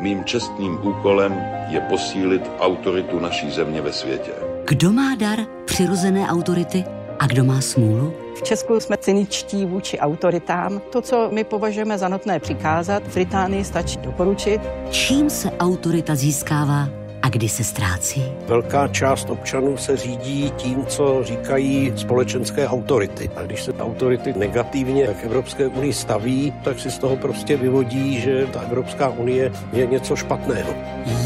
Mým čestným úkolem je posílit autoritu naší země ve světě. Kdo má dar přirozené autority a kdo má smůlu? V Česku jsme cyničtí vůči autoritám. To, co my považujeme za nutné přikázat, v Británii stačí doporučit. Čím se autorita získává a kdy se ztrácí? Velká část občanů se řídí tím, co říkají společenské autority. A když se autority negativně k Evropské unii staví, tak si z toho prostě vyvodí, že ta Evropská unie je něco špatného.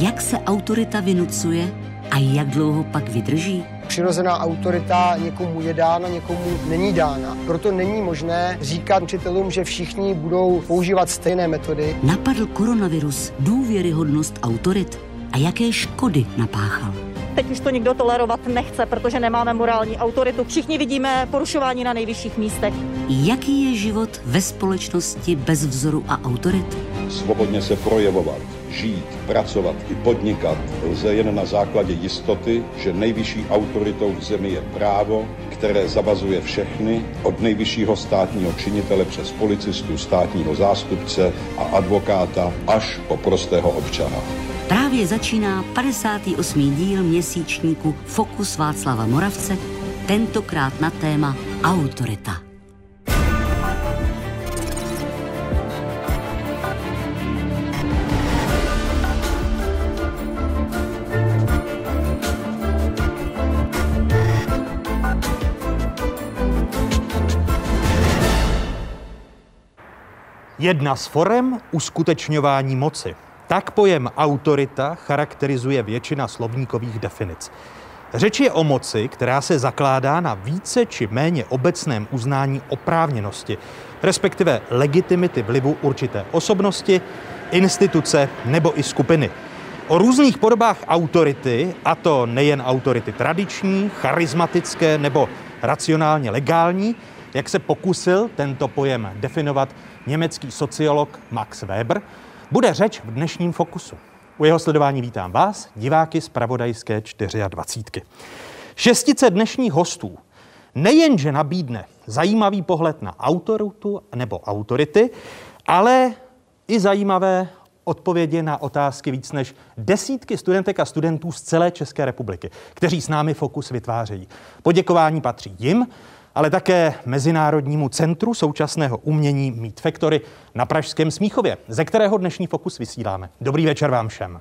Jak se autorita vynucuje a jak dlouho pak vydrží? Přirozená autorita někomu je dána, někomu není dána. Proto není možné říkat učitelům, že všichni budou používat stejné metody. Napadl koronavirus důvěryhodnost autorit a jaké škody napáchal? Teď už to nikdo tolerovat nechce, protože nemáme morální autoritu. Všichni vidíme porušování na nejvyšších místech. Jaký je život ve společnosti bez vzoru a autorit? Svobodně se projevovat, žít, pracovat i podnikat lze jen na základě jistoty, že nejvyšší autoritou v zemi je právo, které zavazuje všechny, od nejvyššího státního činitele přes policistu, státního zástupce a advokáta až po prostého občana. Právě začíná 58. díl měsíčníku Fokus Václava Moravce, tentokrát na téma autorita. Jedna z forem uskutečňování moci. Tak pojem autorita charakterizuje většina slovníkových definic. Řeč je o moci, která se zakládá na více či méně obecném uznání oprávněnosti, respektive legitimity vlivu určité osobnosti, instituce nebo i skupiny. O různých podobách autority, a to nejen autority tradiční, charismatické nebo racionálně legální, jak se pokusil tento pojem definovat německý sociolog Max Weber, bude řeč v dnešním Fokusu. U jeho sledování vítám vás, diváky z Pravodajské 24. Šestice dnešních hostů nejenže nabídne zajímavý pohled na autoritu nebo autority, ale i zajímavé odpovědi na otázky víc než desítky studentek a studentů z celé České republiky, kteří s námi Fokus vytvářejí. Poděkování patří jim, ale také Mezinárodnímu centru současného umění Meet Factory na Pražském Smíchově, ze kterého dnešní Fokus vysíláme. Dobrý večer vám všem.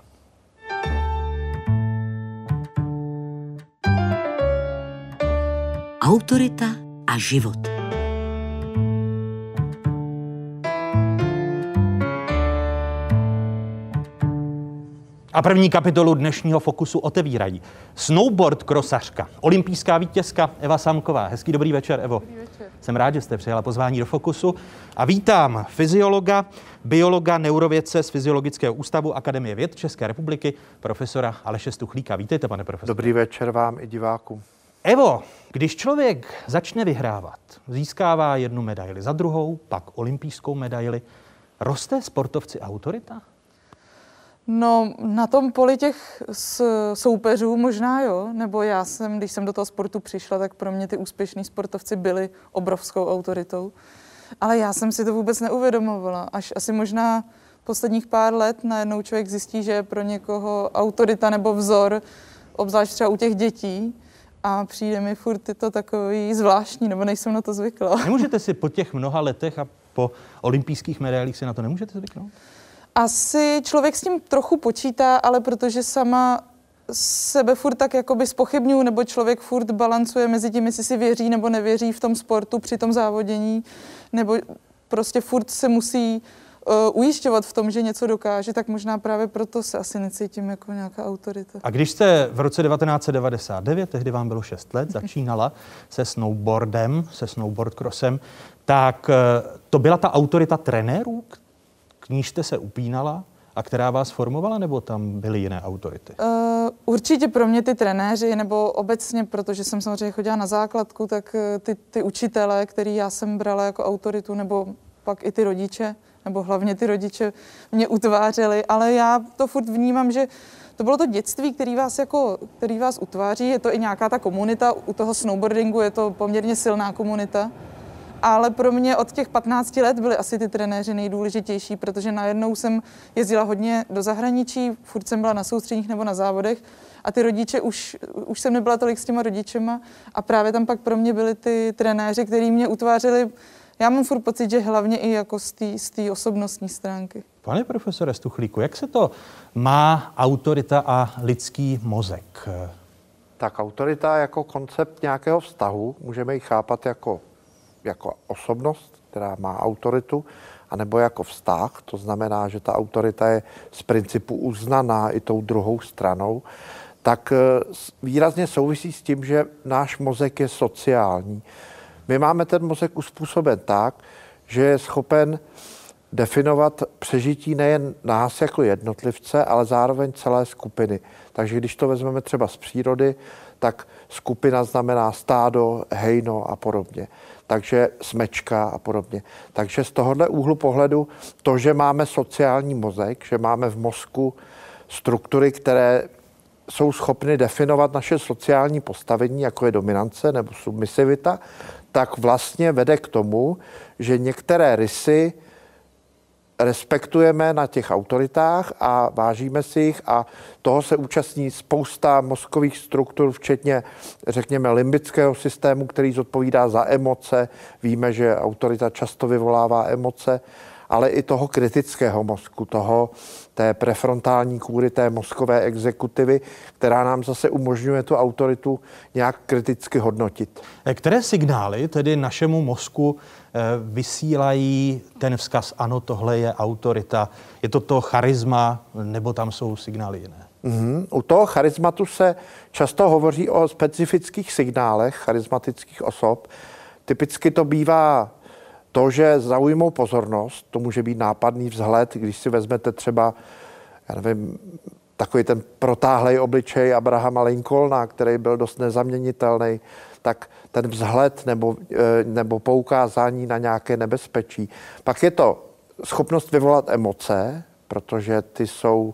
Autorita a život. A první kapitolu dnešního Fokusu otevírají snowboard krosařka, olympijská vítězka Eva Samková. Hezký dobrý večer, Evo. Dobrý večer. Jsem rád, že jste přijala pozvání do Fokusu. A vítám fyziologa, biologa, neurovědce z Fyziologického ústavu Akademie věd České republiky, profesora Aleše Stuchlíka. Vítejte, pane profesor. Dobrý večer vám i divákům. Evo, když člověk začne vyhrávat, získává jednu medaili za druhou, pak olympijskou medaili, roste sportovci autorita? No, na tom poli těch soupeřů možná jo, nebo já jsem, když jsem do toho sportu přišla, tak pro mě ty úspěšní sportovci byli obrovskou autoritou. Ale já jsem si to vůbec neuvědomovala. Až asi možná posledních pár let najednou člověk zjistí, že je pro někoho autorita nebo vzor, obzvlášť třeba u těch dětí, a přijde mi furt to takový zvláštní, nebo nejsem na to zvyklá. Nemůžete si po těch mnoha letech a po olympijských medailích si na to nemůžete zvyknout? Asi člověk s tím trochu počítá, ale protože sama sebe furt tak jakoby spochybňuji, nebo člověk furt balancuje mezi tím, jestli si věří nebo nevěří v tom sportu při tom závodění, nebo prostě furt se musí uh, ujišťovat v tom, že něco dokáže, tak možná právě proto se asi necítím jako nějaká autorita. A když jste v roce 1999, tehdy vám bylo 6 let, začínala se snowboardem, se snowboard crossem, tak uh, to byla ta autorita trenérů, k níž jste se upínala a která vás formovala, nebo tam byly jiné autority? Uh, určitě pro mě ty trenéři, nebo obecně, protože jsem samozřejmě chodila na základku, tak ty, ty učitele, který já jsem brala jako autoritu, nebo pak i ty rodiče, nebo hlavně ty rodiče mě utvářeli, ale já to furt vnímám, že to bylo to dětství, který vás, jako, který vás utváří, je to i nějaká ta komunita, u toho snowboardingu je to poměrně silná komunita, ale pro mě od těch 15 let byly asi ty trenéři nejdůležitější, protože najednou jsem jezdila hodně do zahraničí, furt jsem byla na soustředních nebo na závodech a ty rodiče už, už jsem nebyla tolik s těma rodičema a právě tam pak pro mě byli ty trenéři, kteří mě utvářeli já mám furt pocit, že hlavně i jako z té osobnostní stránky. Pane profesore Stuchlíku, jak se to má autorita a lidský mozek? Tak autorita jako koncept nějakého vztahu, můžeme ji chápat jako, jako osobnost, která má autoritu, anebo jako vztah. To znamená, že ta autorita je z principu uznaná i tou druhou stranou tak eh, výrazně souvisí s tím, že náš mozek je sociální. My máme ten mozek uspůsoben tak, že je schopen definovat přežití nejen nás jako jednotlivce, ale zároveň celé skupiny. Takže když to vezmeme třeba z přírody, tak skupina znamená stádo, hejno a podobně. Takže smečka a podobně. Takže z tohohle úhlu pohledu to, že máme sociální mozek, že máme v mozku struktury, které jsou schopny definovat naše sociální postavení, jako je dominance nebo submisivita, tak vlastně vede k tomu, že některé rysy respektujeme na těch autoritách a vážíme si jich a toho se účastní spousta mozkových struktur, včetně, řekněme, limbického systému, který zodpovídá za emoce. Víme, že autorita často vyvolává emoce, ale i toho kritického mozku, toho té prefrontální kůry, té mozkové exekutivy, která nám zase umožňuje tu autoritu nějak kriticky hodnotit. Eh, které signály tedy našemu mozku eh, vysílají ten vzkaz, ano, tohle je autorita, je to to charisma, nebo tam jsou signály jiné? Mm-hmm. U toho charizmatu se často hovoří o specifických signálech charismatických osob. Typicky to bývá to, že zaujmou pozornost, to může být nápadný vzhled, když si vezmete třeba, já nevím, takový ten protáhlej obličej Abrahama Lincolna, který byl dost nezaměnitelný, tak ten vzhled nebo, eh, nebo poukázání na nějaké nebezpečí. Pak je to schopnost vyvolat emoce, protože ty jsou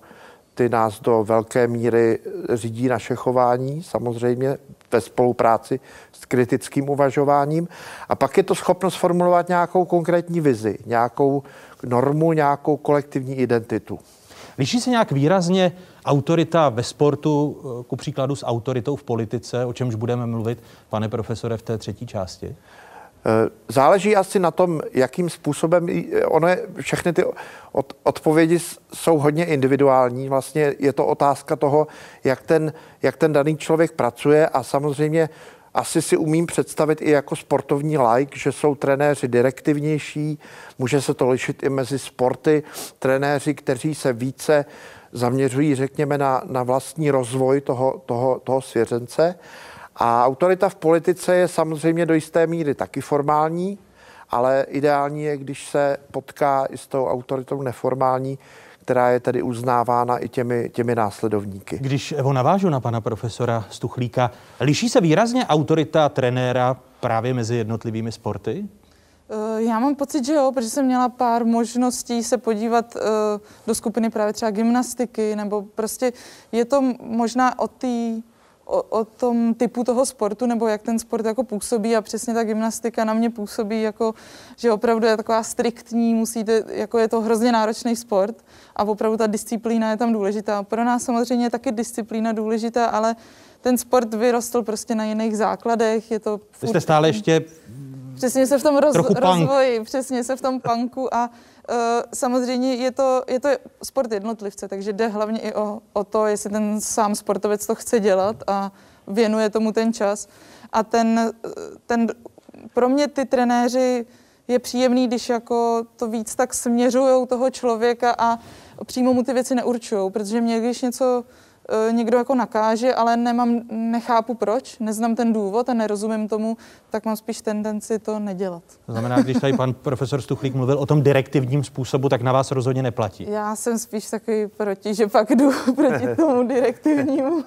ty nás do velké míry řídí naše chování, samozřejmě ve spolupráci s kritickým uvažováním. A pak je to schopnost formulovat nějakou konkrétní vizi, nějakou normu, nějakou kolektivní identitu. Liší se nějak výrazně autorita ve sportu, ku příkladu s autoritou v politice, o čemž budeme mluvit, pane profesore, v té třetí části? Eh, záleží asi na tom, jakým způsobem, ono je, všechny ty od, odpovědi jsou hodně individuální. Vlastně je to otázka toho, jak ten, jak ten daný člověk pracuje a samozřejmě asi si umím představit i jako sportovní like, že jsou trenéři direktivnější, může se to lišit i mezi sporty, trenéři, kteří se více zaměřují, řekněme, na, na vlastní rozvoj toho, toho, toho svěřence. A autorita v politice je samozřejmě do jisté míry taky formální, ale ideální je, když se potká i s tou autoritou neformální, která je tedy uznávána i těmi, těmi následovníky. Když Evo navážu na pana profesora Stuchlíka, liší se výrazně autorita trenéra právě mezi jednotlivými sporty? Eh, já mám pocit, že jo, protože jsem měla pár možností se podívat uh, do skupiny právě třeba gymnastiky, nebo prostě je to možná o té o, o tom typu toho sportu, nebo jak ten sport jako působí a přesně ta gymnastika na mě působí jako, že opravdu je taková striktní, musíte, jako je to hrozně náročný sport a opravdu ta disciplína je tam důležitá. Pro nás samozřejmě je taky disciplína důležitá, ale ten sport vyrostl prostě na jiných základech, je to... Furt... Vy jste stále ještě Přesně se v tom roz, rozvoji, přesně se v tom punku a samozřejmě je to, je to sport jednotlivce, takže jde hlavně i o, o to, jestli ten sám sportovec to chce dělat a věnuje tomu ten čas. A ten, ten pro mě ty trenéři je příjemný, když jako to víc tak směřují toho člověka a přímo mu ty věci neurčují, protože mě když něco Eh, někdo jako nakáže, ale nemám, nechápu proč, neznám ten důvod a nerozumím tomu, tak mám spíš tendenci to nedělat. To znamená, když tady pan profesor Stuchlík mluvil o tom direktivním způsobu, tak na vás rozhodně neplatí. Já jsem spíš takový proti, že pak jdu proti tomu direktivnímu.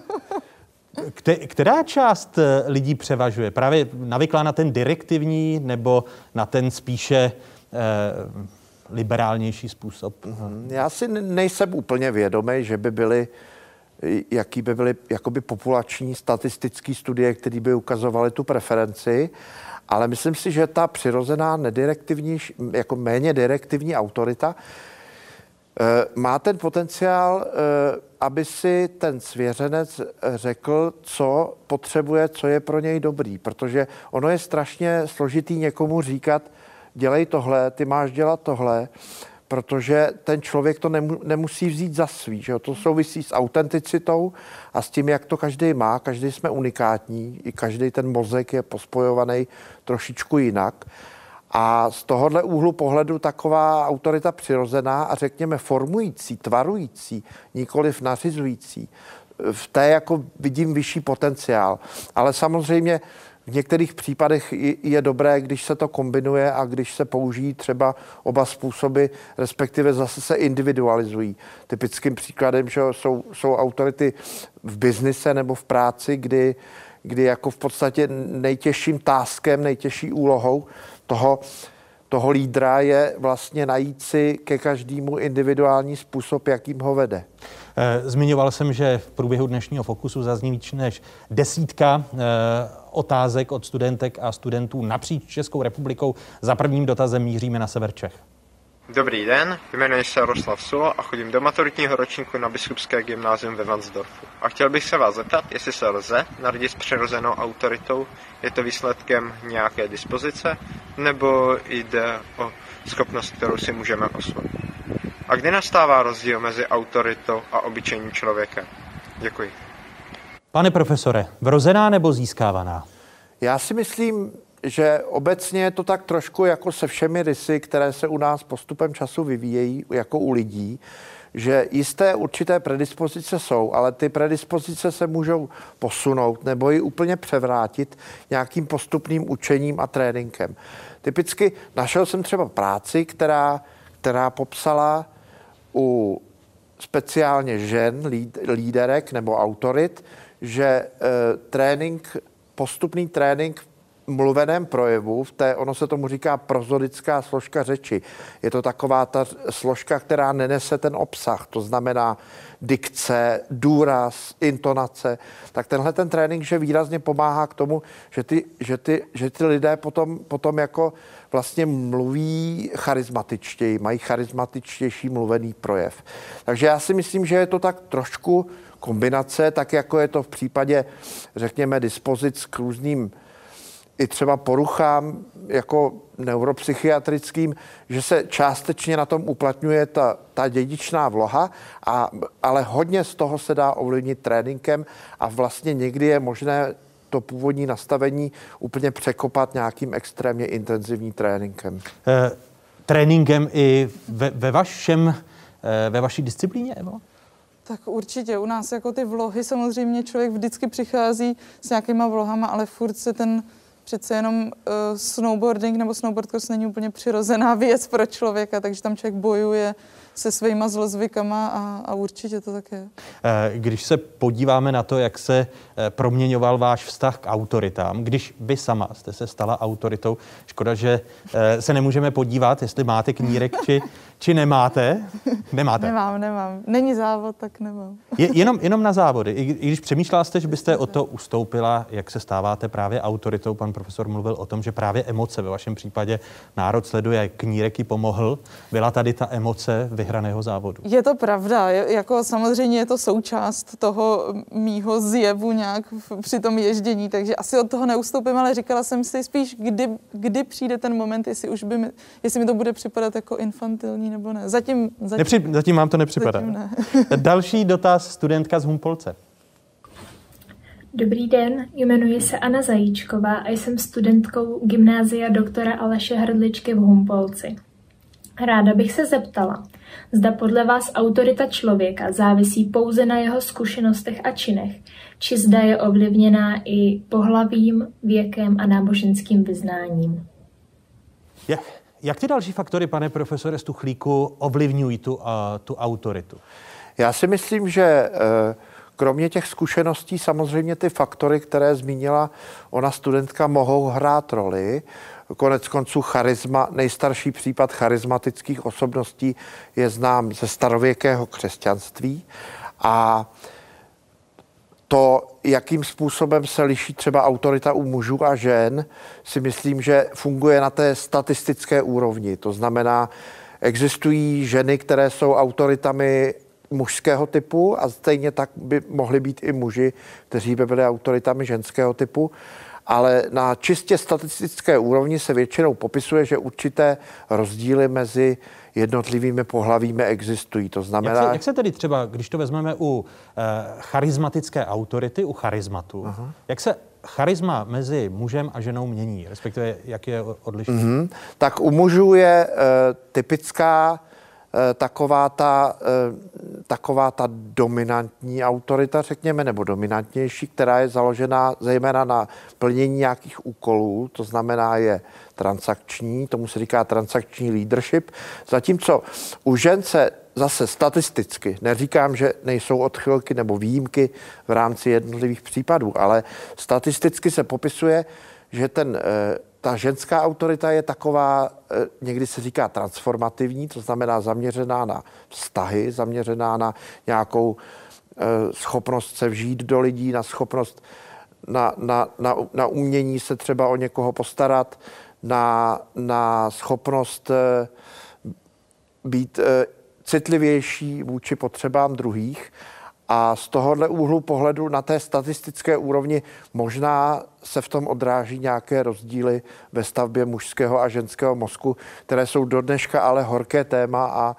Která část eh, lidí převažuje? Právě navyklá na ten direktivní nebo na ten spíše eh, liberálnější způsob? Mhm. Já si nejsem úplně vědomý, že by byly jaký by byly jakoby populační statistické studie, které by ukazovaly tu preferenci, ale myslím si, že ta přirozená, nedirektivní, jako méně direktivní autorita eh, má ten potenciál, eh, aby si ten svěřenec řekl, co potřebuje, co je pro něj dobrý, protože ono je strašně složitý někomu říkat, dělej tohle, ty máš dělat tohle, protože ten člověk to nemusí vzít za svý. Že jo? To souvisí s autenticitou a s tím, jak to každý má. Každý jsme unikátní, i každý ten mozek je pospojovaný trošičku jinak. A z tohohle úhlu pohledu taková autorita přirozená a řekněme formující, tvarující, nikoliv nařizující, v té jako vidím vyšší potenciál. Ale samozřejmě v některých případech je dobré, když se to kombinuje a když se použijí třeba oba způsoby, respektive zase se individualizují. Typickým příkladem že jsou, jsou autority v biznise nebo v práci, kdy, kdy jako v podstatě nejtěžším táskem, nejtěžší úlohou toho, toho lídra je vlastně najít si ke každému individuální způsob, jakým ho vede. Eh, zmiňoval jsem, že v průběhu dnešního fokusu zazní víc než desítka eh, otázek od studentek a studentů napříč Českou republikou. Za prvním dotazem míříme na sever Čech. Dobrý den, jmenuji se Roslav Sulo a chodím do maturitního ročníku na Biskupské gymnázium ve Vansdorfu. A chtěl bych se vás zeptat, jestli se lze narodit s přirozenou autoritou, je to výsledkem nějaké dispozice, nebo jde o schopnost, kterou si můžeme osvojit. A kdy nastává rozdíl mezi autoritou a obyčejným člověkem? Děkuji. Pane profesore, vrozená nebo získávaná? Já si myslím, že obecně je to tak trošku jako se všemi rysy, které se u nás postupem času vyvíjejí, jako u lidí, že jisté určité predispozice jsou, ale ty predispozice se můžou posunout nebo ji úplně převrátit nějakým postupným učením a tréninkem. Typicky našel jsem třeba práci, která, která popsala u speciálně žen, líderek nebo autorit, že e, trénink, postupný trénink mluveném projevu, v té, ono se tomu říká prozodická složka řeči. Je to taková ta složka, která nenese ten obsah, to znamená dikce, důraz, intonace. Tak tenhle ten trénink, že výrazně pomáhá k tomu, že ty, že ty, že ty lidé potom, potom jako vlastně mluví charizmatičtěji, mají charizmatičtější mluvený projev. Takže já si myslím, že je to tak trošku kombinace, tak jako je to v případě, řekněme, dispozic k různým i třeba poruchám jako neuropsychiatrickým, že se částečně na tom uplatňuje ta, ta dědičná vloha, a, ale hodně z toho se dá ovlivnit tréninkem a vlastně někdy je možné to původní nastavení úplně překopat nějakým extrémně intenzivním tréninkem. E, tréninkem i ve, ve vašem, e, ve vaší disciplíně, Evo? Tak určitě. U nás jako ty vlohy samozřejmě člověk vždycky přichází s nějakýma vlohama, ale furt se ten přece jenom uh, snowboarding nebo snowboard cross není úplně přirozená věc pro člověka, takže tam člověk bojuje se svýma zlozvykama a, a určitě to tak je. Eh, když se podíváme na to, jak se eh, proměňoval váš vztah k autoritám, když vy sama jste se stala autoritou, škoda, že se nemůžeme podívat, jestli máte knírek či, či nemáte. Nemáte. Nemám, nemám. Není závod, tak nemám. Je, jenom, jenom na závody. I, I když přemýšlela jste, že byste o to ustoupila, jak se stáváte právě autoritou, pan profesor mluvil o tom, že právě emoce ve vašem případě národ sleduje, knírek pomohl. Byla tady ta emoce vyhraného závodu? Je to pravda. Je, jako samozřejmě je to součást toho mýho zjevu nějak při tom ježdění, takže asi od toho neustoupím, ale říkala jsem si spíš, kdy, kdy přijde ten moment, jestli už by mi, jestli mi to bude připadat jako infantilní nebo ne. Zatím, zatím, Nepři, zatím vám to nepřipadá. Zatím ne. Další dotaz studentka z Humpolce. Dobrý den, jmenuji se Anna Zajíčková a jsem studentkou gymnázia doktora Aleše Hrdličky v Humpolci. Ráda bych se zeptala, zda podle vás autorita člověka závisí pouze na jeho zkušenostech a činech, či zda je ovlivněná i pohlavím, věkem a náboženským vyznáním. Jak, jak ty další faktory, pane profesore Stuchlíku, ovlivňují tu, uh, tu autoritu? Já si myslím, že uh, kromě těch zkušeností samozřejmě ty faktory, které zmínila ona studentka, mohou hrát roli. Konec konců charisma, nejstarší případ charismatických osobností je znám ze starověkého křesťanství a to, jakým způsobem se liší třeba autorita u mužů a žen, si myslím, že funguje na té statistické úrovni. To znamená, existují ženy, které jsou autoritami mužského typu a stejně tak by mohli být i muži, kteří by byli autoritami ženského typu. Ale na čistě statistické úrovni se většinou popisuje, že určité rozdíly mezi jednotlivými pohlavími existují. To znamená... Jak se, jak se tedy třeba, když to vezmeme u eh, charismatické autority, u charizmatu, uh-huh. jak se charisma mezi mužem a ženou mění, respektive jak je odlišný? Uh-huh. Tak u mužů je eh, typická taková ta, eh, taková ta dominantní autorita, řekněme, nebo dominantnější, která je založená zejména na plnění nějakých úkolů, to znamená je transakční, tomu se říká transakční leadership, zatímco u žen se zase statisticky, neříkám, že nejsou odchylky nebo výjimky v rámci jednotlivých případů, ale statisticky se popisuje, že ten eh, ta ženská autorita je taková, eh, někdy se říká transformativní, to znamená zaměřená na vztahy, zaměřená na nějakou eh, schopnost se vžít do lidí, na schopnost, na, na, na, na umění se třeba o někoho postarat, na, na schopnost eh, být citlivější vůči potřebám druhých. A z tohohle úhlu pohledu na té statistické úrovni možná se v tom odráží nějaké rozdíly ve stavbě mužského a ženského mozku, které jsou do dneška ale horké téma a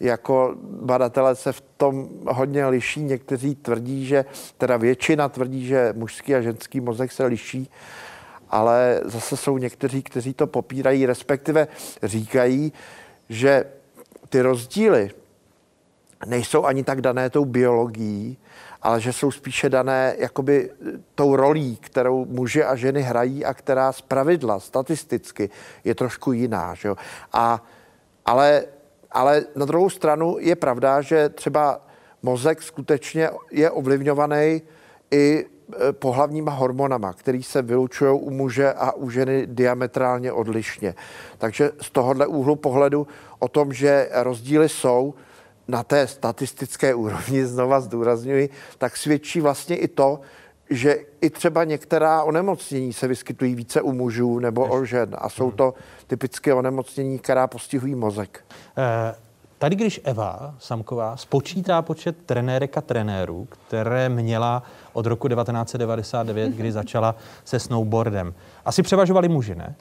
jako badatelé se v tom hodně liší. Někteří tvrdí, že, teda většina tvrdí, že mužský a ženský mozek se liší, ale zase jsou někteří, kteří to popírají, respektive říkají, že ty rozdíly nejsou ani tak dané tou biologií, ale že jsou spíše dané jakoby tou rolí, kterou muži a ženy hrají a která z pravidla statisticky je trošku jiná. Že jo? A, ale, ale na druhou stranu je pravda, že třeba mozek skutečně je ovlivňovaný i e, pohlavníma hormonama, který se vylučují u muže a u ženy diametrálně odlišně. Takže z tohohle úhlu pohledu o tom, že rozdíly jsou, na té statistické úrovni, znova zdůrazňuji, tak svědčí vlastně i to, že i třeba některá onemocnění se vyskytují více u mužů nebo o žen. A jsou to typické onemocnění, která postihují mozek. Eh, tady, když Eva Samková spočítá počet trenérek a trenérů, které měla od roku 1999, kdy začala se snowboardem, asi převažovali muži, ne?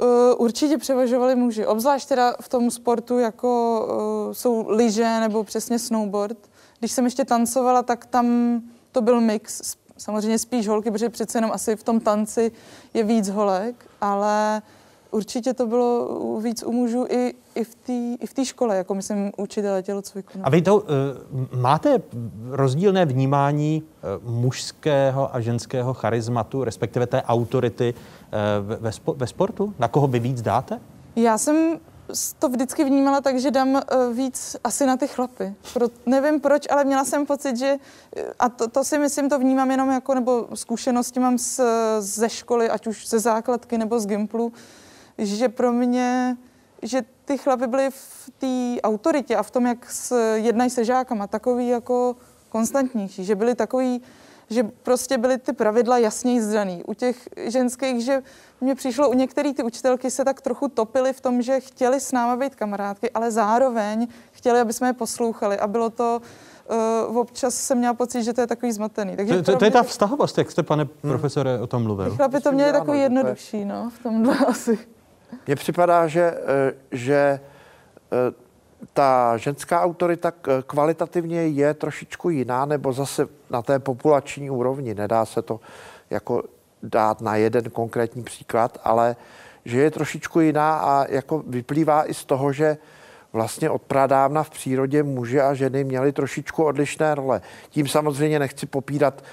Uh, určitě převažovali muži, obzvlášť teda v tom sportu, jako uh, jsou lyže nebo přesně snowboard. Když jsem ještě tancovala, tak tam to byl mix, samozřejmě spíš holky, protože přece jenom asi v tom tanci je víc holek, ale určitě to bylo víc u mužů i, i v té škole, jako myslím učitele tělocviku. No. A vy to, uh, máte rozdílné vnímání uh, mužského a ženského charizmatu, respektive té autority ve, ve, ve sportu? Na koho vy víc dáte? Já jsem to vždycky vnímala tak, že dám uh, víc asi na ty chlapy. Pro, nevím proč, ale měla jsem pocit, že, a to, to si myslím, to vnímám jenom jako, nebo zkušenosti mám z, ze školy, ať už ze základky nebo z Gimplu, že pro mě, že ty chlapy byly v té autoritě a v tom, jak s, jednají se žákama, takový jako konstantnější, že byli takový, že prostě byly ty pravidla jasněji zdaný. U těch ženských, že mně přišlo, u některých ty učitelky se tak trochu topily v tom, že chtěli s náma být kamarádky, ale zároveň chtěli, aby jsme je poslouchali a bylo to uh, občas jsem měla pocit, že to je takový zmatený. Takže to, to, to je ta vztahovost, jak jste, pane hmm. profesore, o tom mluvil. Chlapi to měli takový jednodušší, no, v tomhle asi. Mně připadá, že, eh, že eh, ta ženská autorita kvalitativně je trošičku jiná, nebo zase na té populační úrovni. Nedá se to jako dát na jeden konkrétní příklad, ale že je trošičku jiná a jako vyplývá i z toho, že vlastně od pradávna v přírodě muži a ženy měli trošičku odlišné role. Tím samozřejmě nechci popírat,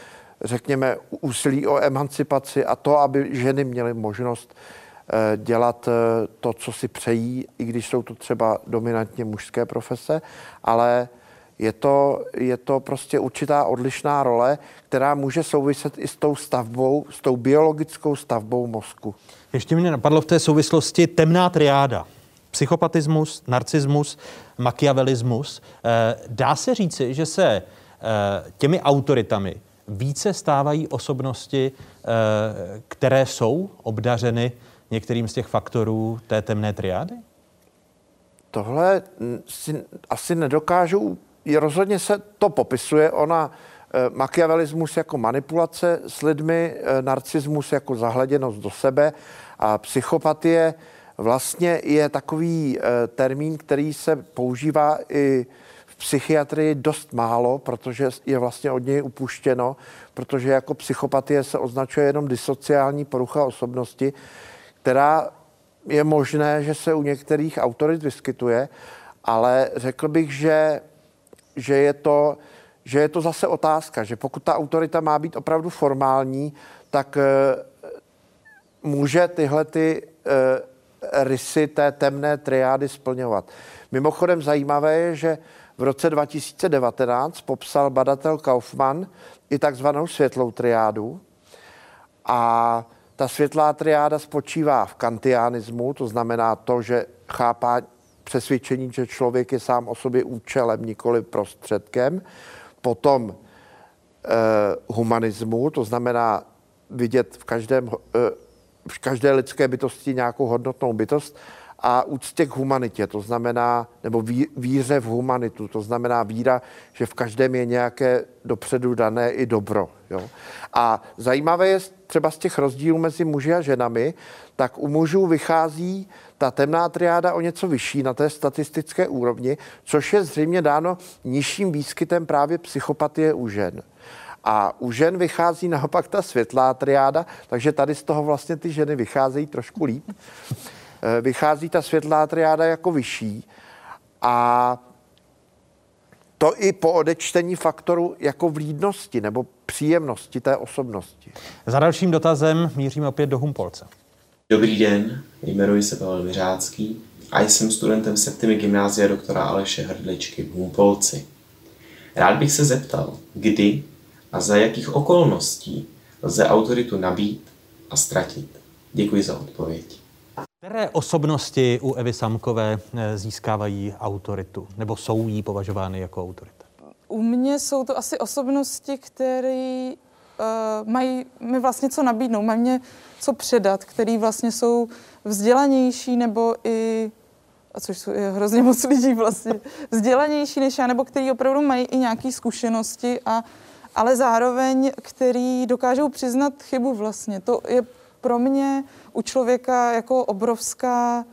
řekněme, úsilí o emancipaci a to, aby ženy měly možnost Eh, dělat eh, to, co si přejí, i když jsou to třeba dominantně mužské profese, ale je to, je to prostě určitá odlišná role, která může souviset i s tou stavbou, s tou biologickou stavbou mozku. Ještě mě napadlo v té souvislosti temná triáda. Psychopatismus, narcismus, machiavelismus. Eh, dá se říci, že se těmi autoritami více stávají osobnosti, eh, které jsou obdařeny některým z těch faktorů té temné triády? Tohle si asi nedokážu, rozhodně se to popisuje, ona eh, makiavelismus jako manipulace s lidmi, eh, narcismus jako zahleděnost do sebe a psychopatie vlastně je takový termín, který se používá i v psychiatrii dost málo, protože je vlastně od něj upuštěno, protože jako psychopatie se označuje jenom disociální porucha osobnosti, která je možné, že se u některých autorit vyskytuje, ale řekl bych, že, že, je to, že je to zase otázka, že pokud ta autorita má být opravdu formální, tak e, může tyhle ty e, rysy té temné triády splňovat. Mimochodem zajímavé je, že v roce 2019 popsal badatel Kaufmann i takzvanou světlou triádu a ta světlá triáda spočívá v kantianismu, to znamená to, že chápá přesvědčení, že člověk je sám o sobě účelem, nikoli prostředkem. Potom eh, humanismu, to znamená vidět v, každém, eh, v každé lidské bytosti nějakou hodnotnou bytost a úctě k humanitě, to znamená, nebo ví, víře v humanitu, to znamená víra, že v každém je nějaké dopředu dané i dobro. Jo? A zajímavé je třeba z těch rozdílů mezi muži a ženami, tak u mužů vychází ta temná triáda o něco vyšší na té statistické úrovni, což je zřejmě dáno nižším výskytem právě psychopatie u žen. A u žen vychází naopak ta světlá triáda, takže tady z toho vlastně ty ženy vycházejí trošku líp. Eh, vychází ta světlá triáda jako vyšší a to i po odečtení faktoru jako vlídnosti nebo příjemnosti té osobnosti. Za dalším dotazem míříme opět do Humpolce. Dobrý den, jmenuji se Pavel Vyřácký a jsem studentem septimy gymnázia doktora Aleše Hrdličky v Humpolci. Rád bych se zeptal, kdy a za jakých okolností lze autoritu nabít a ztratit. Děkuji za odpověď. Které osobnosti u Evy Samkové eh, získávají autoritu nebo jsou jí považovány jako autorita? U mě jsou to asi osobnosti, které uh, mají mi vlastně co nabídnout, mají mě co předat, který vlastně jsou vzdělanější nebo i a což je hrozně moc lidí vlastně, vzdělanější než já, nebo který opravdu mají i nějaké zkušenosti, a, ale zároveň, který dokážou přiznat chybu vlastně. To je pro mě u člověka jako obrovská,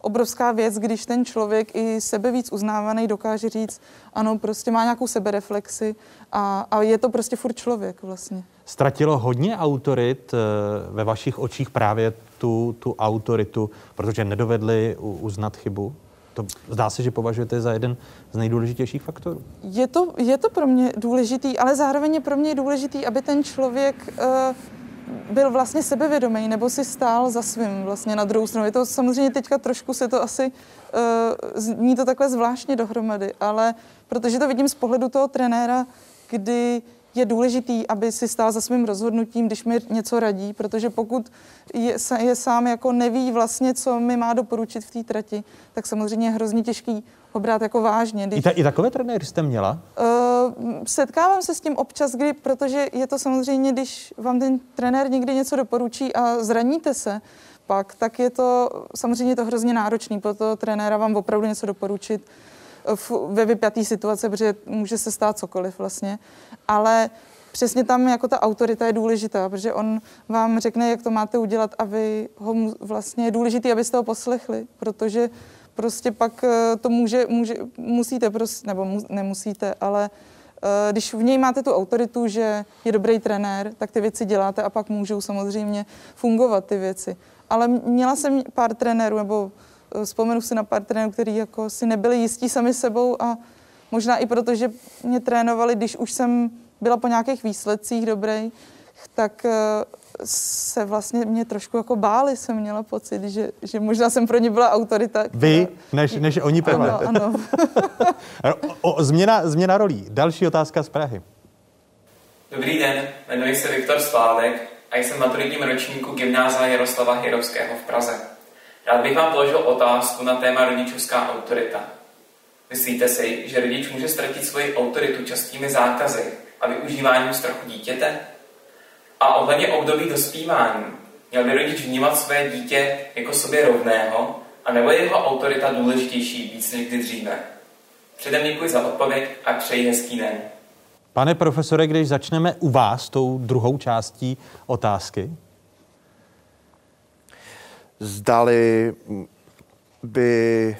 obrovská věc, když ten člověk i sebe víc uznávaný dokáže říct, ano, prostě má nějakou sebereflexi a, a je to prostě furt člověk vlastně. Ztratilo hodně autorit eh, ve vašich očích právě tu, tu autoritu, protože nedovedli uznat chybu? To zdá se, že považujete za jeden z nejdůležitějších faktorů. Je to, je to pro mě důležitý, ale zároveň je pro mě důležitý, aby ten člověk uh, byl vlastně sebevědomý nebo si stál za svým vlastně na druhou stranu. Je to samozřejmě teďka trošku se to asi uh, zní to takhle zvláštně dohromady, ale protože to vidím z pohledu toho trenéra, kdy je důležitý, aby si stál za svým rozhodnutím, když mi něco radí, protože pokud je, je sám jako neví vlastně, co mi má doporučit v té trati, tak samozřejmě je hrozně těžký ho brát jako vážně. Když... I, ta, I takové trenéry jste měla? Uh, setkávám se s tím občas, kdy, protože je to samozřejmě, když vám ten trenér někdy něco doporučí a zraníte se, pak, tak je to samozřejmě to hrozně náročný pro toho trenéra vám opravdu něco doporučit v, ve vypjaté situace, protože může se stát cokoliv vlastně. Ale přesně tam jako ta autorita je důležitá, protože on vám řekne, jak to máte udělat a vy ho vlastně je důležitý, abyste ho poslechli, protože prostě pak eh, to může, může, musíte prostě, nebo mu, nemusíte, ale uh, když v něj máte tu autoritu, že je dobrý trenér, tak ty věci děláte a pak můžou samozřejmě fungovat ty věci. Ale měla jsem pár trenérů, nebo uh, vzpomenu si na pár trenérů, kteří jako si nebyli jistí sami sebou a možná i proto, že mě trénovali, když už jsem byla po nějakých výsledcích dobrý, tak se vlastně mě trošku jako báli, jsem měla pocit, že, že možná jsem pro ně byla autorita. Která... Vy, než, než oni pro Ano, ano. o, o, změna, změna rolí. Další otázka z Prahy. Dobrý den, jmenuji se Viktor Slávek a jsem v maturitním ročníku gymnázia Jaroslava Hirovského v Praze. Rád bych vám položil otázku na téma rodičovská autorita. Myslíte si, že rodič může ztratit svoji autoritu častými zákazy a využíváním strachu dítěte? A ohledně období dospívání, měl by rodič vnímat své dítě jako sobě rovného, a nebo je jeho autorita důležitější víc než kdy dříve? Předem děkuji za odpověď a přeji hezký den. Pane profesore, když začneme u vás tou druhou částí otázky. Zdali by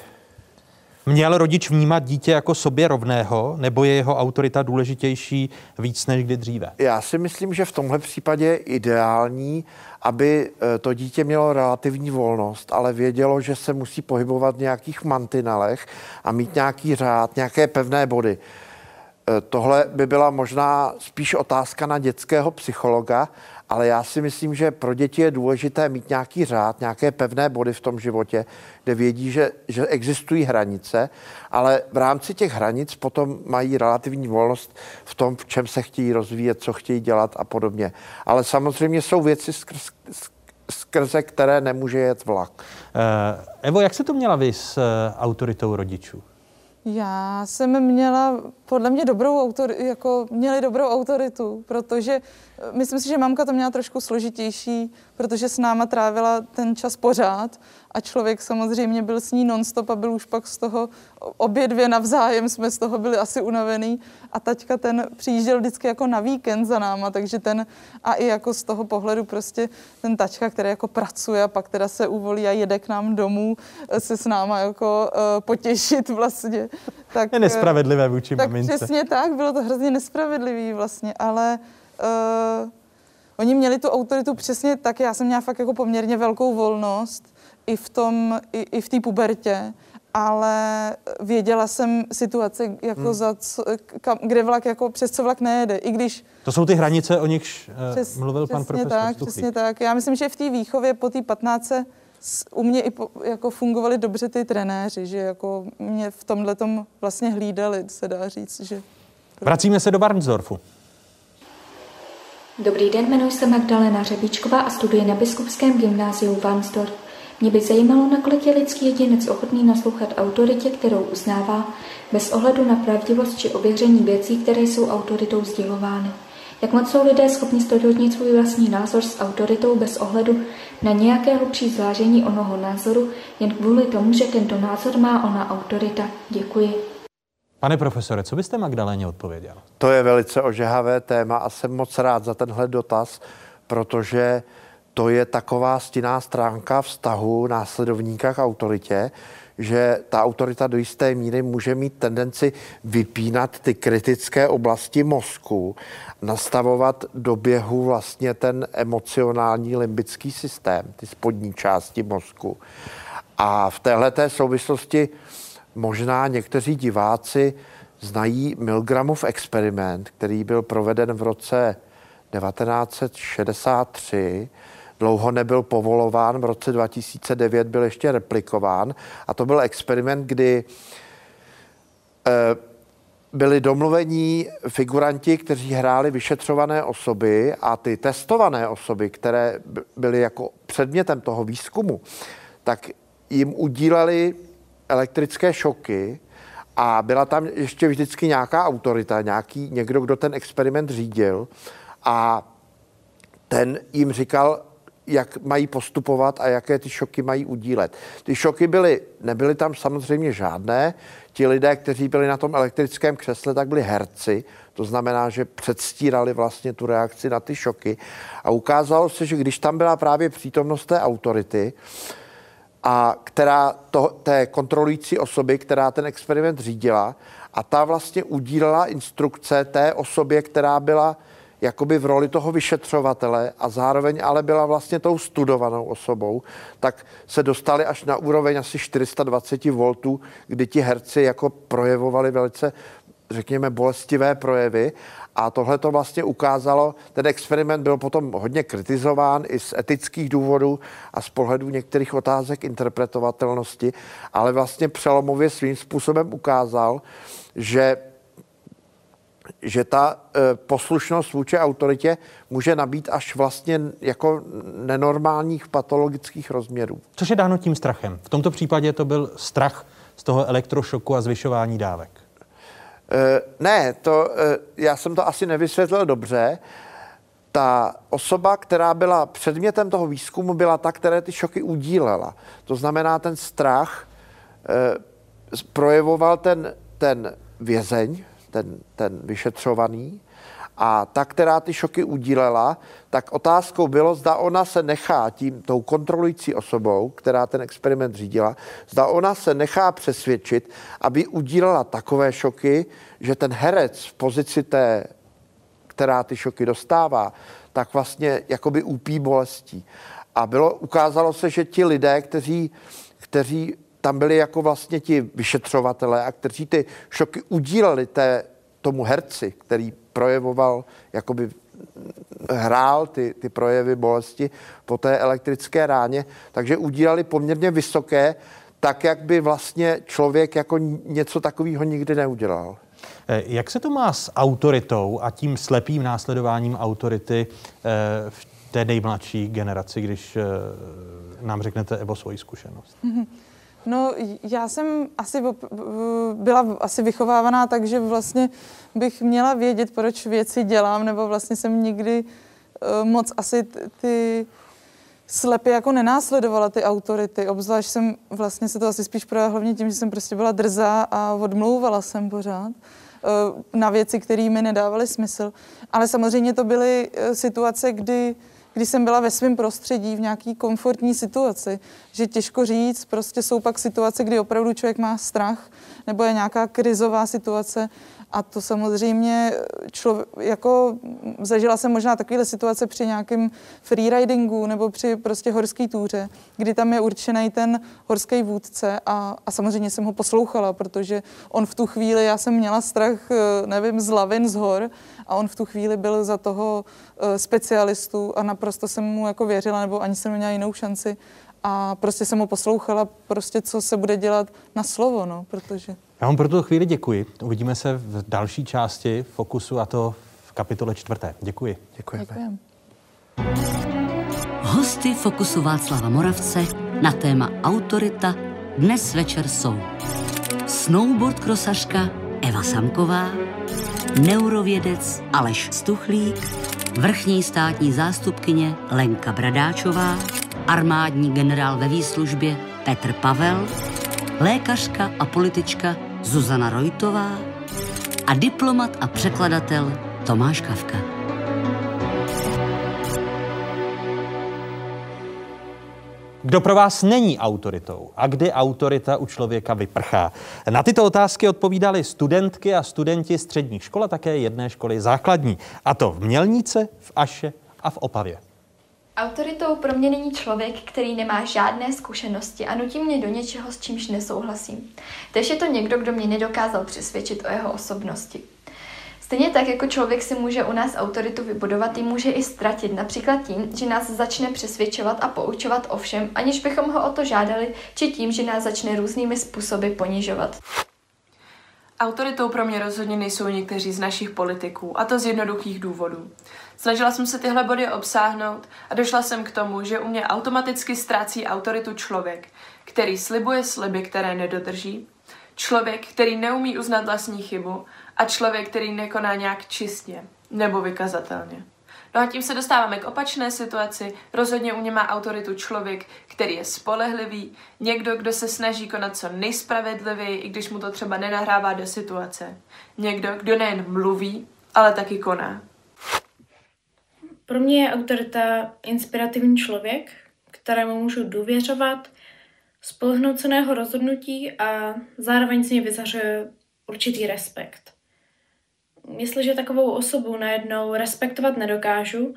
Měl rodič vnímat dítě jako sobě rovného, nebo je jeho autorita důležitější víc než kdy dříve? Já si myslím, že v tomhle případě je ideální, aby eh, to dítě mělo relativní volnost, ale vědělo, že se musí pohybovat v nějakých mantinelech a mít nějaký řád, nějaké pevné body. Eh, tohle by byla možná spíš otázka na dětského psychologa, ale já si myslím, že pro děti je důležité mít nějaký řád, nějaké pevné body v tom životě, kde vědí, že, že existují hranice, ale v rámci těch hranic potom mají relativní volnost v tom, v čem se chtějí rozvíjet, co chtějí dělat a podobně. Ale samozřejmě jsou věci, skrz, skrze které nemůže jet vlak. Uh, Evo, jak se to měla vy s uh, autoritou rodičů? Já jsem měla podle mě dobrou autoritu, jako měli dobrou autoritu, protože eh, myslím si, že mamka to měla trošku složitější, protože s náma trávila ten čas pořád a člověk samozřejmě byl s ní nonstop a byl už pak z toho obě dvě navzájem, jsme z toho byli asi unavený a taťka ten přijížděl vždycky jako na víkend za náma, takže ten a i jako z toho pohledu prostě ten tačka, který jako pracuje a pak teda se uvolí a jede k nám domů eh, se s náma jako uh, potěšit vlastně. Tak, je nespravedlivé vůči tak mamince. přesně tak, bylo to hrozně nespravedlivý vlastně, ale uh, oni měli tu autoritu přesně tak, já jsem měla fakt jako poměrně velkou volnost, i v tom, i, i v té pubertě, ale věděla jsem situace, jako hmm. za co, kam, kde vlak, jako přes co vlak nejede, i když... To jsou ty hranice, o nichž uh, Přes, mluvil pan profesor tak, Přesně tak, já myslím, že v té výchově po té 15 u mě i po, jako fungovali dobře ty trenéři, že jako mě v tomhle tom vlastně hlídali, se dá říct, že... Vracíme se do Barnsdorfu. Dobrý den, jmenuji se Magdalena Řebíčková a studuji na Biskupském gymnáziu Barnsdorf. Mě by zajímalo, nakolik je lidský jedinec ochotný naslouchat autoritě, kterou uznává, bez ohledu na pravdivost či ověření věcí, které jsou autoritou sdělovány. Jak moc jsou lidé schopni stotožnit svůj vlastní názor s autoritou bez ohledu na nějaké hlubší zvážení onoho názoru, jen kvůli tomu, že tento názor má ona autorita. Děkuji. Pane profesore, co byste Magdaléně odpověděl? To je velice ožehavé téma a jsem moc rád za tenhle dotaz, protože to je taková stinná stránka vztahu následovníka k autoritě, že ta autorita do jisté míry může mít tendenci vypínat ty kritické oblasti mozku, nastavovat do běhu vlastně ten emocionální limbický systém, ty spodní části mozku. A v této souvislosti možná někteří diváci znají Milgramův experiment, který byl proveden v roce 1963 dlouho nebyl povolován, v roce 2009 byl ještě replikován. A to byl experiment, kdy e, byli domluvení figuranti, kteří hráli vyšetřované osoby a ty testované osoby, které byly jako předmětem toho výzkumu, tak jim udíleli elektrické šoky a byla tam ještě vždycky nějaká autorita, nějaký někdo, kdo ten experiment řídil. A ten jim říkal, jak mají postupovat a jaké ty šoky mají udílet. Ty šoky byly, nebyly tam samozřejmě žádné. Ti lidé, kteří byli na tom elektrickém křesle, tak byli herci. To znamená, že předstírali vlastně tu reakci na ty šoky. A ukázalo se, že když tam byla právě přítomnost té autority, a která to, té kontrolující osoby, která ten experiment řídila, a ta vlastně udílela instrukce té osobě, která byla jakoby v roli toho vyšetřovatele a zároveň ale byla vlastně tou studovanou osobou, tak se dostali až na úroveň asi 420 V, kdy ti herci jako projevovali velice řekněme, bolestivé projevy. A tohle to vlastně ukázalo, ten experiment byl potom hodně kritizován i z etických důvodů a z pohledu některých otázek interpretovatelnosti, ale vlastně přelomově svým způsobem ukázal, že že ta e, poslušnost vůči autoritě může nabít až vlastně jako nenormálních patologických rozměrů. Což je dáno tím strachem. V tomto případě to byl strach z toho elektrošoku a zvyšování dávek? E, ne, to, e, já jsem to asi nevysvětlil dobře. Ta osoba, která byla předmětem toho výzkumu, byla ta, která ty šoky udílela. To znamená, ten strach projevoval ten, ten vězeň, ten, ten vyšetřovaný, a ta, která ty šoky udílela, tak otázkou bylo, zda ona se nechá tím, tou kontrolující osobou, která ten experiment řídila, zda ona se nechá přesvědčit, aby udílela takové šoky, že ten herec v pozici té, která ty šoky dostává, tak vlastně jakoby úpí bolestí. A bylo, ukázalo se, že ti lidé, kteří, kteří tam byli jako vlastně ti vyšetřovatelé a kteří ty šoky udíleli té, tomu herci, který projevoval, jakoby hrál ty, ty projevy bolesti po té elektrické ráně, takže udílali poměrně vysoké, tak jak by vlastně člověk jako něco takového nikdy neudělal. Eh, jak se to má s autoritou a tím slepým následováním autority eh, v té nejmladší generaci, když eh, nám řeknete Evo svoji zkušenost? Mm-hmm. No, já jsem asi byla asi vychovávaná tak, že vlastně bych měla vědět, proč věci dělám, nebo vlastně jsem nikdy uh, moc asi ty slepě jako nenásledovala ty autority, obzvlášť jsem vlastně se to asi spíš projevila hlavně tím, že jsem prostě byla drzá a odmlouvala jsem pořád uh, na věci, které mi nedávaly smysl. Ale samozřejmě to byly uh, situace, kdy když jsem byla ve svém prostředí v nějaký komfortní situaci, že těžko říct, prostě jsou pak situace, kdy opravdu člověk má strach, nebo je nějaká krizová situace a to samozřejmě člověk, jako zažila jsem možná takovéhle situace při nějakém freeridingu nebo při prostě horské túře, kdy tam je určený ten horský vůdce a, a samozřejmě jsem ho poslouchala, protože on v tu chvíli, já jsem měla strach, nevím, z lavin, z hor a on v tu chvíli byl za toho uh, specialistu a naprosto jsem mu jako věřila, nebo ani jsem neměla jinou šanci. A prostě jsem mu poslouchala, prostě co se bude dělat na slovo, no, protože... Já vám pro tuto chvíli děkuji. Uvidíme se v další části Fokusu a to v kapitole čtvrté. Děkuji. Děkujeme. Děkujem. Hosty Fokusu Václava Moravce na téma autorita dnes večer jsou snowboard krosařka Eva Samková, neurovědec Aleš Stuchlík, vrchní státní zástupkyně Lenka Bradáčová, armádní generál ve výslužbě Petr Pavel, lékařka a politička Zuzana Rojtová a diplomat a překladatel Tomáš Kavka. Kdo pro vás není autoritou a kdy autorita u člověka vyprchá? Na tyto otázky odpovídali studentky a studenti středních škol a také jedné školy základní. A to v Mělnice, v Aše a v Opavě. Autoritou pro mě není člověk, který nemá žádné zkušenosti a nutí mě do něčeho, s čímž nesouhlasím. Tež je to někdo, kdo mě nedokázal přesvědčit o jeho osobnosti. Stejně tak jako člověk si může u nás autoritu vybudovat, ji může i ztratit, například tím, že nás začne přesvědčovat a poučovat o všem, aniž bychom ho o to žádali, či tím, že nás začne různými způsoby ponižovat. Autoritou pro mě rozhodně nejsou někteří z našich politiků, a to z jednoduchých důvodů. Snažila jsem se tyhle body obsáhnout a došla jsem k tomu, že u mě automaticky ztrácí autoritu člověk, který slibuje sliby, které nedodrží, člověk, který neumí uznat vlastní chybu a člověk, který nekoná nějak čistě nebo vykazatelně. No a tím se dostáváme k opačné situaci. Rozhodně u něj má autoritu člověk, který je spolehlivý, někdo, kdo se snaží konat co nejspravedlivěji, i když mu to třeba nenahrává do situace. Někdo, kdo nejen mluví, ale taky koná. Pro mě je autorita inspirativní člověk, kterému můžu důvěřovat, spolehnout se na jeho rozhodnutí a zároveň si mě vyzařuje určitý respekt jestliže takovou osobu najednou respektovat nedokážu,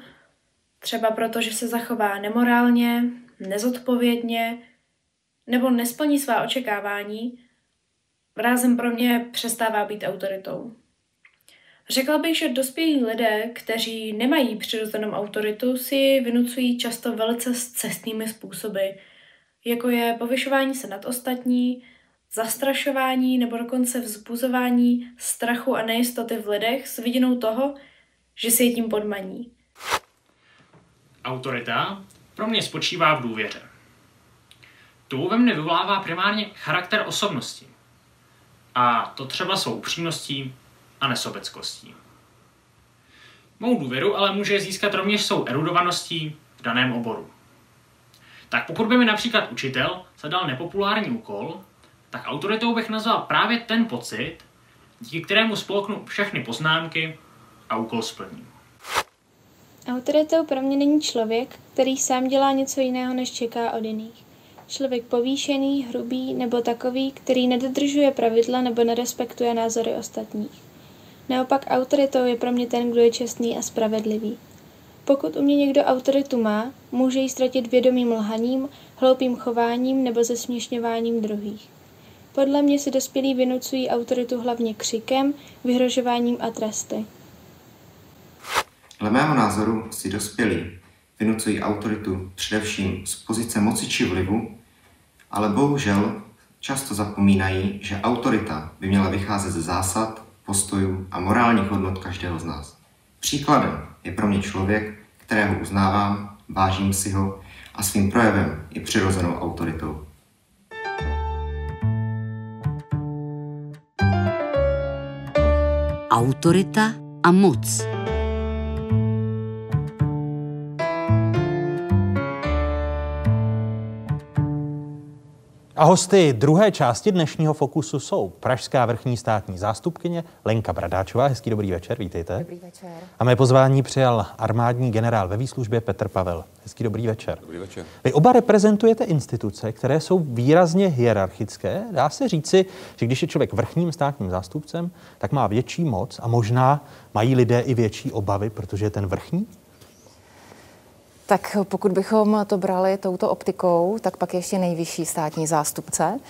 třeba proto, že se zachová nemorálně, nezodpovědně nebo nesplní svá očekávání, rázem pro mě přestává být autoritou. Řekla bych, že dospělí lidé, kteří nemají přirozenou autoritu, si vynucují často velice cestnými způsoby, jako je povyšování se nad ostatní, zastrašování nebo dokonce vzbuzování strachu a nejistoty v lidech s vidinou toho, že si je tím podmaní. Autorita pro mě spočívá v důvěře. To ve mne vyvolává primárně charakter osobnosti. A to třeba svou upřímností a nesobeckostí. Mou důvěru ale může získat rovněž svou erudovaností v daném oboru. Tak pokud by mi například učitel zadal nepopulární úkol, tak autoritou bych nazval právě ten pocit, díky kterému spolknu všechny poznámky a úkol splním. Autoritou pro mě není člověk, který sám dělá něco jiného, než čeká od jiných. Člověk povýšený, hrubý nebo takový, který nedodržuje pravidla nebo nerespektuje názory ostatních. Naopak autoritou je pro mě ten, kdo je čestný a spravedlivý. Pokud u mě někdo autoritu má, může ji ztratit vědomým lhaním, hloupým chováním nebo zesměšňováním druhých. Podle mě si dospělí vynucují autoritu hlavně křikem, vyhrožováním a tresty. Dle mého názoru si dospělí vynucují autoritu především z pozice moci či vlivu, ale bohužel často zapomínají, že autorita by měla vycházet ze zásad, postojů a morálních hodnot každého z nás. Příkladem je pro mě člověk, kterého uznávám, vážím si ho a svým projevem je přirozenou autoritou. Autorita a moc. A hosty druhé části dnešního Fokusu jsou pražská vrchní státní zástupkyně Lenka Bradáčová. Hezký dobrý večer, vítejte. Dobrý večer. A mé pozvání přijal armádní generál ve výslužbě Petr Pavel. Hezký dobrý večer. Dobrý večer. Vy oba reprezentujete instituce, které jsou výrazně hierarchické. Dá se říci, že když je člověk vrchním státním zástupcem, tak má větší moc a možná mají lidé i větší obavy, protože je ten vrchní? Tak pokud bychom to brali touto optikou, tak pak ještě nejvyšší státní zástupce.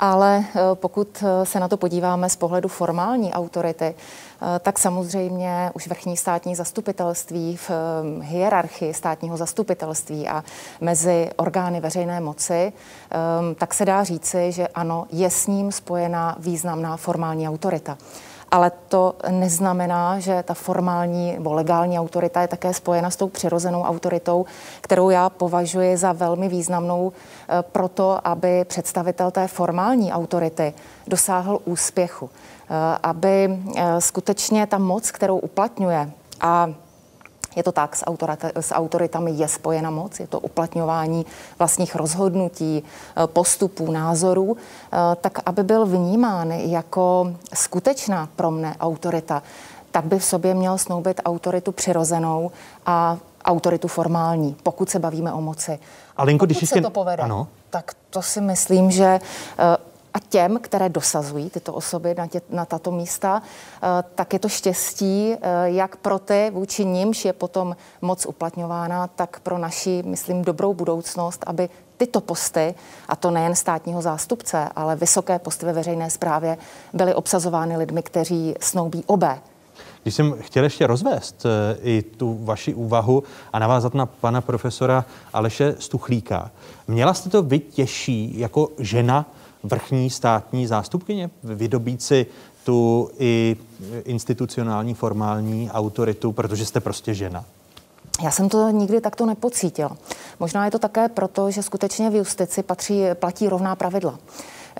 Ale eh, pokud eh, se na to podíváme z pohledu formální autority, eh, tak samozřejmě už vrchní státní zastupitelství v hierarchii státního zastupitelství a mezi orgány veřejné moci, tak se dá říci, že ano, je s ním spojena významná formální autorita ale to neznamená, že ta formální nebo legální autorita je také spojena s tou přirozenou autoritou, kterou já považuji za velmi významnou eh, proto, aby představitel té formální autority dosáhl úspěchu, eh, aby eh, skutečně ta moc, kterou uplatňuje a je to tak, s, autorita, s autoritami je spojena moc, je to uplatňování vlastních rozhodnutí, eh, postupů, názorů, eh, tak aby byl vnímán jako skutečná pro mne autorita, tak by v sobě měl snoubit autoritu přirozenou a autoritu formální, pokud se bavíme o moci. A Linko, když se to povede, ano. tak to si myslím, že eh, a těm, které dosazují tyto osoby na, tě, na tato místa, eh, tak je to štěstí, eh, jak pro ty, vůči nímž je potom moc uplatňována, tak pro naši, myslím, dobrou budoucnost, aby tyto posty, a to nejen státního zástupce, ale vysoké posty ve veřejné správě, byly obsazovány lidmi, kteří snoubí obé. Když jsem chtěl ještě rozvést eh, i tu vaši úvahu a navázat na pana profesora Aleše Stuchlíka, měla jste to vy těžší jako žena vrchní státní zástupkyně vydobít si tu i institucionální, formální autoritu, protože jste prostě žena? Já jsem to nikdy takto nepocítil. Možná je to také proto, že skutečně v justici patří, platí rovná pravidla.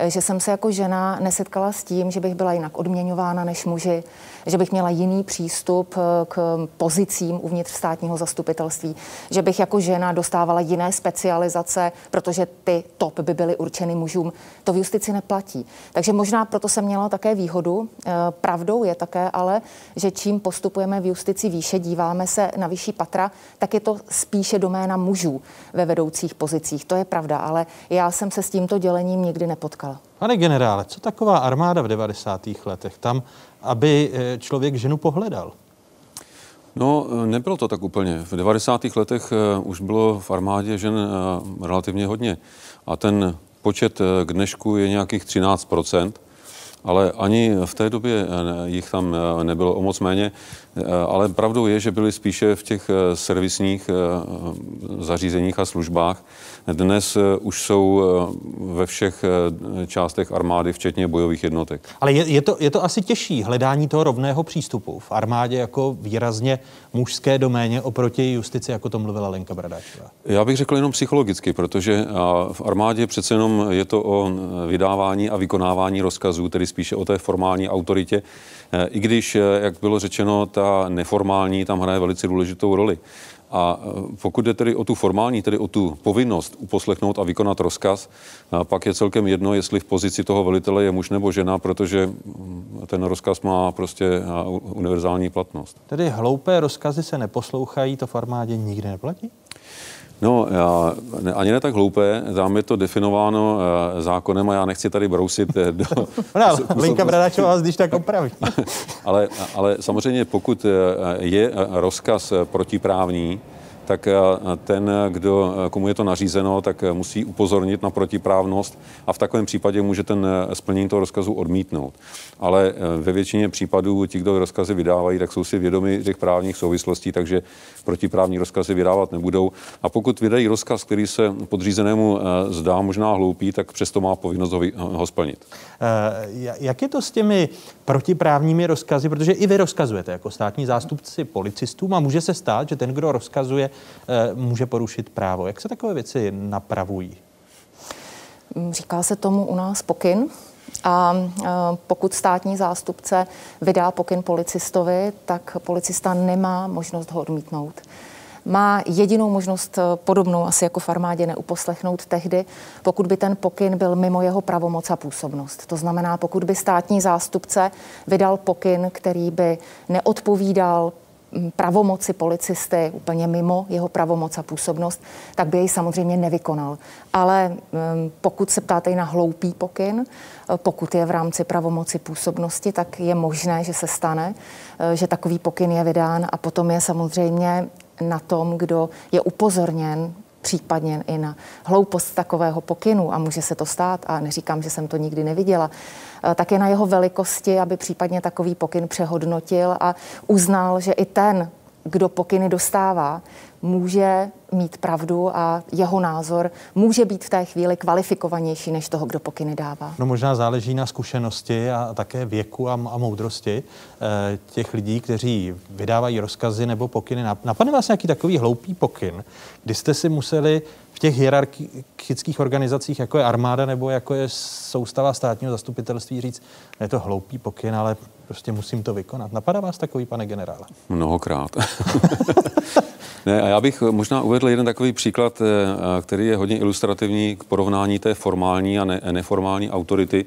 Že jsem se jako žena nesetkala s tím, že bych byla jinak odměňována než muži, že bych měla jiný přístup eh, k pozicím uvnitř státního zastupitelství, že bych jako žena dostávala jiné specializace, protože ty top by byly určeny mužům. To v justici neplatí. Takže možná proto jsem měla také výhodu. Eh, pravdou je také ale, že čím postupujeme v justici výše, díváme se na vyšší patra, tak je to spíše doména mužů ve vedoucích pozicích. To je pravda, ale já jsem se s tímto dělením nikdy nepotkala. Pane generále, co taková armáda v 90. letech? Tam aby eh, člověk ženu pohledal? No, eh, nebylo to tak úplně. V 90. letech eh, už bylo v armádě žen relativně hodně. A ten počet k dnešku je nějakých 13 ale ani v té době jich tam nebylo o moc méně. Ale pravdou je, že byli spíše v těch servisních zařízeních a službách. Dnes už jsou ve všech částech armády, včetně bojových jednotek. Ale je, je, to, je to asi těžší hledání toho rovného přístupu v armádě jako výrazně mužské doméně oproti justici, jako to mluvila Lenka Bradáčová? Já bych řekl jenom psychologicky, protože v armádě přece jenom je to o vydávání a vykonávání rozkazů, tedy spíše o té formální autoritě. E, I když, e, jak bylo řečeno, ta neformální tam hraje velice důležitou roli. A e, pokud jde tedy o tu formální, tedy o tu povinnost uposlechnout a vykonat rozkaz, pak je celkem jedno, jestli v pozici toho velitele je muž nebo žena, protože mm, ten rozkaz má prostě univerzální platnost. Tedy hloupé rozkazy se neposlouchají, to v armádě nikdy neplatí? No, já, ne, ani ne tak hloupé, tam je to definováno uh, zákonem a já nechci tady brousit uh, do... no, Linka Bradáčová vás když tak opraví. ale, ale samozřejmě pokud uh, je rozkaz protiprávní, tak eh, ten, kdo, eh, komu je to nařízeno, tak eh, musí upozornit na protiprávnost a v takovém případě může ten splnění toho rozkazu odmítnout. Ale ve většině případů ti, kdo rozkazy vydávají, tak jsou si vědomi těch právních souvislostí, takže protiprávní rozkazy vydávat nebudou. A pokud vydají rozkaz, který se podřízenému zdá možná hloupý, tak přesto má povinnost ho, ho splnit. Jak je to s těmi protiprávními rozkazy? Protože i vy rozkazujete jako státní zástupci policistům a může se stát, že ten, kdo rozkazuje, Eh, může porušit právo. Jak se takové věci napravují? Říká se tomu u nás pokyn. A eh, pokud státní zástupce vydá pokyn policistovi, tak policista nemá možnost ho odmítnout. Má jedinou možnost eh, podobnou asi jako v armádě neuposlechnout tehdy, pokud by ten pokyn byl mimo jeho pravomoc a působnost. To znamená, pokud by státní zástupce vydal pokyn, který by neodpovídal pravomoci policisty úplně mimo jeho pravomoc a působnost, tak by jej samozřejmě nevykonal. Ale pokud se ptáte i na hloupý pokyn, e, pokud je v rámci pravomoci působnosti, tak je možné, že se stane, e, že takový pokyn je vydán a potom je samozřejmě na tom, kdo je upozorněn případně i na hloupost takového pokynu a může se to stát a neříkám, že jsem to nikdy neviděla, Eh, tak je na jeho velikosti, aby případně takový pokyn přehodnotil a uznal, že i ten, kdo pokyny dostává, může mít pravdu a jeho názor může být v té chvíli kvalifikovanější než toho, kdo pokyny dává. No možná záleží na zkušenosti a také věku a, a moudrosti e, těch lidí, kteří vydávají rozkazy nebo pokyny. Napadne vás nějaký takový hloupý pokyn, kdy jste si museli těch hierarchických organizacích, jako je armáda nebo jako je soustava státního zastupitelství, říct, je to hloupý pokyn, ale prostě musím to vykonat. Napadá vás takový, pane generále? Mnohokrát. ne, a já bych možná uvedl jeden takový příklad, eh, který je hodně ilustrativní k porovnání té formální a ne- neformální autority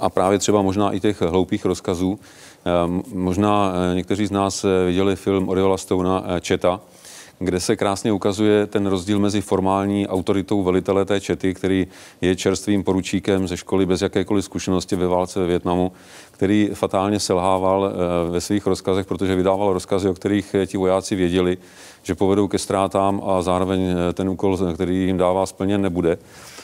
a právě třeba možná i těch hloupých rozkazů. Eh, možná eh, někteří z nás viděli film Oriola Stona Četa, kde se krásně ukazuje ten rozdíl mezi formální autoritou velitele té čety, který je čerstvým poručíkem ze školy bez jakékoliv zkušenosti ve válce ve Větnamu, který fatálně selhával eh, ve svých rozkazech, protože vydával rozkazy, o kterých ti vojáci věděli, že povedou ke ztrátám a zároveň eh, ten úkol, který jim dává, splněn nebude.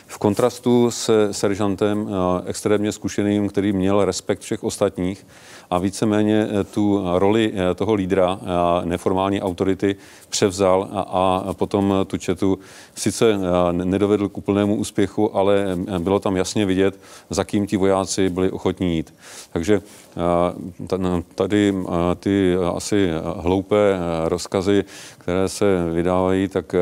V kontrastu se seržantem eh, extrémně zkušeným, který měl respekt všech ostatních a víceméně eh, tu roli eh, toho lídra, neformální autority, převzal a, a potom tu četu sice nedovedl k úplnému úspěchu, ale bylo tam jasně vidět, za kým ti vojáci byli ochotní jít. Takže tady ty asi hloupé rozkazy, které se vydávají, tak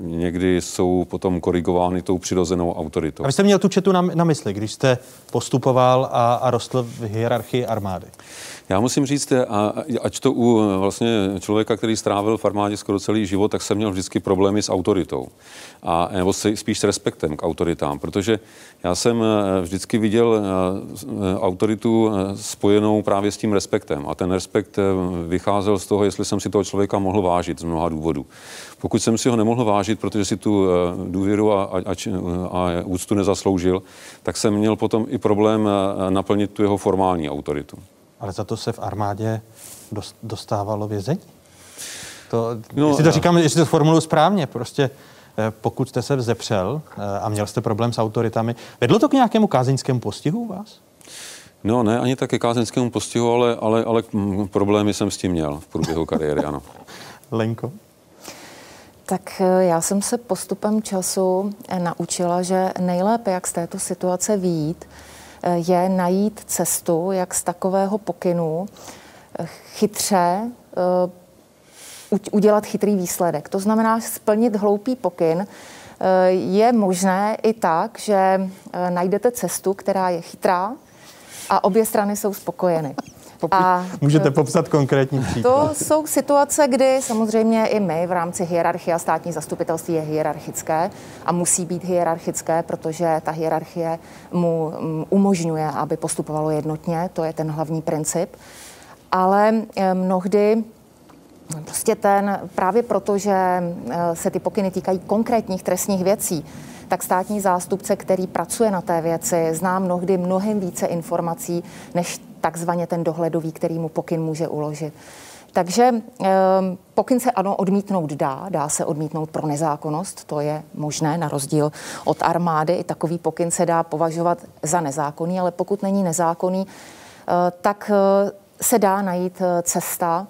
někdy jsou potom korigovány tou přirozenou autoritou. A vy jste měl tu četu na, na mysli, když jste postupoval a, a rostl v hierarchii armády? Já musím říct, a, ať to u vlastně člověka, který strávil v armádě skoro celý život, tak jsem měl vždycky problémy s autoritou. A, nebo spíš s respektem k autoritám, protože já jsem eh, vždycky viděl eh, autoritu eh, spojenou právě s tím respektem. A ten respekt vycházel z toho, jestli jsem si toho člověka mohl vážit z mnoha důvodů. Pokud jsem si ho nemohl vážit, protože si tu důvěru a, a, a úctu nezasloužil, tak jsem měl potom i problém naplnit tu jeho formální autoritu. Ale za to se v armádě dostávalo vězení? To, no, jestli to říkám, jestli to formuluji správně, prostě eh, pokud jste se vzepřel eh, a měl jste problém s autoritami, vedlo to k nějakému kázeňskému postihu u vás? No ne, ani tak ke kázeňskému postihu, ale, ale, ale problémy jsem s tím měl v průběhu kariéry, ano. Lenko? Tak eh, já jsem se postupem času eh, naučila, že nejlépe, jak z této situace výjít, eh, je najít cestu, jak z takového pokynu chytře udělat chytrý výsledek. To znamená splnit hloupý pokyn. Je možné i tak, že najdete cestu, která je chytrá a obě strany jsou spokojeny. A Můžete popsat konkrétní příklad? To jsou situace, kdy samozřejmě i my v rámci hierarchie a státní zastupitelství je hierarchické a musí být hierarchické, protože ta hierarchie mu mm, umožňuje, aby postupovalo jednotně, to je ten hlavní princip. Ale eh, mnohdy prostě ten, právě proto, že eh, se ty pokyny týkají konkrétních trestních věcí, tak státní zástupce, který pracuje na té věci, zná mnohdy mnohem více informací než takzvaně ten dohledový, který mu pokyn může uložit. Takže ehm, pokyn se ano odmítnout dá, dá se odmítnout pro nezákonnost, to je možné, na rozdíl od armády, i takový pokyn se dá považovat za nezákonný, ale pokud není nezákonný, eh, tak eh, se dá najít eh, cesta,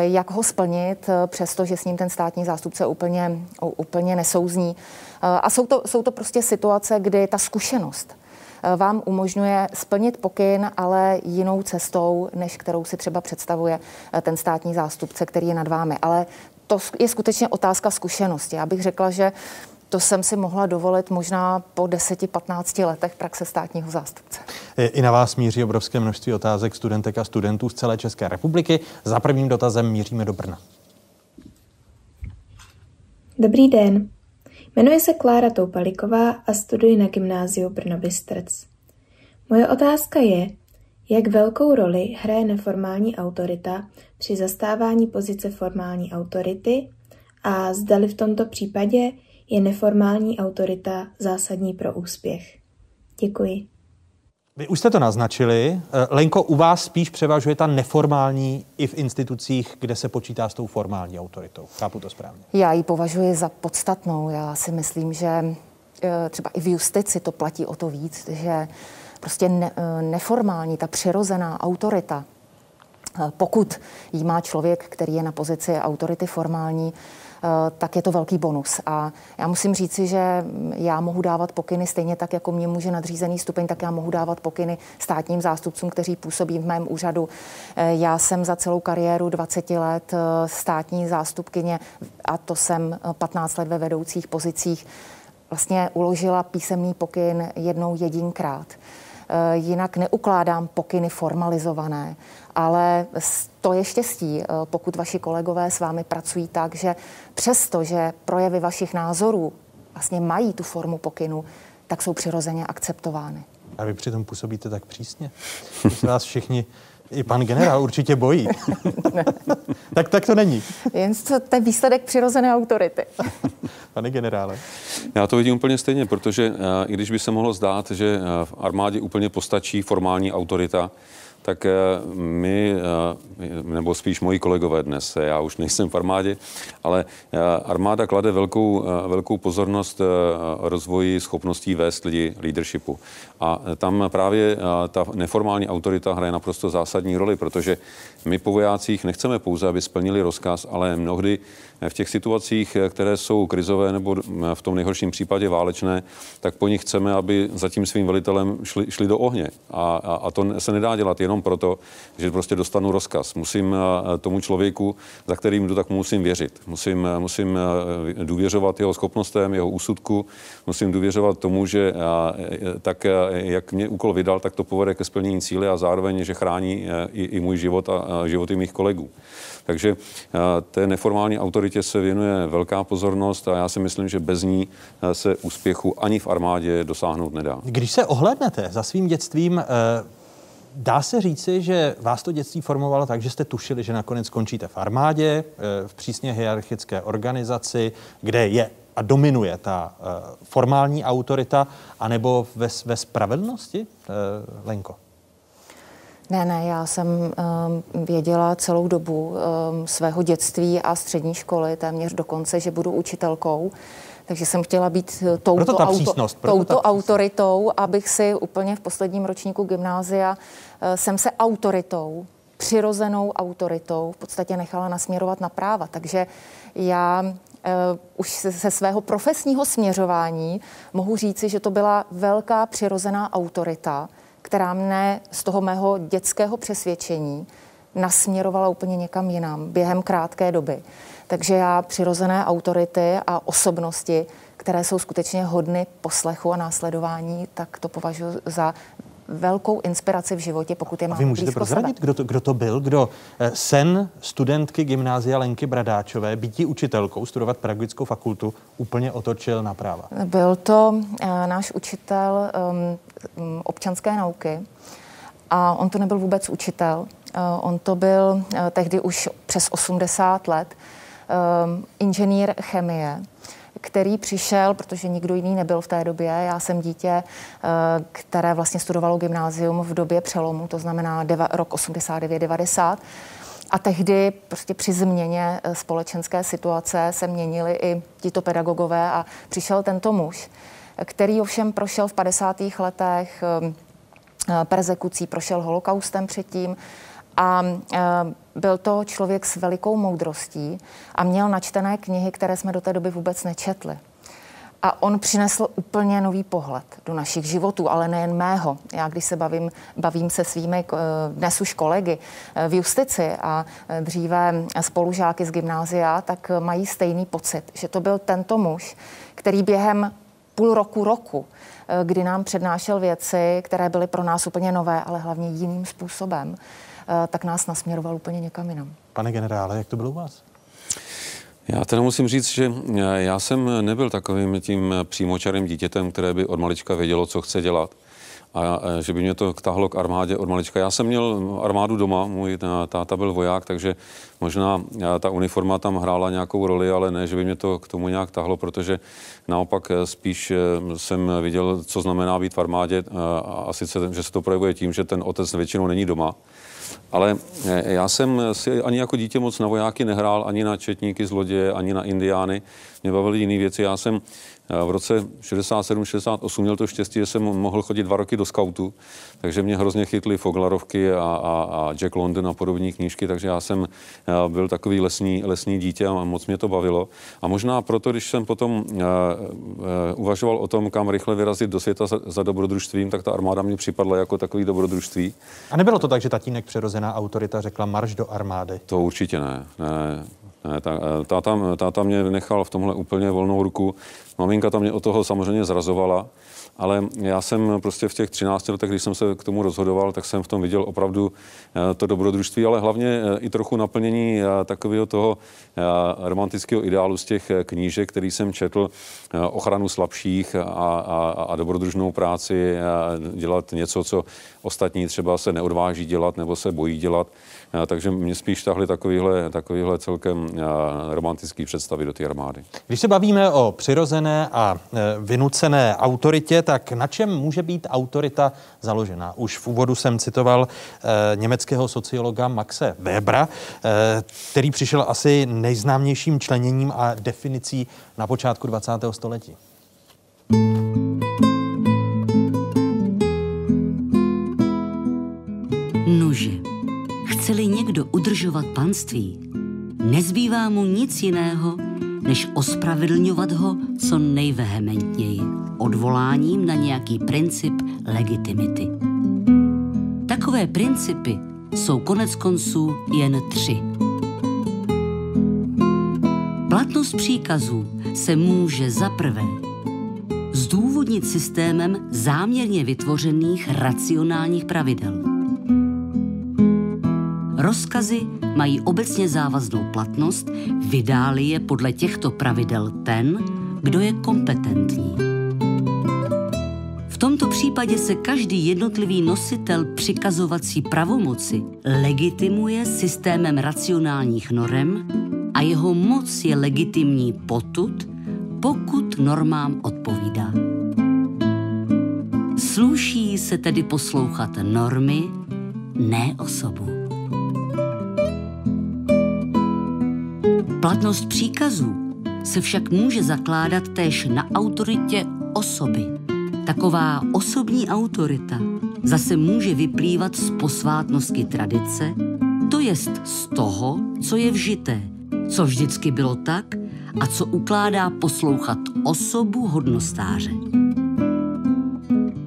jak ho splnit, přestože s ním ten státní zástupce úplně, úplně nesouzní. A jsou to, jsou to prostě situace, kdy ta zkušenost vám umožňuje splnit pokyn, ale jinou cestou, než kterou si třeba představuje eh, ten státní zástupce, který je nad vámi. Ale to je skutečně otázka zkušenosti. Já bych řekla, že to jsem si mohla dovolit možná po 10-15 letech praxe státního zástupce. I na vás míří obrovské množství otázek studentek a studentů z celé České republiky. Za prvním dotazem míříme do Brna. Dobrý den. Jmenuji se Klára Toupaliková a studuji na gymnáziu Brno Bystrc. Moje otázka je, jak velkou roli hraje neformální autorita při zastávání pozice formální autority a zdali v tomto případě je neformální autorita zásadní pro úspěch. Děkuji. Vy už jste to naznačili. Eh, Lenko, u vás spíš převažuje ta neformální i v institucích, kde se počítá s tou formální autoritou. Chápu to správně. Já ji považuji za podstatnou. Já si myslím, že eh, třeba i v justici to platí o to víc, že prostě eh, neformální, ta přirozená autorita, pokud jí má člověk, který je na pozici autority formální, tak je to velký bonus. A já musím říci, že já mohu dávat pokyny stejně tak, jako mě může nadřízený stupeň, tak já mohu dávat pokyny státním zástupcům, kteří působí v mém úřadu. Eh, já jsem za celou kariéru 20 let eh, státní zástupkyně a to jsem 15 let ve vedoucích pozicích vlastně uložila písemný pokyn jednou jedinkrát. Jinak neukládám pokyny formalizované ale to je štěstí, eh, pokud vaši kolegové s vámi pracují tak, že přesto, že projevy vašich názorů vlastně mají tu formu pokynu, tak jsou přirozeně akceptovány. A vy přitom působíte tak přísně. že vás všichni i pan generál určitě bojí. tak, tak to není. Jen to je výsledek přirozené autority. Pane generále. Já to vidím úplně stejně, protože uh, i když by se mohlo zdát, že uh, v armádě úplně postačí formální autorita, tak eh, my, eh, nebo spíš moji kolegové dnes, já už nejsem v armádě, ale eh, armáda klade velkou, velkou pozornost rozvoji schopností vést lidi leadershipu. A tam právě ta neformální autorita hraje naprosto zásadní roli, protože my po vojácích nechceme pouze, aby splnili rozkaz, ale mnohdy v těch situacích, které jsou krizové nebo v tom nejhorším případě válečné, tak po nich chceme, aby za tím svým velitelem šli, šli do ohně. A, a, a to se nedá dělat jenom proto, že prostě dostanu rozkaz. Musím tomu člověku, za kterým jdu, tak musím věřit. Musím, musím důvěřovat jeho schopnostem, jeho úsudku, musím důvěřovat tomu, že tak, jak mě úkol vydal, tak to povede ke splnění cíle a zároveň, že chrání i, i můj život a životy mých kolegů. Takže té neformální autoritě se věnuje velká pozornost a já si myslím, že bez ní se úspěchu ani v armádě dosáhnout nedá. Když se ohlednete za svým dětstvím, eh, Dá se říci, že vás to dětství formovalo tak, že jste tušili, že nakonec skončíte v armádě, eh, v přísně hierarchické organizaci, kde je a dominuje ta eh, formální autorita, anebo ve, ve spravedlnosti, Lenko? Ne, ne, já jsem um, věděla celou dobu um, svého dětství a střední školy, téměř dokonce, že budu učitelkou. Takže jsem chtěla být eh, touto, ta přísnost, proto touto ta autoritou, abych si úplně v posledním ročníku gymnázia eh, jsem se autoritou, přirozenou autoritou v podstatě nechala nasměrovat na práva. Takže já uh, už se, se svého profesního směřování mohu říci, že to byla velká přirozená autorita, která mne z toho mého dětského přesvědčení nasměrovala úplně někam jinam během krátké doby. Takže já přirozené autority a osobnosti, které jsou skutečně hodny poslechu a následování, tak to považuji za velkou inspiraci v životě, pokud je A vy můžete prozradit, kdo to, kdo to byl? Kdo eh, sen studentky gymnázia Lenky Bradáčové, býtí učitelkou, studovat pedagogickou fakultu, úplně otočil na práva? Byl to uh, náš učitel um, občanské nauky a on to nebyl vůbec učitel. Uh, on to byl uh, tehdy už přes 80 let um, inženýr chemie, který přišel, protože nikdo jiný nebyl v té době. Já jsem dítě, uh, které vlastně studovalo gymnázium v době přelomu, to znamená deva, rok 89-90. A tehdy prostě při změně uh, společenské situace se měnili i tito pedagogové a přišel tento muž, který ovšem prošel v 50. letech uh, persekucí, prošel holokaustem předtím a byl to člověk s velikou moudrostí a měl načtené knihy, které jsme do té doby vůbec nečetli. A on přinesl úplně nový pohled do našich životů, ale nejen mého. Já když se bavím, bavím se svými eh, dnes už kolegy eh, v justici a dříve spolužáky z gymnázia, tak mají stejný pocit, že to byl tento muž, který během půl roku, roku, kdy nám přednášel věci, které byly pro nás úplně nové, ale hlavně jiným způsobem, tak nás nasměroval úplně někam jinam. Pane generále, jak to bylo u vás? Já teda musím říct, že eh, já jsem nebyl takovým tím přímočarým dítětem, které by od malička vědělo, co chce dělat a že by mě to tahlo k armádě od malička. Já jsem měl armádu doma, můj táta byl voják, takže možná ta uniforma tam hrála nějakou roli, ale ne, že by mě to k tomu nějak tahlo, protože naopak eh, spíš jsem viděl, co znamená být v armádě a sice, že se to projevuje tím, že ten otec většinou není doma ale eh, já jsem si ani jako dítě moc na vojáky nehrál, ani na četníky, zloděje, ani na indiány. Mě bavily jiné věci. Já jsem v roce 67-68 měl to štěstí, že jsem mohl chodit dva roky do skautu, takže mě hrozně chytly Foglarovky a, a, a Jack London a podobné knížky, takže já jsem byl takový lesní, lesní dítě a moc mě to bavilo. A možná proto, když jsem potom uh, uh, uvažoval o tom, kam rychle vyrazit do světa za, za dobrodružstvím, tak ta armáda mě připadla jako takový dobrodružství. A nebylo to tak, že tatínek přirozená autorita řekla marš do armády? To určitě ne. ne. Ne, tá, táta, táta mě nechal v tomhle úplně volnou ruku. Maminka tam mě o toho samozřejmě zrazovala, ale já jsem prostě v těch 13 letech, když jsem se k tomu rozhodoval, tak jsem v tom viděl opravdu eh, to dobrodružství, ale hlavně eh, i trochu naplnění eh, takového toho romantického ideálu z těch knížek, který jsem četl, ochranu slabších a, a, a dobrodružnou práci, dělat něco, co ostatní třeba se neodváží dělat nebo se bojí dělat. Takže mě spíš tahly takovýhle, takovýhle celkem romantický představy do té armády. Když se bavíme o přirozené a e, vynucené autoritě, tak na čem může být autorita založena? Už v úvodu jsem citoval e, německého sociologa Maxe Webera, e, který přišel asi nejznámějším členěním a definicí na počátku 20. století. Nože. Chce-li někdo udržovat panství, nezbývá mu nic jiného, než ospravedlňovat ho co nejvehementněji, odvoláním na nějaký princip legitimity. Takové principy jsou konec konců jen tři. Platnost příkazů se může za prvé zdůvodnit systémem záměrně vytvořených racionálních pravidel – Rozkazy mají obecně závaznou platnost, vydáli je podle těchto pravidel ten, kdo je kompetentní. V tomto případě se každý jednotlivý nositel přikazovací pravomoci legitimuje systémem racionálních norem a jeho moc je legitimní potud, pokud normám odpovídá. Sluší se tedy poslouchat normy, ne osobu. Platnost příkazů se však může zakládat též na autoritě osoby. Taková osobní autorita zase může vyplývat z posvátnosti tradice, to jest z toho, co je vžité, co vždycky bylo tak a co ukládá poslouchat osobu hodnostáře.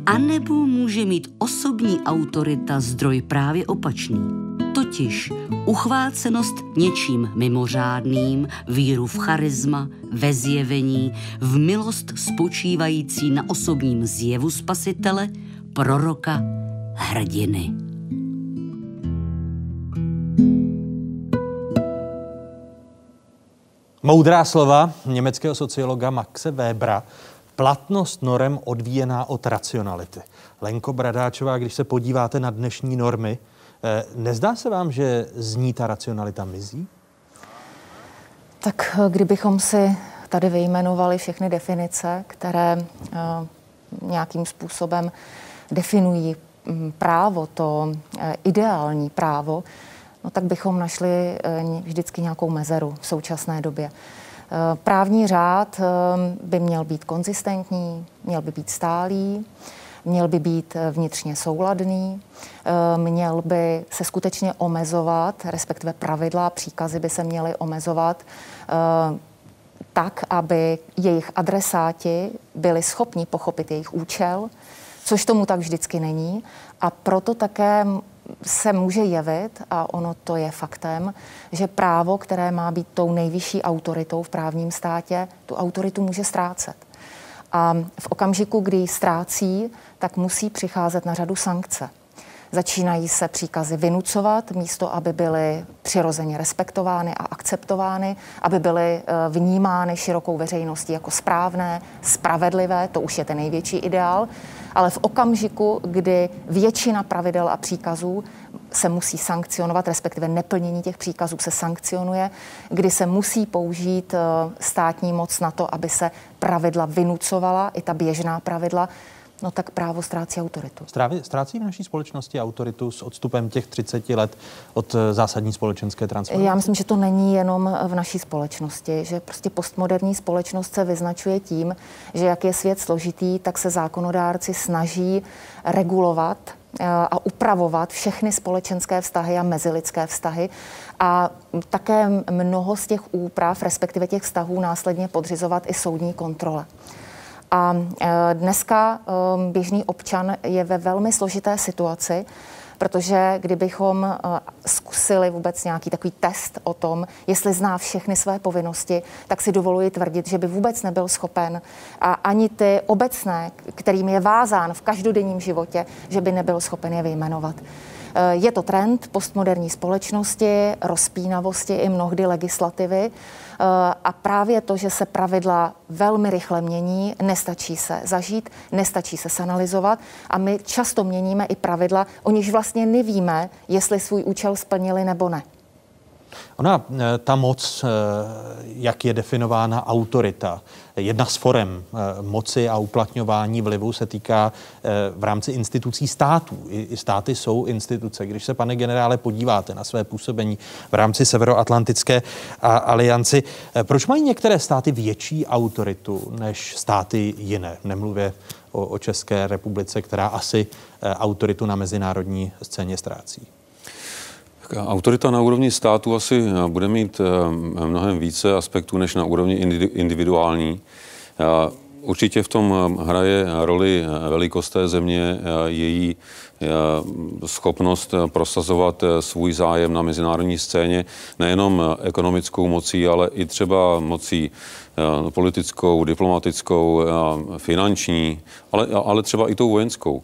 A nebo může mít osobní autorita zdroj právě opačný, totiž uchvácenost něčím mimořádným, víru v charisma, ve zjevení, v milost spočívající na osobním zjevu spasitele, proroka, hrdiny. Moudrá slova německého sociologa Maxe Webera, platnost norem odvíjená od racionality. Lenko Bradáčová, když se podíváte na dnešní normy, nezdá se vám, že z ní ta racionalita mizí? Tak eh, kdybychom si tady vyjmenovali všechny definice, které uh, nějakým způsobem definují um, právo, to ideální právo, no tak bychom našli vždycky nějakou mezeru v současné době. Právní řád by měl být konzistentní, měl by být stálý, měl by být vnitřně souladný, měl by se skutečně omezovat, respektive pravidla, příkazy by se měly omezovat tak, aby jejich adresáti byli schopni pochopit jejich účel, což tomu tak vždycky není. A proto také se může jevit, a ono to je faktem, že právo, které má být tou nejvyšší autoritou v právním státě, tu autoritu může ztrácet. A v okamžiku, kdy ztrácí, tak musí přicházet na řadu sankce. Začínají se příkazy vynucovat, místo aby byly přirozeně respektovány a akceptovány, aby byly eh, vnímány širokou veřejností jako správné, spravedlivé, to už je ten největší ideál. Ale v okamžiku, kdy většina pravidel a příkazů se musí sankcionovat, respektive neplnění těch příkazů se sankcionuje, kdy se musí použít eh, státní moc na to, aby se pravidla vynucovala, i ta běžná pravidla, no tak právo ztrácí autoritu. Stráví, ztrácí v naší společnosti autoritu s odstupem těch 30 let od eh, zásadní společenské transformace? Já myslím, že to není jenom v naší společnosti, že prostě postmoderní společnost se vyznačuje tím, že jak je svět složitý, tak se zákonodárci snaží regulovat eh, a upravovat všechny společenské vztahy a mezilidské vztahy a také mnoho z těch úprav, respektive těch vztahů následně podřizovat i soudní kontrole. A e, dneska e, běžný občan je ve velmi složité situaci, protože kdybychom e, zkusili vůbec nějaký takový test o tom, jestli zná všechny své povinnosti, tak si dovoluji tvrdit, že by vůbec nebyl schopen a ani ty obecné, kterým je vázán v každodenním životě, že by nebyl schopen je vyjmenovat. Je to trend postmoderní společnosti, rozpínavosti i mnohdy legislativy. Eh, a právě to, že se pravidla velmi rychle mění, nestačí se zažít, nestačí se sanalizovat a my často měníme i pravidla, o nichž vlastně nevíme, jestli svůj účel splnili nebo ne. Ona, eh, ta moc, eh, jak je definována autorita, jedna z forem eh, moci a uplatňování vlivu se týká v rámci institucí států. I státy jsou instituce. Když se, pane generále, podíváte na své působení v rámci Severoatlantické alianci, proč mají některé státy větší autoritu než státy jiné? Nemluvě o České republice, která asi autoritu na mezinárodní scéně ztrácí. Autorita na úrovni státu asi eh, bude mít eh, mnohem více aspektů než na úrovni individuální. Eh, určitě v tom hraje roli velikost té země, její schopnost prosazovat svůj zájem na mezinárodní scéně, nejenom ekonomickou mocí, ale i třeba mocí politickou, diplomatickou, finanční, ale, ale třeba i tou vojenskou.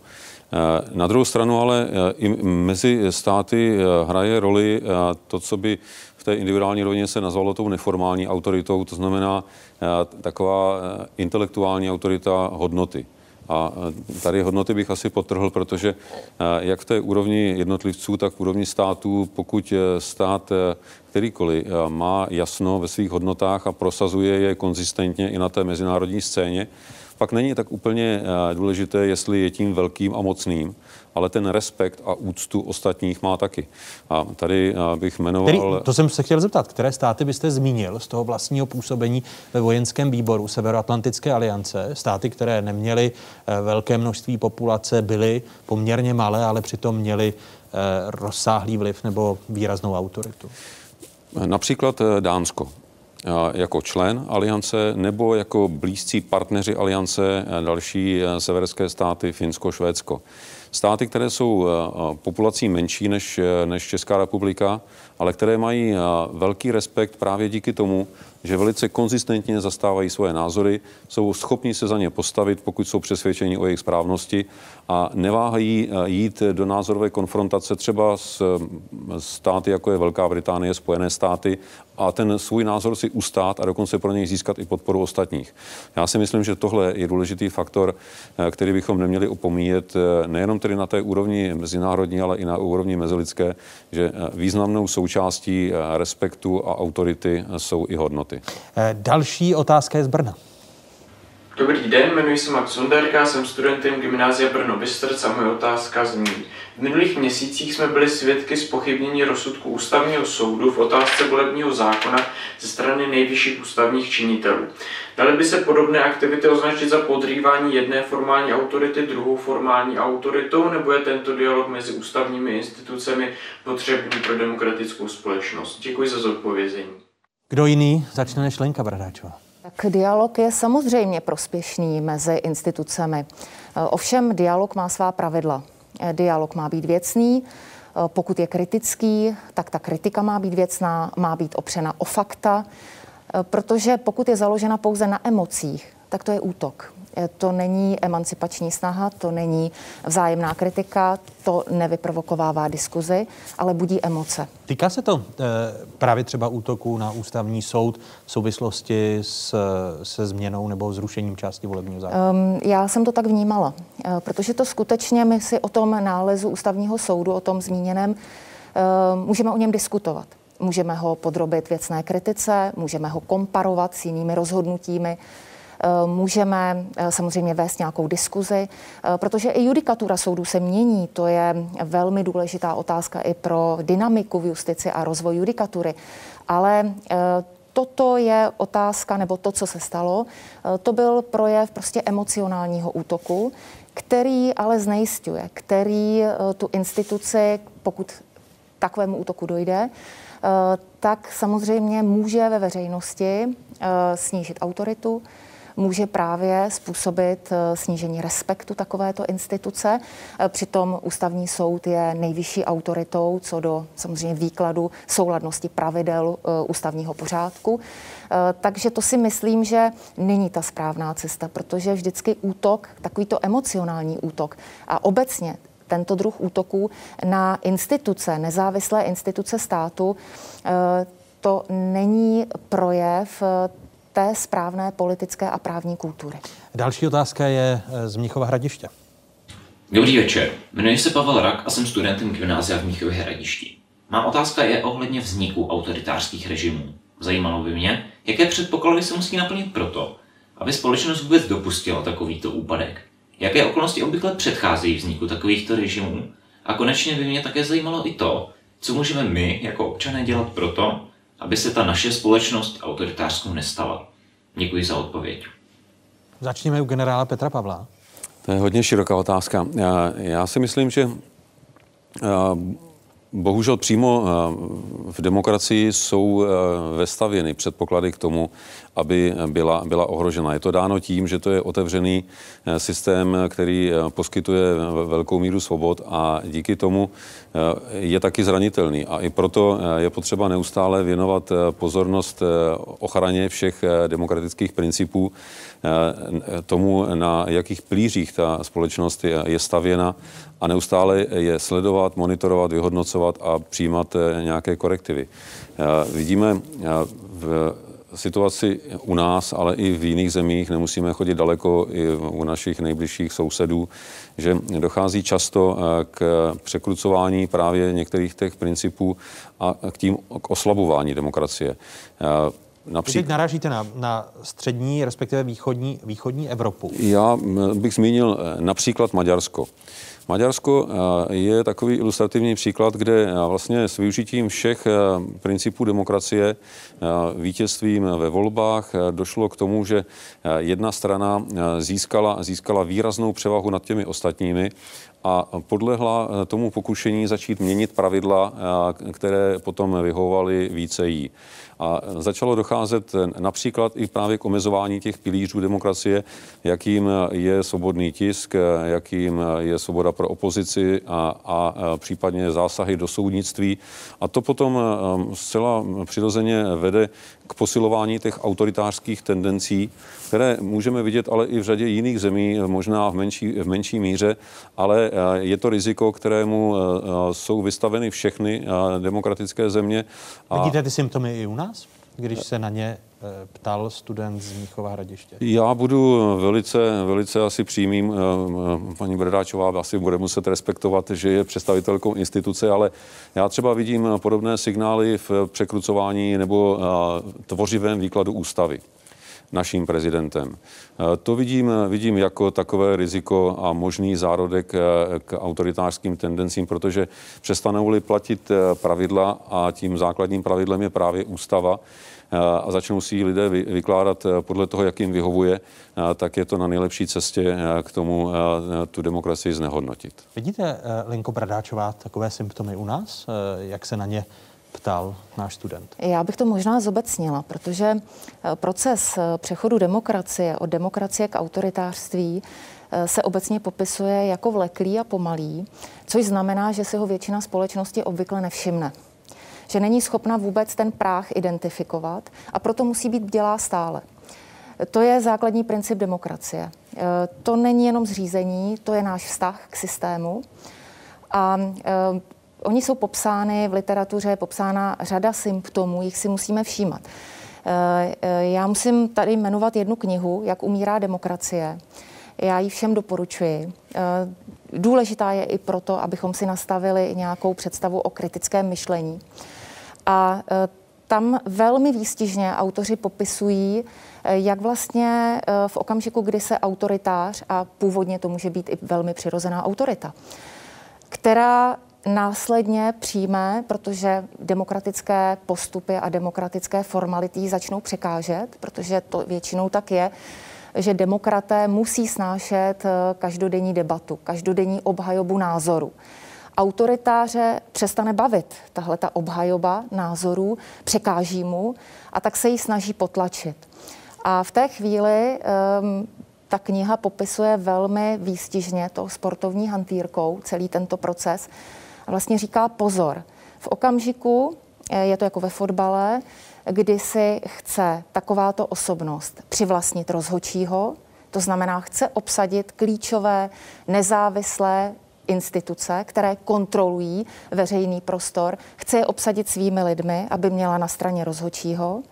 Eh, na druhou stranu ale eh, i mezi státy eh, hraje roli to, co by v té individuální rovině se nazvalo tou neformální autoritou, to znamená taková intelektuální autorita hodnoty. A tady hodnoty bych asi potrhl, protože jak v té úrovni jednotlivců, tak v úrovni států, pokud stát kterýkoliv má jasno ve svých hodnotách a prosazuje je konzistentně i na té mezinárodní scéně, pak není tak úplně důležité, jestli je tím velkým a mocným, ale ten respekt a úctu ostatních má taky. A tady bych jmenoval... Který, to jsem se chtěl zeptat, které státy byste zmínil z toho vlastního působení ve vojenském výboru Severoatlantické aliance, státy, které neměly eh, velké množství populace, byly poměrně malé, ale přitom měly eh, rozsáhlý vliv nebo výraznou autoritu? Například eh, Dánsko jako člen aliance nebo jako blízcí partneři aliance další severské státy, Finsko, Švédsko. Státy, které jsou populací menší než, než Česká republika, ale které mají velký respekt právě díky tomu, že velice konzistentně zastávají svoje názory, jsou schopni se za ně postavit, pokud jsou přesvědčeni o jejich správnosti a neváhají eh, jít do názorové konfrontace třeba s státy, jako je Velká Británie, Spojené státy a ten svůj názor si ustát a dokonce pro něj získat i podporu ostatních. Já si myslím, že tohle je důležitý faktor, eh, který bychom neměli opomíjet eh, nejenom tedy na té úrovni mezinárodní, ale i na úrovni mezilidské, že významnou součástí respektu a autority jsou i hodnoty. Další otázka je z Brna. Dobrý den, jmenuji se Max Sonderka, jsem studentem Gymnázia Brno Bystrc a moje otázka zní. V minulých měsících jsme byli svědky zpochybnění rozsudku ústavního soudu v otázce volebního zákona ze strany nejvyšších ústavních činitelů. Dali by se podobné aktivity označit za podrývání jedné formální autority druhou formální autoritou, nebo je tento dialog mezi ústavními institucemi potřebný pro demokratickou společnost? Děkuji za zodpovězení. Kdo jiný začne než Lenka Bradáčová? Tak dialog je samozřejmě prospěšný mezi institucemi. Ovšem dialog má svá pravidla. Dialog má být věcný, pokud je kritický, tak ta kritika má být věcná, má být opřena o fakta, protože pokud je založena pouze na emocích, tak to je útok. To není emancipační snaha, to není vzájemná kritika, to nevyprovokovává diskuzi, ale budí emoce. Týká se to e, právě třeba útoku na ústavní soud v souvislosti s, se změnou nebo zrušením části volebního zákona? Um, já jsem to tak vnímala, e, protože to skutečně my si o tom nálezu ústavního soudu, o tom zmíněném, e, můžeme o něm diskutovat. Můžeme ho podrobit věcné kritice, můžeme ho komparovat s jinými rozhodnutími, můžeme eh, samozřejmě vést nějakou diskuzi, eh, protože i judikatura soudu se mění. To je velmi důležitá otázka i pro dynamiku v justici a rozvoj judikatury. Ale toto je otázka, nebo to, co se stalo, to byl projev prostě emocionálního útoku, který ale znejistuje, který tu instituci, pokud takovému útoku dojde, tak samozřejmě může ve veřejnosti snížit autoritu, může právě způsobit eh, snížení respektu takovéto instituce. Eh, přitom ústavní soud je nejvyšší autoritou co do samozřejmě výkladu souladnosti pravidel eh, ústavního pořádku. Takže to si myslím, že není ta správná cesta, protože vždycky útok, takovýto emocionální útok a obecně tento druh útoků na instituce, nezávislé instituce státu, to není projev té správné politické a právní kultury. Další otázka je eh, z Mnichova hradiště. Dobrý večer, jmenuji se Pavel Rak a jsem studentem gymnázia v Mnichově hradišti. Má otázka je ohledně vzniku autoritářských režimů. Zajímalo by mě, jaké předpoklady se musí naplnit proto, aby společnost vůbec dopustila takovýto úpadek. Jaké okolnosti obvykle předcházejí vzniku takovýchto režimů? A konečně by mě také zajímalo i to, co můžeme my jako občané dělat proto, aby se ta naše společnost autoritářskou nestala? Děkuji za odpověď. Začněme u generála Petra Pavla. To je hodně široká otázka. Já, já si myslím, že Bohužel přímo v demokracii jsou vestavěny předpoklady k tomu, aby byla, byla ohrožena. Je to dáno tím, že to je otevřený eh, systém, který eh, poskytuje velkou míru svobod a díky tomu eh, je taky zranitelný. A i proto je potřeba neustále věnovat pozornost ochraně všech demokratických principů, tomu, na jakých plířích ta společnost je stavěna a neustále je sledovat, monitorovat, vyhodnocovat a přijímat nějaké korektivy. Vidíme v situaci u nás, ale i v jiných zemích, nemusíme chodit daleko i u našich nejbližších sousedů, že dochází často eh, k překrucování právě některých těch principů a k tím k oslabování demokracie. Eh, Například... Teď narážíte na, na střední, respektive východní, východní Evropu. Já bych zmínil eh, například Maďarsko. Maďarsko eh, je takový ilustrativní příklad, kde eh, vlastně s využitím všech principů demokracie, vítězstvím ve volbách došlo k tomu, že jedna strana získala, získala výraznou převahu nad těmi ostatními a podlehla tomu pokušení začít měnit pravidla, které potom vyhovovaly více jí. A začalo docházet například i právě k omezování těch pilířů demokracie, jakým je svobodný tisk, jakým je svoboda pro opozici a, a případně zásahy do soudnictví. A to potom zcela přirozeně vede k posilování těch autoritářských tendencí, které můžeme vidět ale i v řadě jiných zemí, možná v menší, v menší míře, ale je to riziko, kterému jsou vystaveny všechny demokratické země. Vidíte ty symptomy i u nás? když se na ně ptal student z Míchova hradiště? Já budu velice, velice asi přímým. Paní Bredáčová asi bude muset respektovat, že je představitelkou instituce, ale já třeba vidím podobné signály v překrucování nebo tvořivém výkladu ústavy naším prezidentem. To vidím, vidím jako takové riziko a možný zárodek k autoritářským tendencím, protože přestanou-li platit pravidla a tím základním pravidlem je právě ústava, a začnou si ji lidé vykládat podle toho, jak jim vyhovuje, tak je to na nejlepší cestě k tomu tu demokracii znehodnotit. Vidíte, Linko Bradáčová, takové symptomy u nás, jak se na ně ptal náš student? Já bych to možná zobecnila, protože eh, proces eh, přechodu demokracie od demokracie k autoritářství eh, se obecně popisuje jako vleklý a pomalý, což znamená, že si ho většina společnosti obvykle nevšimne. Že není schopna vůbec ten práh identifikovat a proto musí být bdělá stále. To je základní princip demokracie. To není jenom zřízení, to je náš vztah k systému. A Oni jsou popsány, v literatuře je popsána řada symptomů, jich si musíme všímat. Eh, eh, já musím tady jmenovat jednu knihu, Jak umírá demokracie. Já ji všem doporučuji. Eh, důležitá je i proto, abychom si nastavili nějakou představu o kritickém myšlení. A tam velmi výstižně autoři popisují, jak vlastně v okamžiku, kdy se autoritář, a původně to může být i velmi přirozená autorita, která následně přijme, protože demokratické postupy a demokratické formality začnou překážet, protože to většinou tak je, že demokraté musí snášet eh, každodenní debatu, každodenní obhajobu názoru. Autoritáře přestane bavit tahle ta obhajoba názorů, překáží mu a tak se jí snaží potlačit. A v té chvíli um, ta kniha popisuje velmi výstižně to sportovní hantýrkou celý tento proces, a vlastně říká pozor. V okamžiku, eh, je to jako ve fotbale, kdy si chce takováto osobnost přivlastnit rozhočího, to znamená, chce obsadit klíčové nezávislé instituce, které kontrolují veřejný prostor, chce je obsadit svými lidmi, aby měla na straně rozhočího.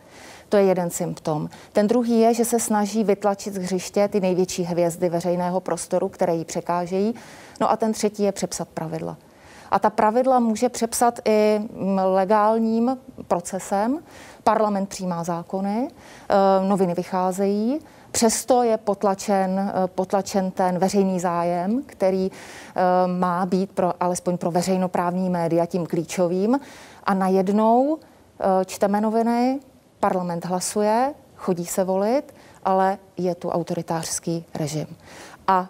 To je jeden symptom. Ten druhý je, že se snaží vytlačit z hřiště ty největší hvězdy veřejného prostoru, které jí překážejí. No a ten třetí je přepsat pravidla. A ta pravidla může přepsat i mm, legálním procesem. Parlament přijímá zákony, eh, noviny vycházejí, Přesto je potlačen, eh, potlačen ten veřejný zájem, který eh, má být pro, alespoň pro veřejnoprávní média tím klíčovým. A najednou čteme noviny, parlament hlasuje, chodí se volit, ale je tu autoritářský režim. A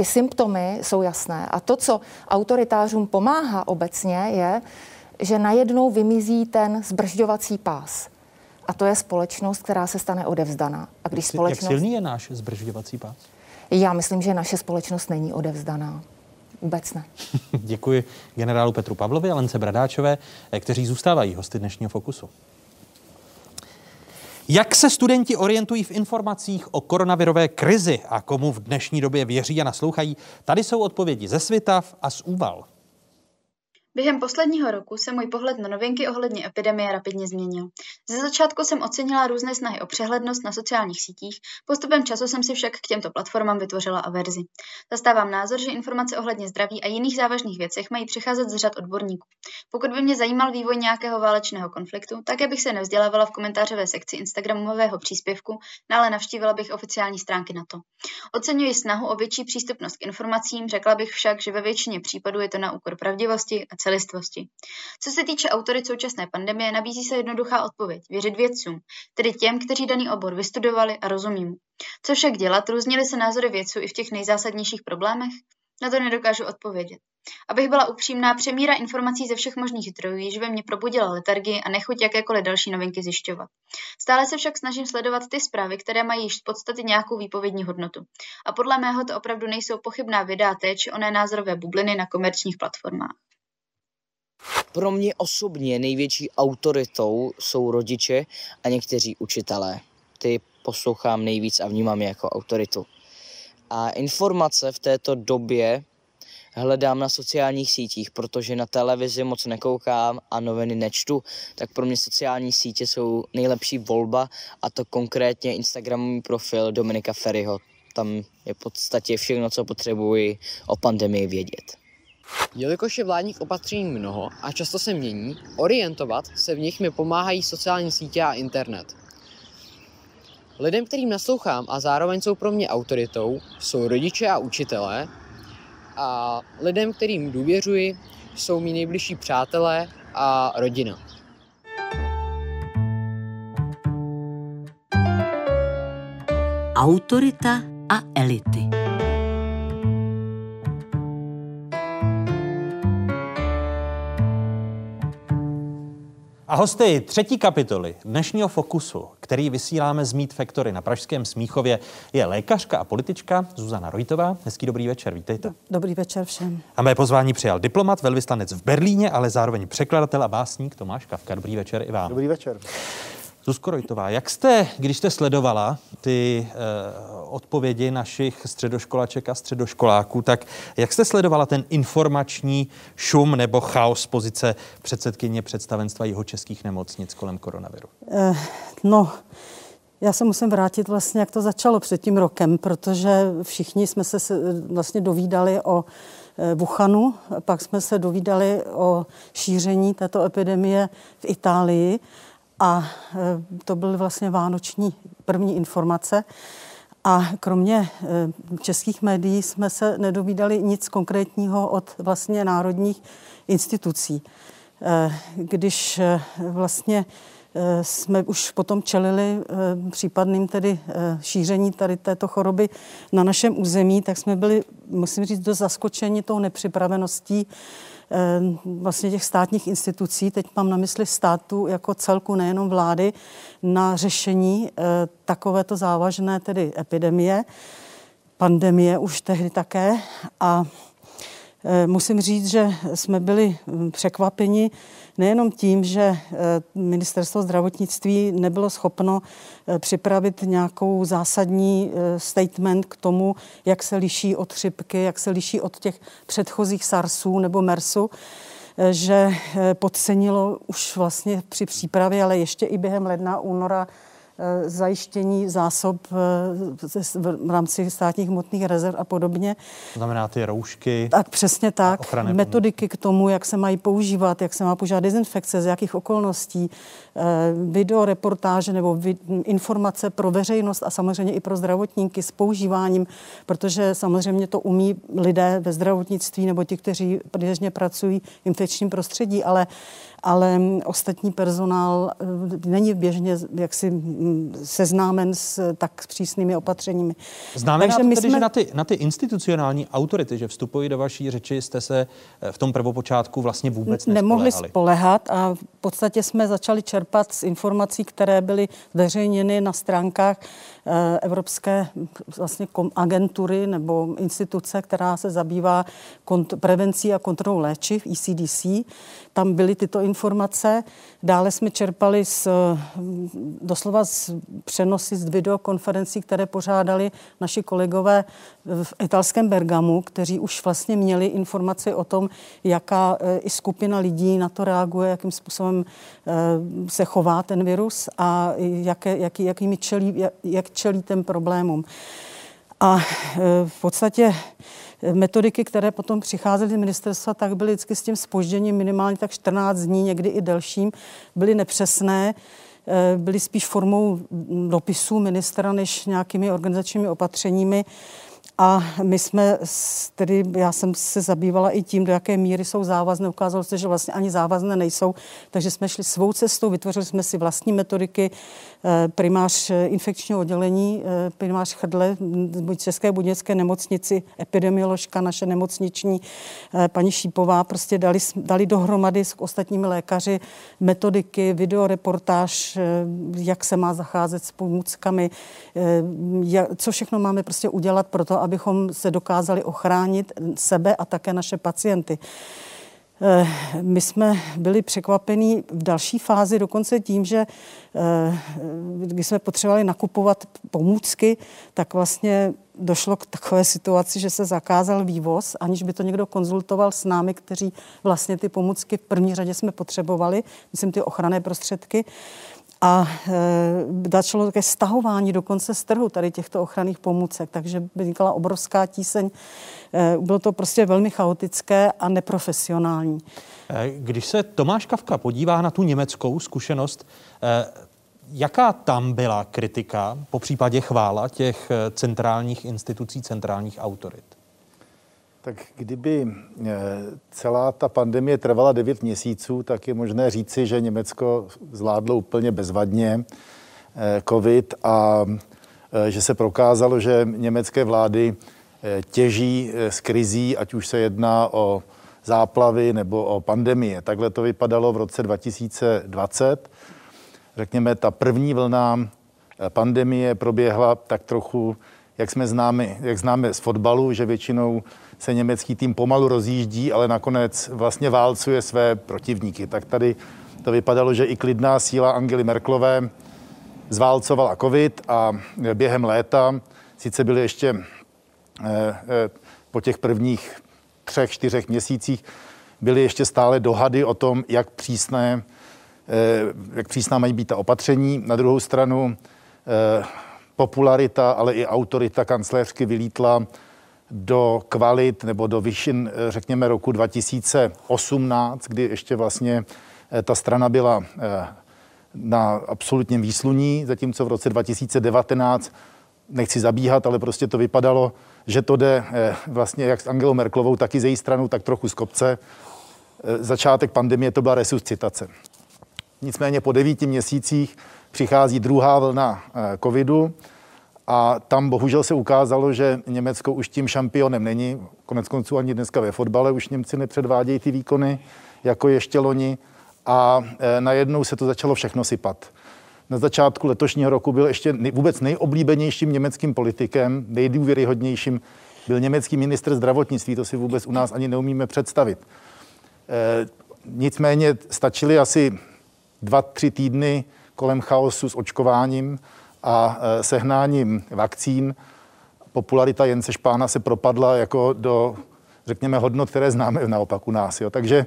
ty symptomy jsou jasné. A to, co autoritářům pomáhá obecně, je, že najednou vymizí ten zbržďovací pás. A to je společnost, která se stane odevzdaná. A když jak, společnost... Jak silný je náš zbržďovací pás? Já myslím, že naše společnost není odevzdaná. Vůbec ne. Děkuji generálu Petru Pavlovi a Lence Bradáčové, kteří zůstávají hosty dnešního Fokusu. Jak se studenti orientují v informacích o koronavirové krizi a komu v dnešní době věří a naslouchají? Tady jsou odpovědi ze Svitav a z Úval. Během posledního roku se můj pohled na novinky ohledně epidemie rapidně změnil. Ze začátku jsem ocenila různé snahy o přehlednost na sociálních sítích, postupem času jsem si však k těmto platformám vytvořila averzi. Zastávám názor, že informace ohledně zdraví a jiných závažných věcech mají přecházet z řad odborníků. Pokud by mě zajímal vývoj nějakého válečného konfliktu, také bych se nevzdělávala v komentářové sekci Instagramového příspěvku, no ale navštívila bych oficiální stránky na to. Oceňuji snahu o větší přístupnost k informacím, řekla bych však, že ve většině případů je to na úkor pravdivosti a celistvosti. Co se týče autory současné pandemie, nabízí se jednoduchá odpověď. Věřit vědcům, tedy těm, kteří daný obor vystudovali a rozumí mu. Co však dělat, různily se názory vědců i v těch nejzásadnějších problémech? Na to nedokážu odpovědět. Abych byla upřímná, přemíra informací ze všech možných zdrojů již ve mně probudila letargii a nechuť jakékoliv další novinky zjišťovat. Stále se však snažím sledovat ty zprávy, které mají již v podstatě nějakou výpovědní hodnotu. A podle mého to opravdu nejsou pochybná videa té či oné názorové bubliny na komerčních platformách. Pro mě osobně největší autoritou jsou rodiče a někteří učitelé. Ty poslouchám nejvíc a vnímám je jako autoritu. A informace v této době hledám na sociálních sítích, protože na televizi moc nekoukám a noviny nečtu, tak pro mě sociální sítě jsou nejlepší volba a to konkrétně Instagramový profil Dominika Ferryho. Tam je v podstatě všechno, co potřebuji o pandemii vědět. Jelikož je vládních opatření mnoho a často se mění, orientovat se v nich mi pomáhají sociální sítě a internet. Lidem, kterým naslouchám a zároveň jsou pro mě autoritou, jsou rodiče a učitelé a lidem, kterým důvěřuji, jsou mý nejbližší přátelé a rodina. Autorita a elity. A hosty třetí kapitoly dnešního Fokusu, který vysíláme z Meet Factory na Pražském Smíchově, je lékařka a politička Zuzana Rojtová. Hezký dobrý večer, vítejte. Dobrý večer všem. A mé pozvání přijal diplomat, velvyslanec v Berlíně, ale zároveň překladatel a básník Tomáš Kavka. Dobrý večer i vám. Dobrý večer. Zuzko Rojtová, jak jste, když jste sledovala ty eh, odpovědi našich středoškolaček a středoškoláků, tak jak jste sledovala ten informační šum nebo chaos pozice předsedkyně představenstva jeho českých nemocnic kolem koronaviru? Eh, no, já se musím vrátit vlastně, jak to začalo před tím rokem, protože všichni jsme se vlastně dovídali o eh, Wuhanu, pak jsme se dovídali o šíření této epidemie v Itálii a e, to byly vlastně vánoční první informace. A kromě e, českých médií jsme se nedovídali nic konkrétního od vlastně národních institucí. E, když vlastně jsme už potom čelili případným tedy šíření tady této choroby na našem území, tak jsme byli, musím říct, dost zaskočeni tou nepřipraveností vlastně těch státních institucí, teď mám na mysli státu jako celku, nejenom vlády, na řešení eh, takovéto závažné tedy epidemie, pandemie už tehdy také. A Eh, musím říct, že jsme byli hm, překvapeni nejenom tím, že eh, ministerstvo zdravotnictví nebylo schopno eh, připravit nějakou zásadní statement k tomu, jak se liší od chřipky, jak se liší od těch předchozích SARSů nebo MERSu, že podcenilo už vlastně při přípravě, ale ještě i během ledna, února Eh, zajištění zásob eh, v rámci státních hmotných rezerv a podobně. To znamená ty roušky. Tak přesně tak. Metodiky k tomu, jak se mají používat, jak se má používat dezinfekce, z jakých okolností, eh, videoreportáže nebo informace pro veřejnost a samozřejmě i pro zdravotníky s používáním, protože samozřejmě to umí lidé ve zdravotnictví nebo ti, kteří běžně pracují v infekčním prostředí, ale ale ostatní personál eh, není běžně jaksi mm, seznámen s tak přísnými opatřeními. Znamená Takže to tedy, jsme... že na ty, na ty institucionální autority, že vstupují do vaší řeči, jste se eh, v tom prvopočátku vlastně vůbec Nemohli spolehat a v podstatě jsme začali čerpat z informací, které byly zveřejněny na stránkách Eh, evropské vlastně agentury nebo instituce, která se zabývá kont- prevencí a kontrolou léčiv, ECDC. Tam byly tyto informace. Dále jsme čerpali z, doslova z přenosy z videokonferencí, které pořádali naši kolegové v italském Bergamu, kteří už vlastně měli informaci o tom, jaká e, i skupina lidí na to reaguje, jakým způsobem e, se chová ten virus a jaké, jaký, jakými čelí, jak, jak čelí těm problémům. A v podstatě metodiky, které potom přicházely z ministerstva, tak byly vždycky s tím spožděním minimálně tak 14 dní, někdy i delším, byly nepřesné eh, byly spíš formou dopisů ministra než nějakými organizačními opatřeními. A my jsme, tedy já jsem se zabývala i tím, do jaké míry jsou závazné. Ukázalo se, že vlastně ani závazné nejsou. Takže jsme šli svou cestou, vytvořili jsme si vlastní metodiky. Eh, primář eh, infekčního oddělení, eh, primář Chdle, České budějovické nemocnici, epidemioložka, naše nemocniční, paní Šípová, prostě dali, dali dohromady s ostatními lékaři metodiky, videoreportáž, jak se má zacházet s pomůckami, co všechno máme prostě udělat pro to, abychom se dokázali ochránit sebe a také naše pacienty. Eh, my jsme byli překvapení v další fázi dokonce tím, že eh, když jsme potřebovali nakupovat pomůcky, tak vlastně došlo k takové situaci, že se zakázal vývoz, aniž by to někdo konzultoval s námi, kteří vlastně ty pomůcky v první řadě jsme potřebovali, myslím ty ochranné prostředky a e, začalo také stahování dokonce z trhu tady těchto ochranných pomůcek, takže vznikala obrovská tíseň. E, bylo to prostě velmi chaotické a neprofesionální. E, když se Tomáš Kavka podívá na tu německou zkušenost, jaká tam byla kritika, po případě chvála těch centrálních institucí, centrálních autorit? Tak kdyby eh, celá ta pandemie trvala 9 měsíců, tak je možné říci, že Německo zvládlo úplně bezvadně eh, COVID a eh, že se prokázalo, že německé vlády těží z krizí, ať už se jedná o záplavy nebo o pandemie. Takhle to vypadalo v roce 2020. Řekněme, ta první vlna pandemie proběhla tak trochu, jak jsme známi, jak známe z fotbalu, že většinou se německý tým pomalu rozjíždí, ale nakonec vlastně válcuje své protivníky. Tak tady to vypadalo, že i klidná síla Angely Merklové zválcovala covid a během léta sice byly ještě eh, eh, po těch prvních třech, čtyřech měsících byly ještě stále dohady o tom, jak přísné, eh, jak přísná mají být ta opatření. Na druhou stranu popularita, ale i autorita kancléřky vylítla do kvalit nebo do výšin, eh, řekněme, roku 2018, kdy ještě vlastně eh, ta strana byla eh, na absolutním výsluní, zatímco v roce 2019, nechci zabíhat, ale prostě to vypadalo, že to jde vlastně jak s Angelou Merklovou, tak i z její stranu, tak trochu z kopce. Začátek pandemie to byla resuscitace. Nicméně po devíti měsících přichází druhá vlna covidu, a tam bohužel se ukázalo, že Německo už tím šampionem není. Konec konců ani dneska ve fotbale už Němci nepředvádějí ty výkony jako ještě loni. A e, najednou se to začalo všechno sypat. Na začátku letošního roku byl ještě vůbec nejoblíbenějším německým politikem, nejdůvěryhodnějším, byl německý ministr zdravotnictví, to si vůbec u nás ani neumíme představit. E, nicméně stačily asi dva, tři týdny kolem chaosu s očkováním, a e, sehnáním vakcín popularita Jence Špána se propadla jako do, řekněme, hodnot, které známe naopak u nás. Jo. Takže e,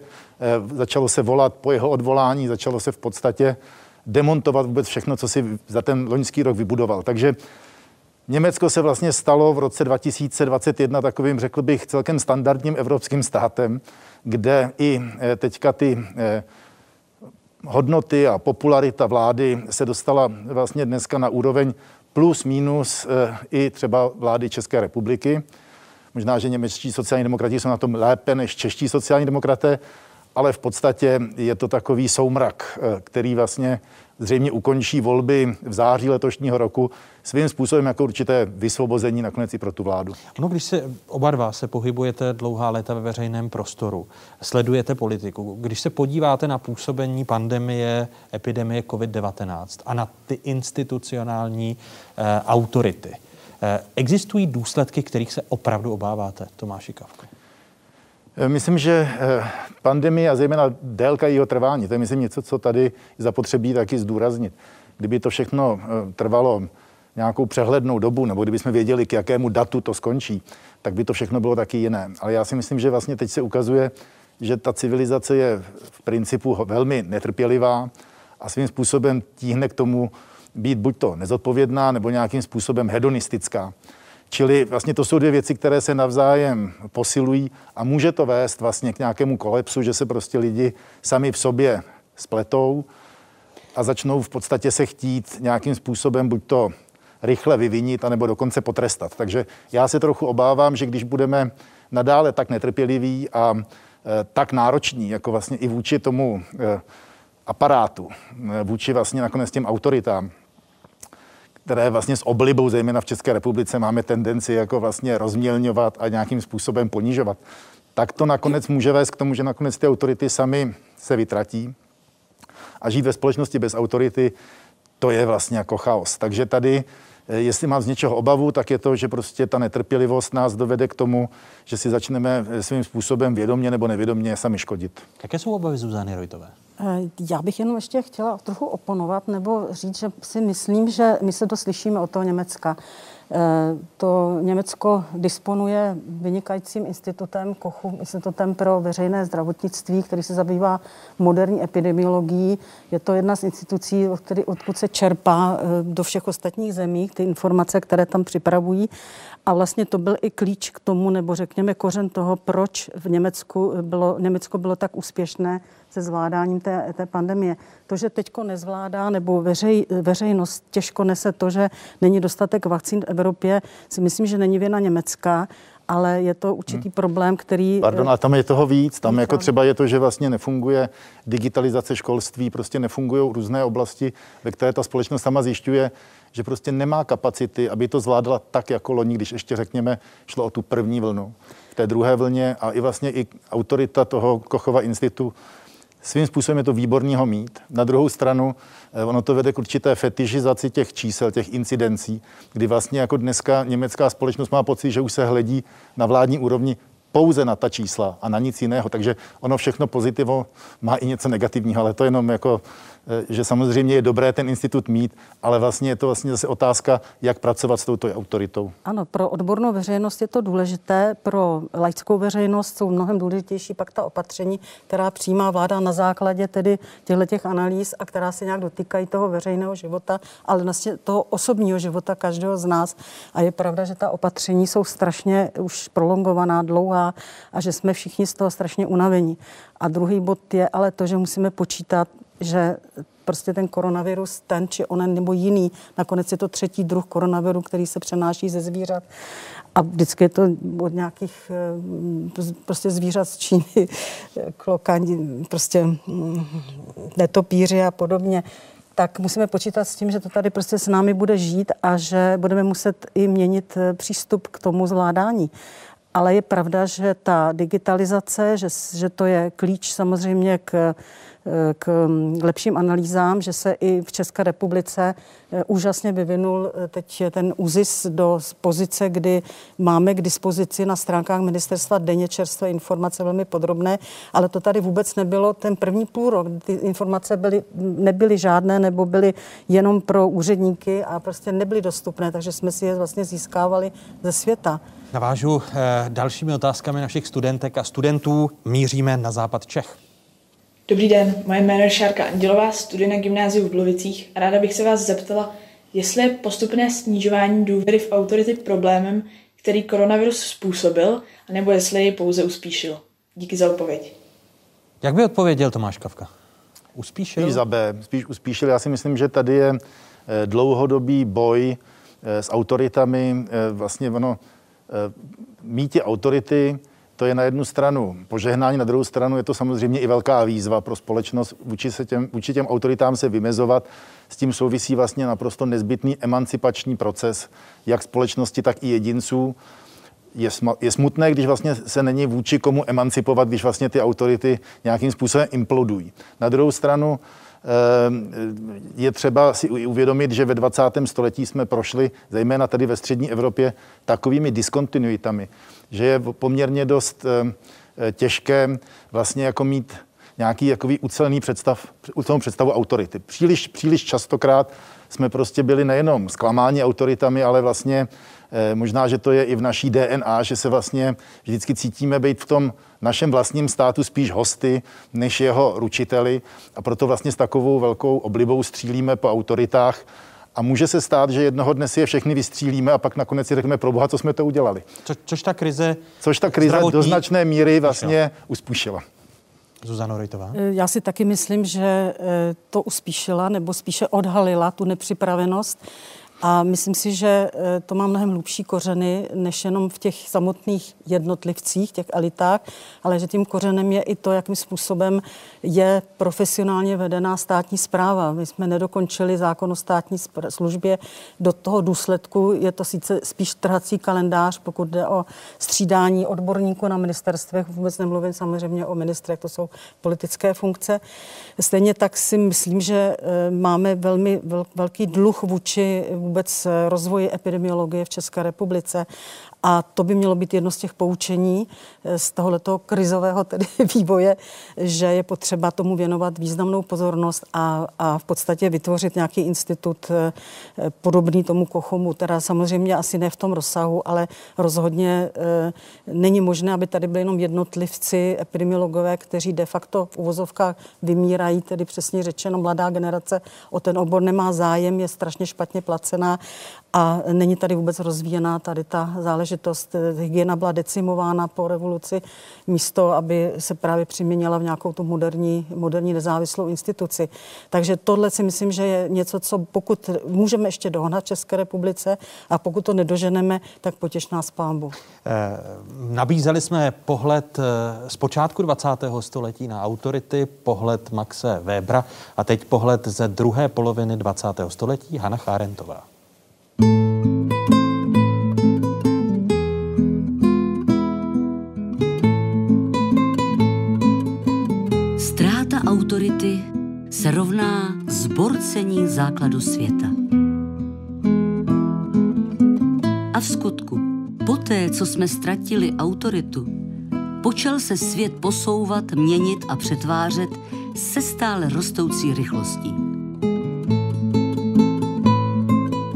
začalo se volat po jeho odvolání, začalo se v podstatě demontovat vůbec všechno, co si za ten loňský rok vybudoval. Takže Německo se vlastně stalo v roce 2021 takovým, řekl bych, celkem standardním evropským státem, kde i e, teďka ty hodnoty a popularita vlády se dostala vlastně dneska na úroveň plus minus eh, i třeba vlády České republiky. Možná, že němečtí sociální demokrati jsou na tom lépe než čeští sociální demokraté, ale v podstatě je to takový soumrak, eh, který vlastně zřejmě ukončí volby v září letošního roku svým způsobem jako určité vysvobození nakonec i pro tu vládu. No, když se oba dva se pohybujete dlouhá léta ve veřejném prostoru, sledujete politiku, když se podíváte na působení pandemie, epidemie COVID-19 a na ty institucionální eh, autority, eh, existují důsledky, kterých se opravdu obáváte, Tomáši Kavko? Eh, myslím, že eh, pandemie a zejména délka jeho trvání, to je myslím něco, co tady zapotřebí taky zdůraznit. kdyby to všechno eh, trvalo nějakou přehlednou dobu, nebo kdyby jsme věděli, k jakému datu to skončí, tak by to všechno bylo taky jiné. Ale já si myslím, že vlastně teď se ukazuje, že ta civilizace je v principu velmi netrpělivá a svým způsobem tíhne k tomu být buď to nezodpovědná, nebo nějakým způsobem hedonistická. Čili vlastně to jsou dvě věci, které se navzájem posilují a může to vést vlastně k nějakému kolepsu, že se prostě lidi sami v sobě spletou a začnou v podstatě se chtít nějakým způsobem buď to rychle vyvinit, anebo dokonce potrestat. Takže já se trochu obávám, že když budeme nadále tak netrpěliví a e, tak nároční, jako vlastně i vůči tomu e, aparátu, e, vůči vlastně nakonec těm autoritám, které vlastně s oblibou, zejména v České republice, máme tendenci jako vlastně rozmělňovat a nějakým způsobem ponižovat, tak to nakonec může vést k tomu, že nakonec ty autority sami se vytratí a žít ve společnosti bez autority, to je vlastně jako chaos. Takže tady Eh, jestli mám z něčeho obavu, tak je to, že prostě ta netrpělivost nás dovede k tomu, že si začneme eh, svým způsobem vědomě nebo nevědomě sami škodit. Jaké jsou obavy Zuzany Rojtové? Eh, já bych jenom ještě chtěla trochu oponovat nebo říct, že si myslím, že my se to slyšíme od toho Německa. Eh, to Německo disponuje vynikajícím institutem, Kochu, institutem pro veřejné zdravotnictví, který se zabývá moderní epidemiologií. Je to jedna z institucí, který, odkud se čerpá eh, do všech ostatních zemí ty informace, které tam připravují. A vlastně to byl i klíč k tomu, nebo řekněme kořen toho, proč v Německu bylo, Německo bylo tak úspěšné se zvládáním té, té pandemie. To, že teďko nezvládá, nebo veřej, veřejnost těžko nese to, že není dostatek vakcín v Evropě, si myslím, že není věna Německa, ale je to určitý hmm. problém, který... Pardon, a tam je toho víc. Tam jako třeba je to, že vlastně nefunguje digitalizace školství, prostě nefungují různé oblasti, ve které ta společnost sama zjišťuje, že prostě nemá kapacity, aby to zvládala tak jako loni, když ještě řekněme šlo o tu první vlnu. V té druhé vlně a i vlastně i autorita toho Kochova institutu Svým způsobem je to výborný mít. Na druhou stranu, eh, ono to vede k určité fetižizaci těch čísel, těch incidencí, kdy vlastně jako dneska německá společnost má pocit, že už se hledí na vládní úrovni pouze na ta čísla a na nic jiného. Takže ono všechno pozitivo má i něco negativního, ale to jenom jako že samozřejmě je dobré ten institut mít, ale vlastně je to vlastně zase otázka, jak pracovat s touto autoritou. Ano, pro odbornou veřejnost je to důležité, pro laickou veřejnost jsou mnohem důležitější pak ta opatření, která přijímá vláda na základě tedy těchto těch analýz a která se nějak dotýkají toho veřejného života, ale vlastně toho osobního života každého z nás. A je pravda, že ta opatření jsou strašně už prolongovaná, dlouhá a že jsme všichni z toho strašně unavení. A druhý bod je ale to, že musíme počítat že prostě ten koronavirus, ten či onen nebo jiný, nakonec je to třetí druh koronaviru, který se přenáší ze zvířat. A vždycky je to od nějakých eh, prostě zvířat z Číny, klokani, prostě mm, netopíři a podobně tak musíme počítat s tím, že to tady prostě s námi bude žít a že budeme muset i měnit eh, přístup k tomu zvládání. Ale je pravda, že ta digitalizace, že, že to je klíč samozřejmě k k lepším analýzám, že se i v České republice eh, úžasně vyvinul eh, teď ten úzis do pozice, kdy máme k dispozici na stránkách ministerstva denně čerstvé informace velmi podrobné, ale to tady vůbec nebylo ten první půl rok. Ty informace byly, nebyly žádné nebo byly jenom pro úředníky a prostě nebyly dostupné, takže jsme si je vlastně získávali ze světa. Navážu eh, dalšími otázkami našich studentek a studentů. Míříme na západ Čech. Dobrý den, moje jméno je Šárka Andělová, studuji na gymnáziu v Blovicích a ráda bych se vás zeptala, jestli je postupné snižování důvěry v autority problémem, který koronavirus způsobil, nebo jestli ji pouze uspíšil. Díky za odpověď. Jak by odpověděl Tomáš Kavka? Uspíšil? Spíš za B, spíš uspíšil. Já si myslím, že tady je eh, dlouhodobý boj eh, s autoritami. Eh, vlastně ono, mítě autority to je na jednu stranu požehnání, na druhou stranu je to samozřejmě i velká výzva pro společnost vůči, se těm, vůči těm autoritám se vymezovat. S tím souvisí vlastně naprosto nezbytný emancipační proces, jak společnosti, tak i jedinců. Je, sma, je smutné, když vlastně se není vůči komu emancipovat, když vlastně ty autority nějakým způsobem implodují. Na druhou stranu eh, je třeba si uvědomit, že ve 20. století jsme prošli, zejména tady ve střední Evropě, takovými diskontinuitami, že je poměrně dost eh, těžké vlastně jako mít nějaký jakový ucelený představ, ucelenou představu autority. Příliš, příliš častokrát jsme prostě byli nejenom zklamáni autoritami, ale vlastně eh, možná, že to je i v naší DNA, že se vlastně vždycky cítíme být v tom našem vlastním státu spíš hosty, než jeho ručiteli a proto vlastně s takovou velkou oblibou střílíme po autoritách a může se stát, že jednoho dne si je všechny vystřílíme a pak nakonec si řekneme, pro boha, co jsme to udělali. Co, což ta krize... Což ta krize zdravotní... do značné míry vlastně uspíšila. Zuzano Rojtová? Eh, já si taky myslím, že eh, to uspíšila, nebo spíše odhalila tu nepřipravenost a myslím si, že eh, to má mnohem hlubší kořeny, než jenom v těch samotných jednotlivcích, těch elitách, ale že tím kořenem je i to, jakým způsobem je profesionálně vedená státní zpráva. My jsme nedokončili zákon o státní službě. Do toho důsledku je to sice spíš trhací kalendář, pokud jde o střídání odborníků na ministerstvech. Vůbec nemluvím samozřejmě o ministrech, to jsou politické funkce. Stejně tak si myslím, že eh, máme velmi velký dluh vůči vůbec rozvoji epidemiologie v České republice a to by mělo být jedno z těch poučení eh, z tohoto krizového tedy vývoje, že je potřeba tomu věnovat významnou pozornost a, a v podstatě vytvořit nějaký institut eh, podobný tomu Kochomu. Teda samozřejmě asi ne v tom rozsahu, ale rozhodně e, není možné, aby tady byli jenom jednotlivci, epidemiologové, kteří de facto v uvozovkách vymírají, tedy přesně řečeno mladá generace o ten obor nemá zájem, je strašně špatně placená a není tady vůbec rozvíjená tady ta záležitost. Hygiena byla decimována po revoluci místo, aby se právě přiměnila v nějakou tu moderní, moderní nezávislou instituci. Takže tohle si myslím, že je něco, co pokud můžeme ještě dohnat v České republice a pokud to nedoženeme, tak potěš nás pámbu. Eh, nabízeli jsme pohled eh, z počátku 20. století na autority, pohled Maxe Webera a teď pohled ze druhé poloviny 20. století Hana Chárentová. Ztráta autority se rovná zborcení základu světa. A v skutku, poté, co jsme ztratili autoritu, počal se svět posouvat, měnit a přetvářet se stále rostoucí rychlostí.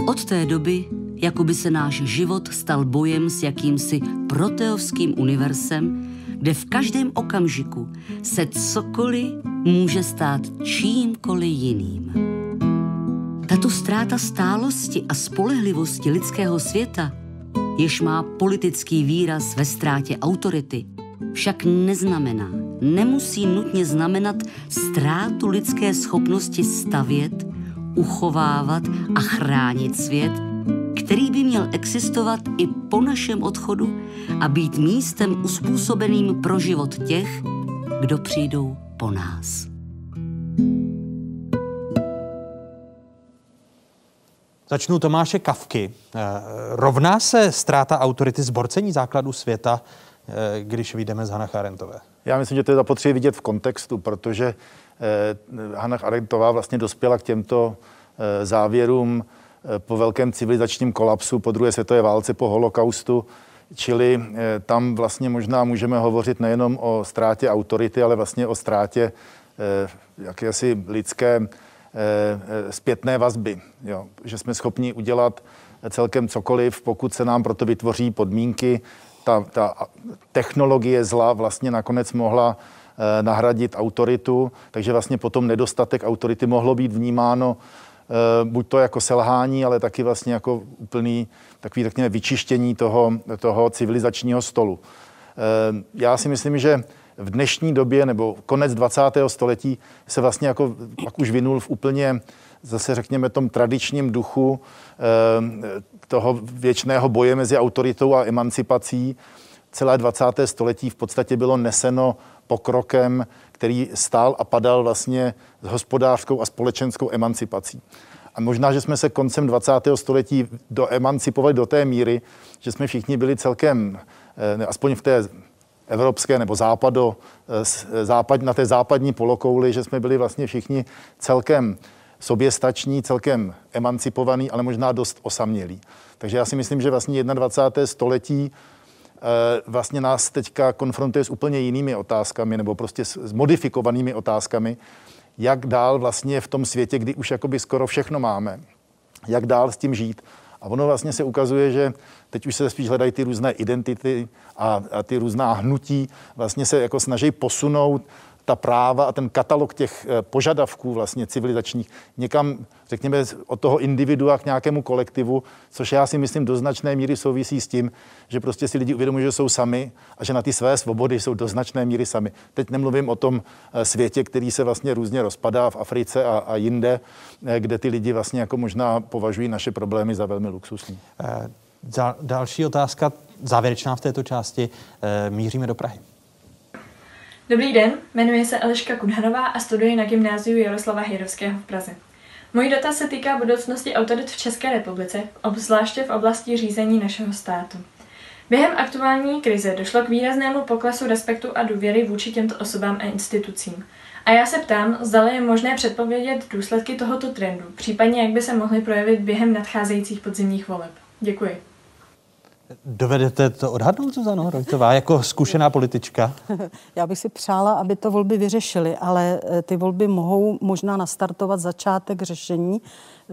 Od té doby, jako by se náš život stal bojem s jakýmsi proteovským universem, kde v každém okamžiku se cokoliv může stát čímkoliv jiným. Tato ztráta stálosti a spolehlivosti lidského světa, jež má politický výraz ve ztrátě autority, však neznamená, nemusí nutně znamenat ztrátu lidské schopnosti stavět, uchovávat a chránit svět, který by měl existovat i po našem odchodu a být místem uspůsobeným pro život těch, kdo přijdou po nás. Začnu Tomáše Kavky. Eh, rovná se ztráta autority zborcení základů světa, eh, když vyjdeme z Hana Charentové? Já myslím, že to je zapotřebí vidět v kontextu, protože eh, Hana Charentová vlastně dospěla k těmto závěrům po velkém civilizačním kolapsu, po druhé světové válce, po holokaustu, Čili tam vlastně možná můžeme hovořit nejenom o ztrátě autority, ale vlastně o ztrátě jakési lidské zpětné vazby. Jo? Že jsme schopni udělat celkem cokoliv, pokud se nám proto vytvoří podmínky. Ta, ta technologie zla vlastně nakonec mohla nahradit autoritu, takže vlastně potom nedostatek autority mohlo být vnímáno buď to jako selhání, ale taky vlastně jako úplný takový, řekněme, vyčištění toho, toho civilizačního stolu. Já si myslím, že v dnešní době nebo konec 20. století se vlastně jako pak už vynul v úplně zase řekněme tom tradičním duchu eh, toho věčného boje mezi autoritou a emancipací. Celé 20. století v podstatě bylo neseno pokrokem, který stál a padal vlastně s hospodářskou a společenskou emancipací. A možná, že jsme se koncem 20. století do emancipovali do té míry, že jsme všichni byli celkem, eh, aspoň v té evropské nebo západo, eh, západ, na té západní polokouli, že jsme byli vlastně všichni celkem soběstační, celkem emancipovaný, ale možná dost osamělý. Takže já si myslím, že vlastně 21. století vlastně nás teďka konfrontuje s úplně jinými otázkami nebo prostě s modifikovanými otázkami, jak dál vlastně v tom světě, kdy už jakoby skoro všechno máme, jak dál s tím žít. A ono vlastně se ukazuje, že teď už se spíš hledají ty různé identity a, a ty různá hnutí, vlastně se jako snaží posunout ta práva a ten katalog těch eh, požadavků vlastně civilizačních někam, řekněme, od toho individua k nějakému kolektivu, což já si myslím do značné míry souvisí s tím, že prostě si lidi uvědomují, že jsou sami a že na ty své svobody jsou do značné míry sami. Teď nemluvím o tom eh, světě, který se vlastně různě rozpadá v Africe a, a jinde, eh, kde ty lidi vlastně jako možná považují naše problémy za velmi luxusní. Další otázka, závěrečná v této části. Míříme do Prahy. Dobrý den, jmenuji se Eliška Kudhanová a studuji na gymnáziu Jaroslava Hěrovského v Praze. Můj dotaz se týká budoucnosti autorit v České republice, obzvláště v oblasti řízení našeho státu. Během aktuální krize došlo k výraznému poklesu respektu a důvěry vůči těmto osobám a institucím. A já se ptám, zda je možné předpovědět důsledky tohoto trendu, případně jak by se mohly projevit během nadcházejících podzimních voleb. Děkuji. Dovedete to odhadnout, Zuzano Rojtová, jako zkušená politička? Já bych si přála, aby to volby vyřešily, ale eh, ty volby mohou možná nastartovat začátek řešení,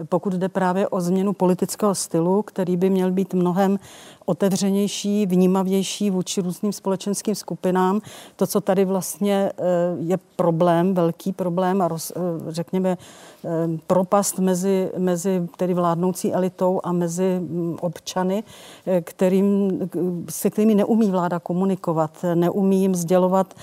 pokud jde právě o změnu politického stylu, který by měl být mnohem otevřenější, vnímavější vůči různým společenským skupinám. To, co tady vlastně eh, je problém, velký problém a roz, eh, řekněme eh, propast mezi, mezi tedy vládnoucí elitou a mezi mm, občany, kterým, se kterými neumí vláda komunikovat, neumí jim sdělovat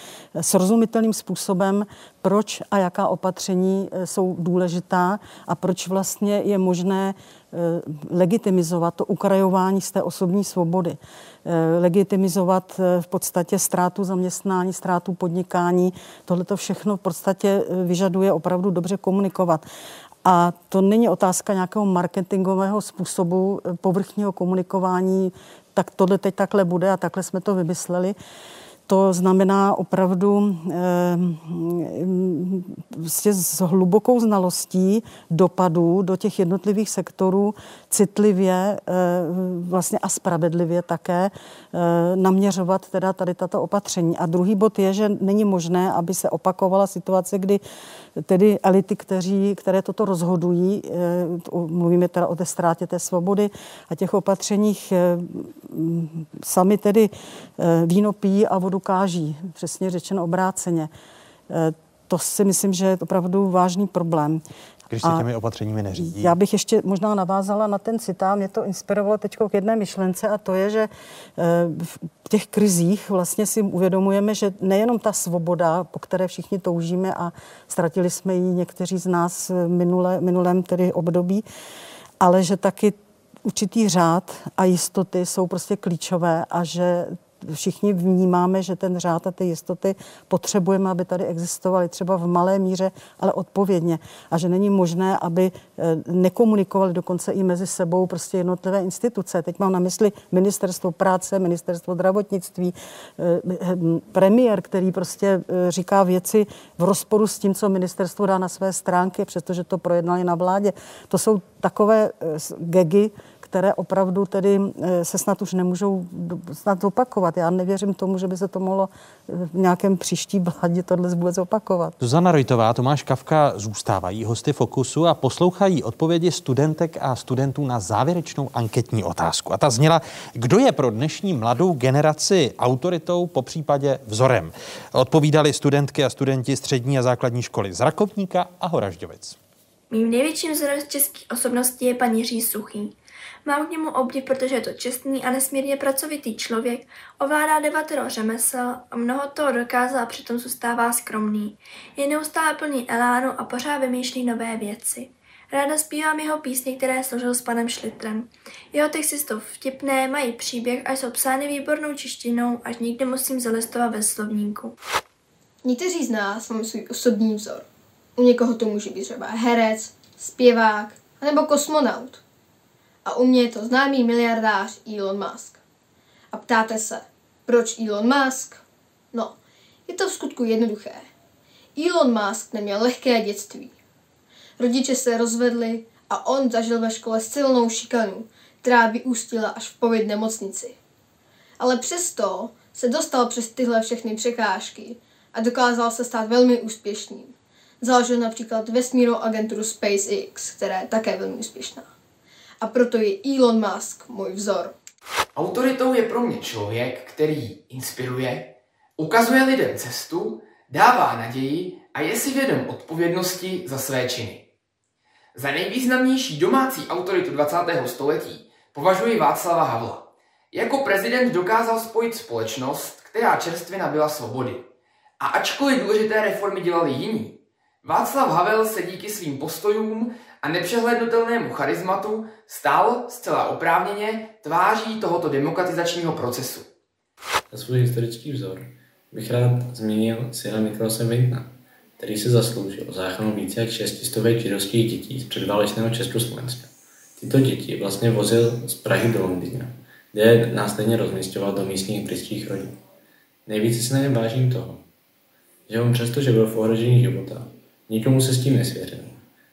srozumitelným způsobem, proč a jaká opatření jsou důležitá a proč vlastně je možné Eh, legitimizovat to ukrajování z té osobní svobody, eh, legitimizovat eh, v podstatě ztrátu zaměstnání, ztrátu podnikání. Tohle to všechno v podstatě vyžaduje opravdu dobře komunikovat. A to není otázka nějakého marketingového způsobu povrchního komunikování, tak tohle teď takhle bude a takhle jsme to vymysleli. To znamená opravdu vlastně s hlubokou znalostí dopadů do těch jednotlivých sektorů citlivě eh, vlastně a spravedlivě také eh, naměřovat teda tady tato opatření. A druhý bod je, že není možné, aby se opakovala situace, kdy tedy elity, kteří, které toto rozhodují, mluvíme teda o té ztrátě té svobody a těch opatřeních, sami tedy víno pijí a vodu káží, přesně řečeno obráceně. Eh, to si myslím, že je opravdu vážný problém. Když se těmi opatřeními neřídí. Já bych ještě možná navázala na ten citát. Mě to inspirovalo teď k jedné myšlence a to je, že eh, v těch krizích vlastně si uvědomujeme, že nejenom ta svoboda, po které všichni toužíme a ztratili jsme ji někteří z nás v minule, minulém tedy období, ale že taky určitý řád a jistoty jsou prostě klíčové a že všichni vnímáme, že ten řád a ty jistoty potřebujeme, aby tady existovaly třeba v malé míře, ale odpovědně. A že není možné, aby eh, nekomunikovali dokonce i mezi sebou prostě jednotlivé instituce. Teď mám na mysli ministerstvo práce, ministerstvo zdravotnictví, eh, premiér, který prostě eh, říká věci v rozporu s tím, co ministerstvo dá na své stránky, přestože to projednali na vládě. To jsou takové gegy, které opravdu tedy eh, se snad už nemůžou snad opakovat. Já nevěřím tomu, že by se to mohlo v nějakém příští vládě tohle vůbec opakovat. Zuzana Rojtová, Tomáš Kavka zůstávají hosty Fokusu a poslouchají odpovědi studentek a studentů na závěrečnou anketní otázku. A ta zněla, kdo je pro dnešní mladou generaci autoritou, po případě vzorem. Odpovídali studentky a studenti střední a základní školy z Rakovníka a Horažďovic. Mým největším vzorem české osobnosti je pan Jiří Suchý. Mám k němu obdiv, protože je to čestný a nesmírně pracovitý člověk, ovládá devatero řemesel a mnoho toho dokázal a přitom zůstává skromný. Je neustále plný elánu a pořád vymýšlí nové věci. Ráda zpívám jeho písně, které složil s panem Šlitrem. Jeho texty jsou vtipné, mají příběh a jsou psány výbornou čištinou, až někdy musím zalistovat ve slovníku. Někteří z nás máme svůj osobní vzor. U někoho to může být třeba herec, zpěvák nebo kosmonaut. A u mě je to známý miliardář Elon Musk. A ptáte se, proč Elon Musk? No, je to v skutku jednoduché. Elon Musk neměl lehké dětství. Rodiče se rozvedli a on zažil ve škole silnou šikanu, která vyústila až v pověd nemocnici. Ale přesto se dostal přes tyhle všechny překážky a dokázal se stát velmi úspěšným. Založil například vesmírnou agenturu SpaceX, která je také velmi úspěšná. A proto je Elon Musk můj vzor. Autoritou je pro mě člověk, který inspiruje, ukazuje lidem cestu, dává naději a je si vědom odpovědnosti za své činy. Za nejvýznamnější domácí autoritu 20. století považuji Václava Havla. Jako prezident dokázal spojit společnost, která čerstvě nabila svobody. A ačkoliv důležité reformy dělali jiní, Václav Havel se díky svým postojům a nepřehlednutelnému charizmatu stál zcela oprávněně tváří tohoto demokratizačního procesu. Na svůj historický vzor bych rád zmínil syna Miklose Vintna, který se zasloužil o záchranu více jak 600 židovských dětí z předválečného Československa. Tyto děti vlastně vozil z Prahy do Londýna, kde je následně rozmístěval do místních britských rodin. Nejvíce si na něm vážím toho, že on přesto, že byl v ohrožení života, nikomu se s tím nesvěřil.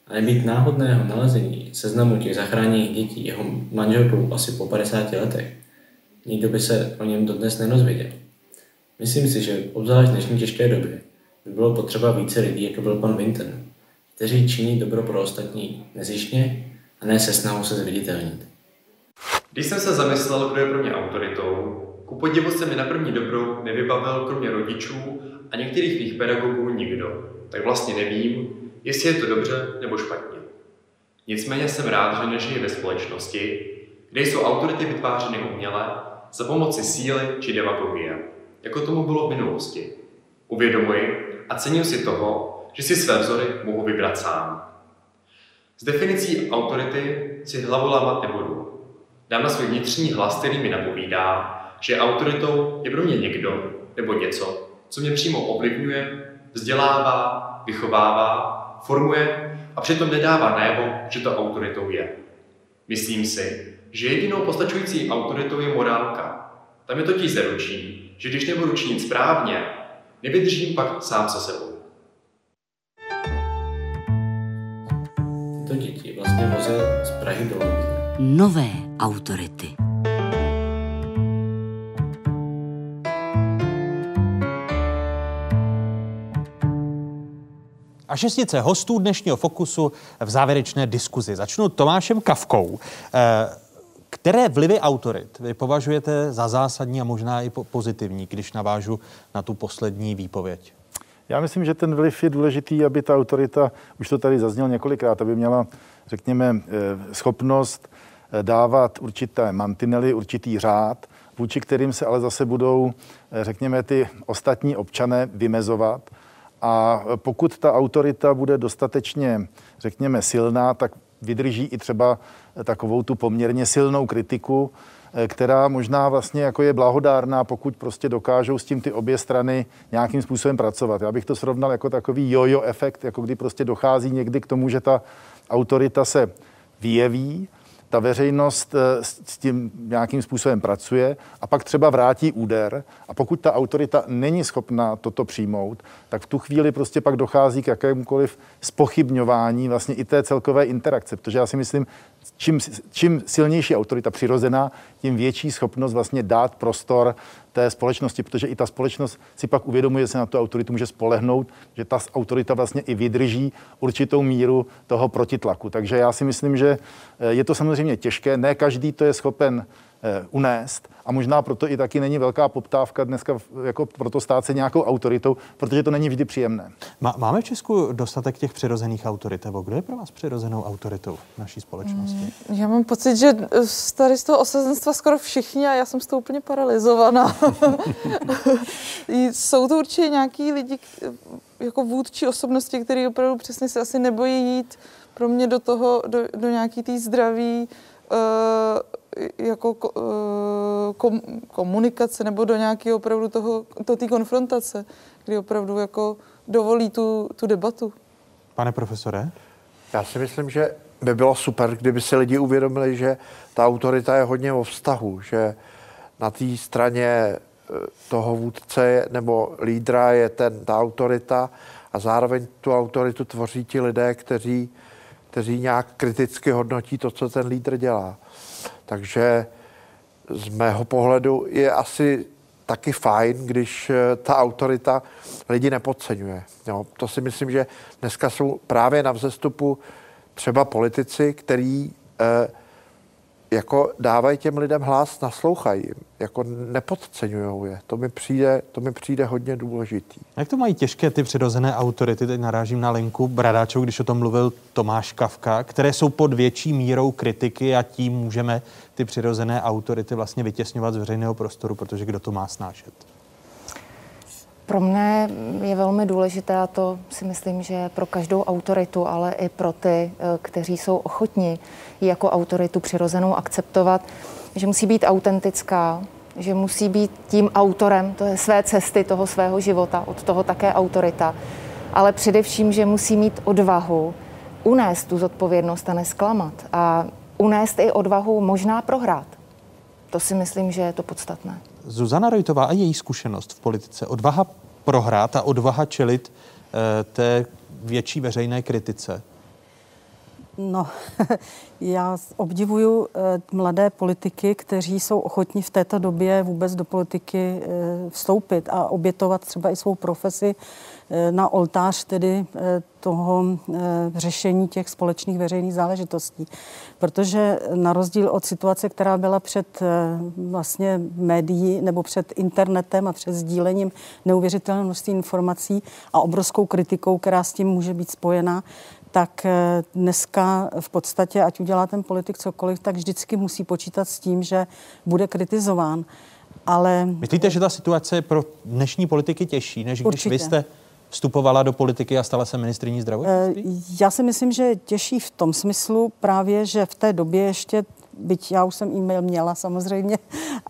A nebýt náhodného nalezení seznamu těch zachráněných dětí jeho manželkou asi po 50 letech, nikdo by se o něm dodnes nerozvěděl. Myslím si, že obzvlášť v dnešní těžké době by bylo potřeba více lidí, jako byl pan Vinton, kteří činí dobro pro ostatní nezištně a ne se snahou se zviditelnit. Když jsem se zamyslel, kdo je pro mě autoritou, ku podivu se mi na první dobrou nevybavil kromě rodičů a některých mých pedagogů nikdo. Tak vlastně nevím, jestli je to dobře nebo špatně. Nicméně jsem rád, že nežijí ve společnosti, kde jsou autority vytvářeny uměle za pomoci síly či demagogie, jako tomu bylo v minulosti. Uvědomuji a cením si toho, že si své vzory mohu vybrat sám. S definicí autority si hlavu lámat nebudu. Dám na svůj vnitřní hlas, který mi napovídá, že autoritou je pro mě někdo nebo něco, co mě přímo ovlivňuje, vzdělává, vychovává, formuje a přitom nedává najevo, že to autoritou je. Myslím si, že jedinou postačující autoritou je morálka. Tam je totiž zaručí, že když nebudu činit správně, nevydržím pak sám se sebou. To děti vlastně vozil z Prahy do Londýna. Nové autority. A šestice hostů dnešního Fokusu v závěrečné diskuzi. Začnu Tomášem Kavkou. Eh, které vlivy autorit vy považujete za zásadní a možná i pozitivní, když navážu na tu poslední výpověď? Já myslím, že ten vliv je důležitý, aby ta autorita, už to tady zaznělo několikrát, aby měla, řekněme, eh, schopnost eh, dávat určité mantinely, určitý řád, vůči kterým se ale zase budou, řekněme, ty ostatní občané vymezovat a pokud ta autorita bude dostatečně, řekněme, silná, tak vydrží i třeba takovou tu poměrně silnou kritiku, eh, která možná vlastně jako je blahodárná, pokud prostě dokážou s tím ty obě strany nějakým způsobem pracovat. Já bych to srovnal jako takový jojo efekt, jako kdy prostě dochází někdy k tomu, že ta autorita se vyjeví, ta veřejnost eh, s tím nějakým způsobem pracuje a pak třeba vrátí úder. A pokud ta autorita není schopná toto přijmout, tak v tu chvíli prostě pak dochází k jakémukoliv spochybňování vlastně i té celkové interakce, protože já si myslím, čím, čím silnější autorita přirozená, tím větší schopnost vlastně dát prostor té společnosti, protože i ta společnost si pak uvědomuje, že se na tu autoritu může spolehnout, že ta autorita vlastně i vydrží určitou míru toho protitlaku. Takže já si myslím, že eh, je to samozřejmě těžké, ne každý to je schopen unést a možná proto i taky není velká poptávka dneska jako proto stát se nějakou autoritou, protože to není vždy příjemné. Máme v Česku dostatek těch přirozených autorit, nebo kdo je pro vás přirozenou autoritou naší společnosti? Mm, já mám pocit, že tady z toho osazenstva skoro všichni a já jsem z toho úplně paralizovaná. Jsou to určitě nějaký lidi, jako vůdčí osobnosti, které opravdu přesně se asi nebojí jít pro mě do toho, do, do nějaký té zdraví uh, jako eh, kom, komunikace nebo do nějakého opravdu toho, to té konfrontace, kdy opravdu jako dovolí tu, tu debatu. Pane profesore? Já si myslím, že by bylo super, kdyby si lidi uvědomili, že ta autorita je hodně o vztahu, že na té straně eh, toho vůdce nebo lídra je ten, ta autorita a zároveň tu autoritu tvoří ti lidé, kteří, kteří nějak kriticky hodnotí to, co ten lídr dělá. Takže z mého pohledu je asi taky fajn, když eh, ta autorita lidi nepodceňuje. Jo, to si myslím, že dneska jsou právě na vzestupu třeba politici, který eh, jako dávají těm lidem hlas, naslouchají jim, jako nepodceňují je. To mi přijde, to mi přijde hodně důležitý. Jak to mají těžké ty přirozené autority, teď narážím na Lenku Bradáčov, když o tom mluvil Tomáš Kavka, které jsou pod větší mírou kritiky a tím můžeme ty přirozené autority vlastně vytěsňovat z veřejného prostoru, protože kdo to má snášet? Pro mne je velmi důležité, a to si myslím, že pro každou autoritu, ale i pro ty, eh, kteří jsou ochotni jako autoritu přirozenou akceptovat, že musí být autentická, že musí být tím autorem to je své cesty, toho svého života, od toho také autorita, ale především, že musí mít odvahu unést tu zodpovědnost a nesklamat a unést i odvahu možná prohrát. To si myslím, že je to podstatné. Zuzana Rojtová a její zkušenost v politice, odvaha prohrát a odvaha čelit eh, té větší veřejné kritice. No, já obdivuju eh, mladé politiky, kteří jsou ochotní v této době vůbec do politiky eh, vstoupit a obětovat třeba i svou profesi eh, na oltář tedy toho řešení těch společných veřejných záležitostí. Protože na rozdíl od situace, která byla před vlastně médií nebo před internetem a před sdílením neuvěřitelné množství informací a obrovskou kritikou, která s tím může být spojená, tak eh, dneska v podstatě, ať udělá ten politik cokoliv, tak vždycky musí počítat s tím, že bude kritizován. Ale... Myslíte, že ta situace je pro dnešní politiky těžší, než Určitě. když vy jste vstupovala do politiky a stala se ministriní zdravotnictví? Eh, já si myslím, že je těžší v tom smyslu právě, že v té době ještě byť já už jsem e-mail měla samozřejmě,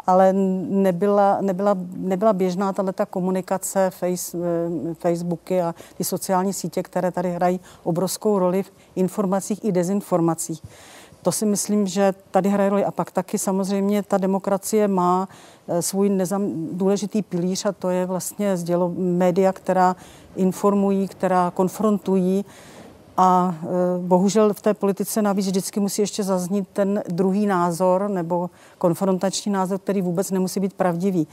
ale nebyla, nebyla, nebyla běžná tato komunikace, face, eh, Facebooky a ty sociální sítě, které tady hrají obrovskou roli v informacích i dezinformacích. To si myslím, že tady hraje roli. A pak taky samozřejmě ta demokracie má eh, svůj nezam, důležitý pilíř a to je vlastně sdělo, média, která informují, která konfrontují, a e, bohužel v té politice navíc vždycky musí ještě zaznít ten druhý názor nebo konfrontační názor, který vůbec nemusí být pravdivý.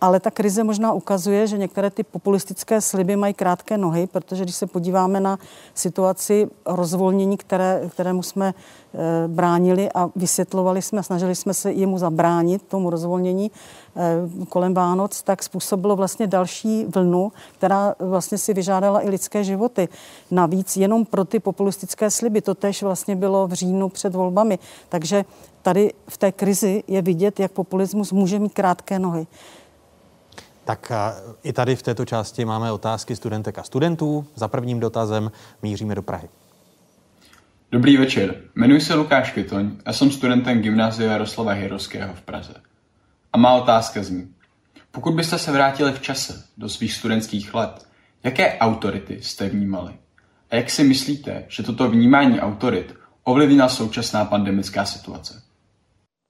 Ale ta krize možná ukazuje, že některé ty populistické sliby mají krátké nohy, protože když se podíváme na situaci rozvolnění, které, kterému jsme e, bránili a vysvětlovali jsme, snažili jsme se jemu zabránit, tomu rozvolnění e, kolem Vánoc, tak způsobilo vlastně další vlnu, která vlastně si vyžádala i lidské životy. Navíc jenom pro ty populistické sliby. To tež vlastně bylo v říjnu před volbami. Takže tady v té krizi je vidět, jak populismus může mít krátké nohy. Tak i tady v této části máme otázky studentek a studentů. Za prvním dotazem míříme do Prahy. Dobrý večer, jmenuji se Lukáš Kytoň a jsem studentem gymnázia Jaroslava Hirovského v Praze. A má otázka zní, pokud byste se vrátili v čase do svých studentských let, jaké autority jste vnímali? A jak si myslíte, že toto vnímání autorit ovlivnila současná pandemická situace?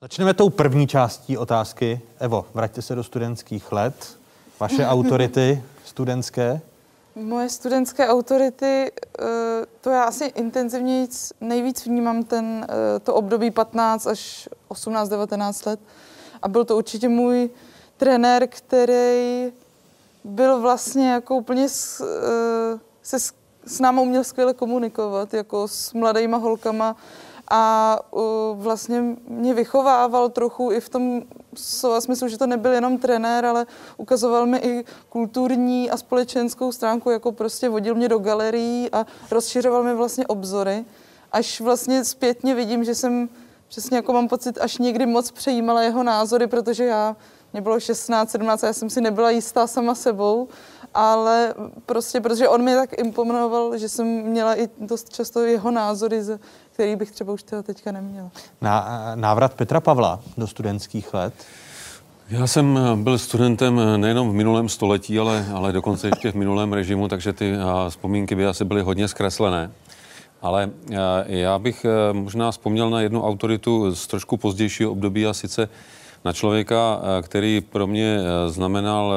Začneme tou první částí otázky. Evo, vraťte se do studentských let. Vaše autority studentské? Moje studentské autority, eh, to já asi intenzivně nejvíc vnímám ten, eh, to období 15 až 18-19 let. A byl to určitě můj trenér, který byl vlastně jako úplně s, eh, se s námi uměl skvěle komunikovat, jako s mladýma holkama a uh, vlastně mě vychovával trochu i v tom slova smyslu, že to nebyl jenom trenér, ale ukazoval mi i kulturní a společenskou stránku, jako prostě vodil mě do galerií a rozšiřoval mi vlastně obzory. Až vlastně zpětně vidím, že jsem přesně jako mám pocit, až někdy moc přejímala jeho názory, protože já, mě bylo 16, 17 a já jsem si nebyla jistá sama sebou, ale prostě, protože on mi tak imponoval, že jsem měla i dost často jeho názory, který bych třeba už teda teďka neměla. Na, návrat Petra Pavla do studentských let. Já jsem byl studentem nejenom v minulém století, ale, ale dokonce ještě v minulém režimu, takže ty vzpomínky by asi byly hodně zkreslené. Ale já bych možná vzpomněl na jednu autoritu z trošku pozdějšího období a sice na člověka, který pro mě znamenal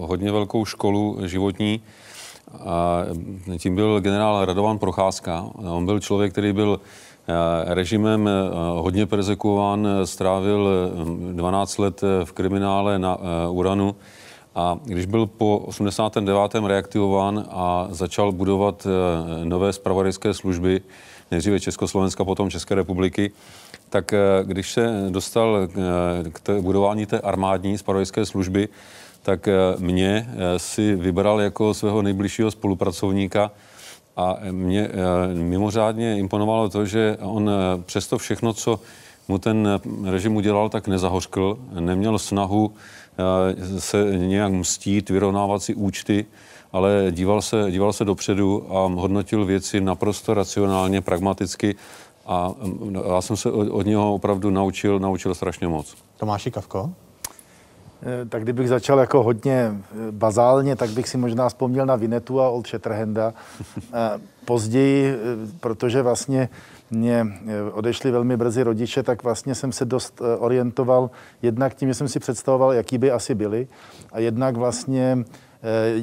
hodně velkou školu životní A tím byl generál Radovan Procházka. On byl člověk, který byl režimem hodně persekuován, strávil 12 let v kriminále na Uranu a když byl po 89. reaktivován a začal budovat nové spravodajské služby, nejdříve Československa, potom České republiky, tak když se dostal k budování té armádní spravodajské služby, tak mě si vybral jako svého nejbližšího spolupracovníka a mě mimořádně imponovalo to, že on přesto všechno, co mu ten režim udělal, tak nezahořkl, neměl snahu se nějak mstít, vyrovnávat si účty, ale díval se, díval se dopředu a hodnotil věci naprosto racionálně, pragmaticky a já jsem se od něho opravdu naučil, naučil strašně moc. Tomáši Kavko? Eh, tak kdybych začal jako hodně eh, bazálně, tak bych si možná vzpomněl na Vinetu a Old Shatterhanda. Eh, později, protože vlastně mě odešli velmi brzy rodiče, tak vlastně jsem se dost orientoval jednak tím, že jsem si představoval, jaký by asi byli a jednak vlastně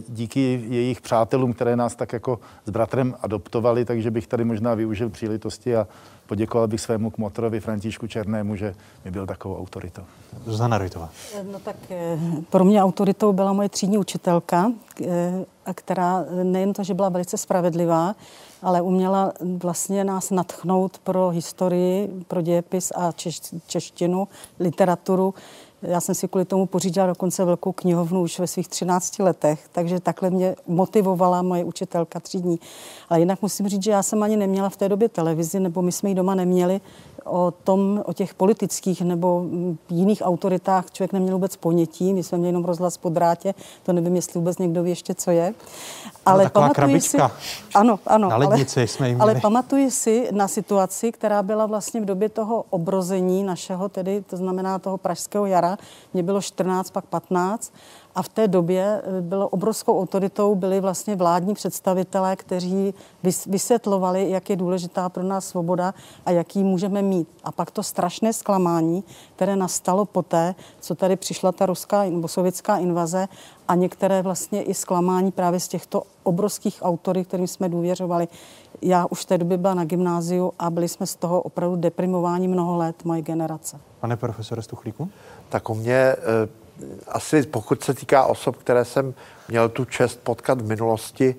díky jejich přátelům, které nás tak jako s bratrem adoptovali, takže bych tady možná využil příležitosti a poděkoval bych svému kmotorovi Františku Černému, že mi byl takovou autoritou. Zuzana Rojtová. No tak eh, pro mě autoritou byla moje třídní učitelka, eh, která nejen to, že byla velice spravedlivá, ale uměla vlastně nás natchnout pro historii, pro dějepis a češ, češtinu, literaturu já jsem si kvůli tomu pořídila dokonce velkou knihovnu už ve svých 13 letech, takže takhle mě motivovala moje učitelka třídní. Ale jinak musím říct, že já jsem ani neměla v té době televizi, nebo my jsme ji doma neměli, o tom, o těch politických nebo jiných autoritách člověk neměl vůbec ponětí. My jsme měli jenom rozhlas po drátě, to nevím, jestli vůbec někdo ví ještě, co je. Ale no, pamatuji si, ano, ano, na lednici ale, jsme ale pamatuji si na situaci, která byla vlastně v době toho obrození našeho, tedy to znamená toho pražského jara. Mě bylo 14, pak 15 a v té době eh, bylo obrovskou autoritou byli vlastně vládní představitelé, kteří vysvětlovali, jak je důležitá pro nás svoboda a jaký můžeme mít. A pak to strašné zklamání, které nastalo poté, co tady přišla ta ruská nebo sovětská invaze a některé vlastně i zklamání právě z těchto obrovských autory, kterým jsme důvěřovali. Já už v té době byla na gymnáziu a byli jsme z toho opravdu deprimováni mnoho let, moje generace. Pane profesore Stuchlíku? Tak u mě eh, asi pokud se týká osob, které jsem měl tu čest potkat v minulosti,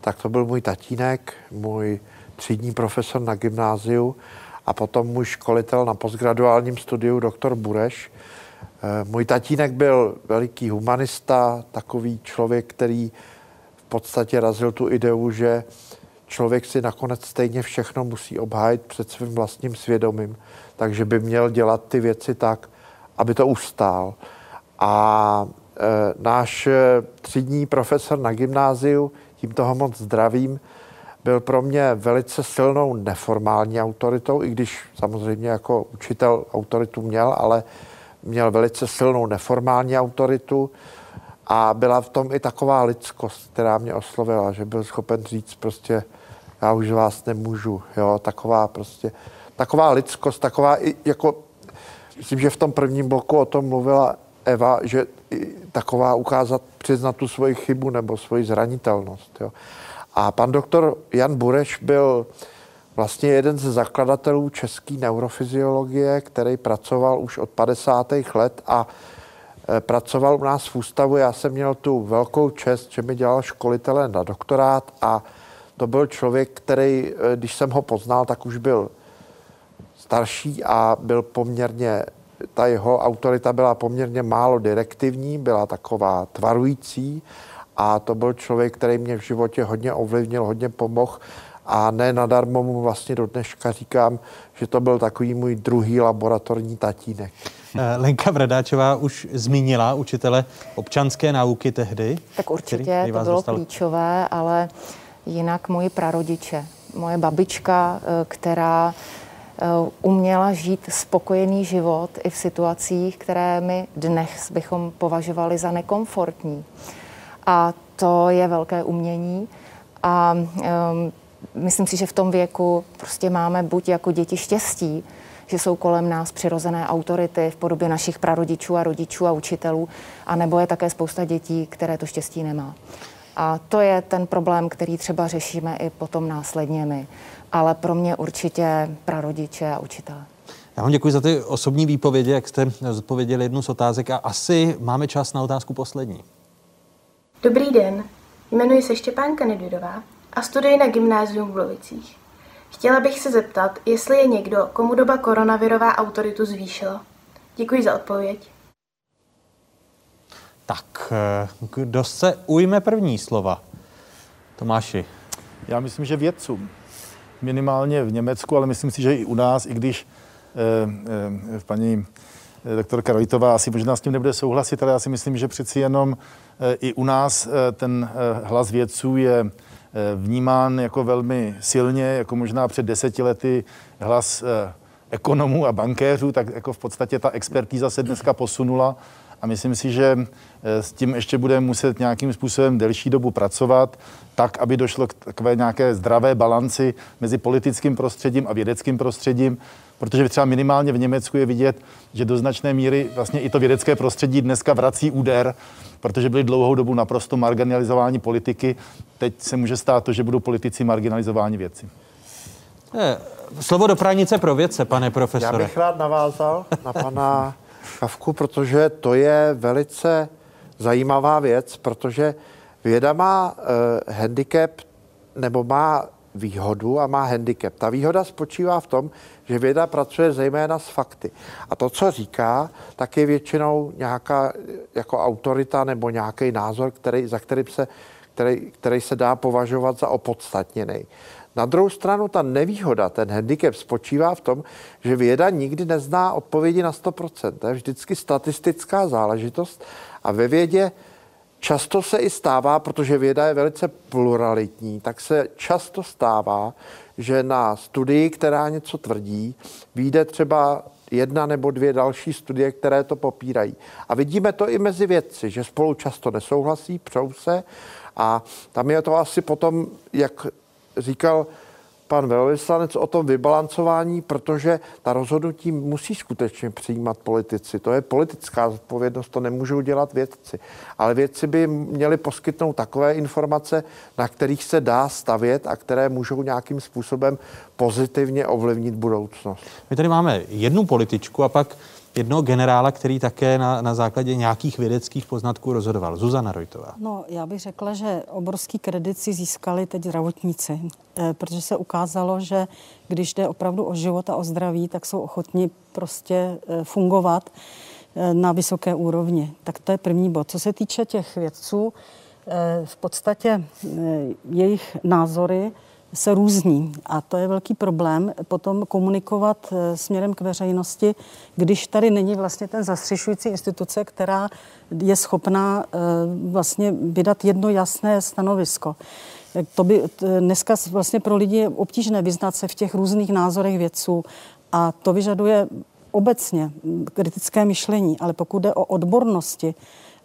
tak to byl můj tatínek, můj třídní profesor na gymnáziu a potom můj školitel na postgraduálním studiu, doktor Bureš. Eh, můj tatínek byl veliký humanista, takový člověk, který v podstatě razil tu ideu, že člověk si nakonec stejně všechno musí obhájit před svým vlastním svědomím, takže by měl dělat ty věci tak, aby to ustál. A e, náš e, třídní profesor na gymnáziu, tím toho moc zdravím, byl pro mě velice silnou neformální autoritou, i když samozřejmě jako učitel autoritu měl, ale měl velice silnou neformální autoritu. A byla v tom i taková lidskost, která mě oslovila, že byl schopen říct prostě, já už vás nemůžu, jo, taková prostě, taková lidskost, taková i jako, myslím, že v tom prvním bloku o tom mluvila Eva, že taková ukázat, přiznat tu svoji chybu nebo svoji zranitelnost. Jo. A pan doktor Jan Bureš byl vlastně jeden ze zakladatelů české neurofyziologie, který pracoval už od 50. let a e, pracoval u nás v ústavu. Já jsem měl tu velkou čest, že mi dělal školitele na doktorát a to byl člověk, který, e, když jsem ho poznal, tak už byl starší a byl poměrně ta jeho autorita byla poměrně málo direktivní, byla taková tvarující a to byl člověk, který mě v životě hodně ovlivnil, hodně pomohl a ne nadarmo mu vlastně do dneška říkám, že to byl takový můj druhý laboratorní tatínek. Eh, Lenka Vradáčová už zmínila učitele občanské nauky tehdy. Tak určitě, to bylo dostal... klíčové, ale jinak moji prarodiče, moje babička, eh, která uměla žít spokojený život i v situacích, které my dnes bychom považovali za nekomfortní. A to je velké umění. A um, myslím si, že v tom věku prostě máme buď jako děti štěstí, že jsou kolem nás přirozené autority v podobě našich prarodičů a rodičů a učitelů, anebo je také spousta dětí, které to štěstí nemá. A to je ten problém, který třeba řešíme i potom následně my. Ale pro mě určitě prarodiče a učitelé. Já vám děkuji za ty osobní výpovědi, jak jste zodpověděli jednu z otázek a asi máme čas na otázku poslední. Dobrý den, jmenuji se Štěpánka Nedvidová a studuji na gymnáziu v Blovicích. Chtěla bych se zeptat, jestli je někdo, komu doba koronavirová autoritu zvýšila. Děkuji za odpověď. Tak, eh, kdo se ujme první slova? Tomáši. Já myslím, že vědcům. Minimálně v Německu, ale myslím si, že i u nás, i když eh, eh, paní eh, doktorka Rojtová asi možná s tím nebude souhlasit, ale já si myslím, že přeci jenom eh, i u nás eh, ten hlas vědců je vnímán jako velmi silně, jako možná před deseti lety hlas ekonomů a bankéřů, tak jako v podstatě ta expertíza se dneska posunula a myslím si, že eh, s tím ještě budeme muset nějakým způsobem delší dobu pracovat, tak, aby došlo k takové nějaké zdravé balanci mezi politickým prostředím a vědeckým prostředím, protože třeba minimálně v Německu je vidět, že do značné míry vlastně i to vědecké prostředí dneska vrací úder, protože byli dlouhou dobu naprosto marginalizováni politiky. Teď se může stát to, že budou politici marginalizováni věci. Eh, Slovo do pranice pro vědce, pane profesore. Já bych rád navázal na pana Kavku, protože to je velice zajímavá věc, protože věda má uh, handicap nebo má výhodu a má handicap. Ta výhoda spočívá v tom, že věda pracuje zejména s fakty. A to, co říká, tak je většinou nějaká jako autorita nebo nějaký názor, který, za kterým se, který, který se dá považovat za opodstatněný. Na druhou stranu ta nevýhoda, ten handicap spočívá v tom, že věda nikdy nezná odpovědi na 100%. To je vždycky statistická záležitost a ve vědě často se i stává, protože věda je velice pluralitní, tak se často stává, že na studii, která něco tvrdí, vyjde třeba jedna nebo dvě další studie, které to popírají. A vidíme to i mezi vědci, že spolu často nesouhlasí, přou se a tam je to asi potom, jak říkal pan velvyslanec o tom vybalancování, protože ta rozhodnutí musí skutečně přijímat politici. To je politická zodpovědnost, to nemůžou dělat vědci. Ale vědci by měli poskytnout takové informace, na kterých se dá stavět a které můžou nějakým způsobem pozitivně ovlivnit budoucnost. My tady máme jednu političku a pak jednoho generála, který také na, na základě nějakých vědeckých poznatků rozhodoval. Zuzana Rojtová. No, já bych řekla, že obrovský kredit si získali teď zdravotníci, eh, protože se ukázalo, že když jde opravdu o život a o zdraví, tak jsou ochotni prostě eh, fungovat eh, na vysoké úrovni. Tak to je první bod. Co se týče těch vědců, v podstatě jejich názory se různí a to je velký problém potom komunikovat eh, směrem k veřejnosti, když tady není vlastně ten zastřešující instituce, která je schopná eh, vlastně vydat jedno jasné stanovisko. To by dneska vlastně pro lidi je obtížné vyznat se v těch různých názorech vědců a to vyžaduje obecně kritické myšlení, ale pokud jde o odbornosti,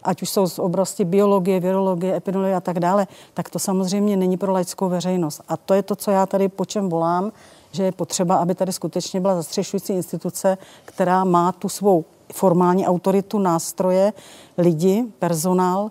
ať už jsou z oblasti biologie, virologie, epidemiologie a tak dále, tak to samozřejmě není pro laickou veřejnost. A to je to, co já tady po čem volám, že je potřeba, aby tady skutečně byla zastřešující instituce, která má tu svou formální autoritu, nástroje, lidi, personál,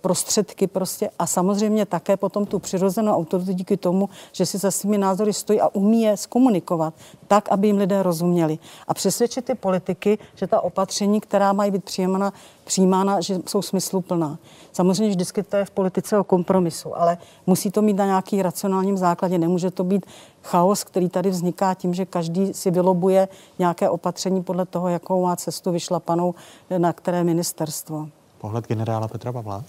prostředky prostě a samozřejmě také potom tu přirozenou autoritu díky tomu, že si za svými názory stojí a umí je zkomunikovat tak, aby jim lidé rozuměli. A přesvědčit ty politiky, že ta opatření, která mají být přijímána, přijímána že jsou smysluplná. Samozřejmě vždycky to je v politice o kompromisu, ale musí to mít na nějaký racionálním základě. Nemůže to být chaos, který tady vzniká tím, že každý si vylobuje nějaké opatření podle toho, jakou má cestu vyšlapanou na které ministerstvo. Pohled generála Petra Pavla?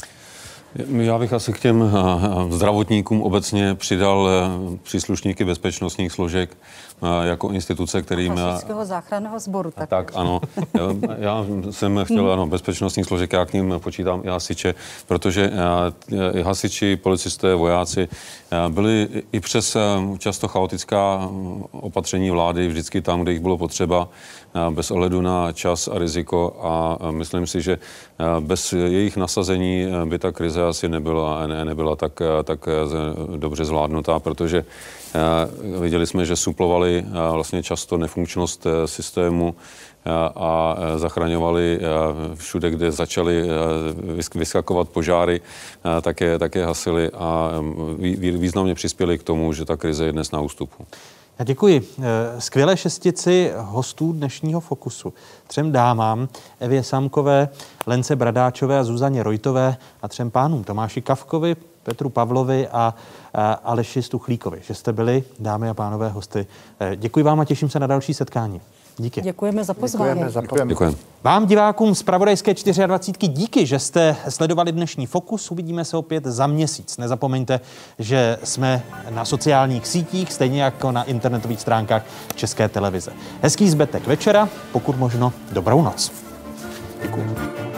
Já bych asi k těm zdravotníkům obecně přidal e, příslušníky bezpečnostních složek jako instituce, kterým... Hasičského záchranného sboru. Tak, tak ano. Já, já jsem chtěl, ano, bezpečnostních složek, já k ním počítám i hasiče, protože e, i hasiči, policisté, vojáci byli i přes často chaotická opatření vlády vždycky tam, kde jich bylo potřeba, bez ohledu na čas a riziko a myslím si, že bez jejich nasazení by ta krize asi nebyla, ne, nebyla tak, tak dobře zvládnutá, protože viděli jsme, že suplovali vlastně často nefunkčnost systému a zachraňovali všude, kde začaly vyskakovat požáry, také, také hasili a významně přispěli k tomu, že ta krize je dnes na ústupu. Já děkuji. Skvělé šestici hostů dnešního Fokusu. Třem dámám, Evě Samkové, Lence Bradáčové a Zuzaně Rojtové a třem pánům Tomáši Kavkovi, Petru Pavlovi a, Aleši Stuchlíkovi, že jste byli, dámy a pánové, hosty. Eh, děkuji vám a těším se na další setkání. Díky. Děkujeme za pozvání. Děkujeme za pozvání. Děkujeme. Vám, divákům z Pravodajské 24, díky, že jste sledovali dnešní Fokus. Uvidíme se opět za měsíc. Nezapomeňte, že jsme na sociálních sítích, stejně jako na internetových stránkách České televize. Hezký zbytek večera, pokud možno dobrou noc. Děkuji.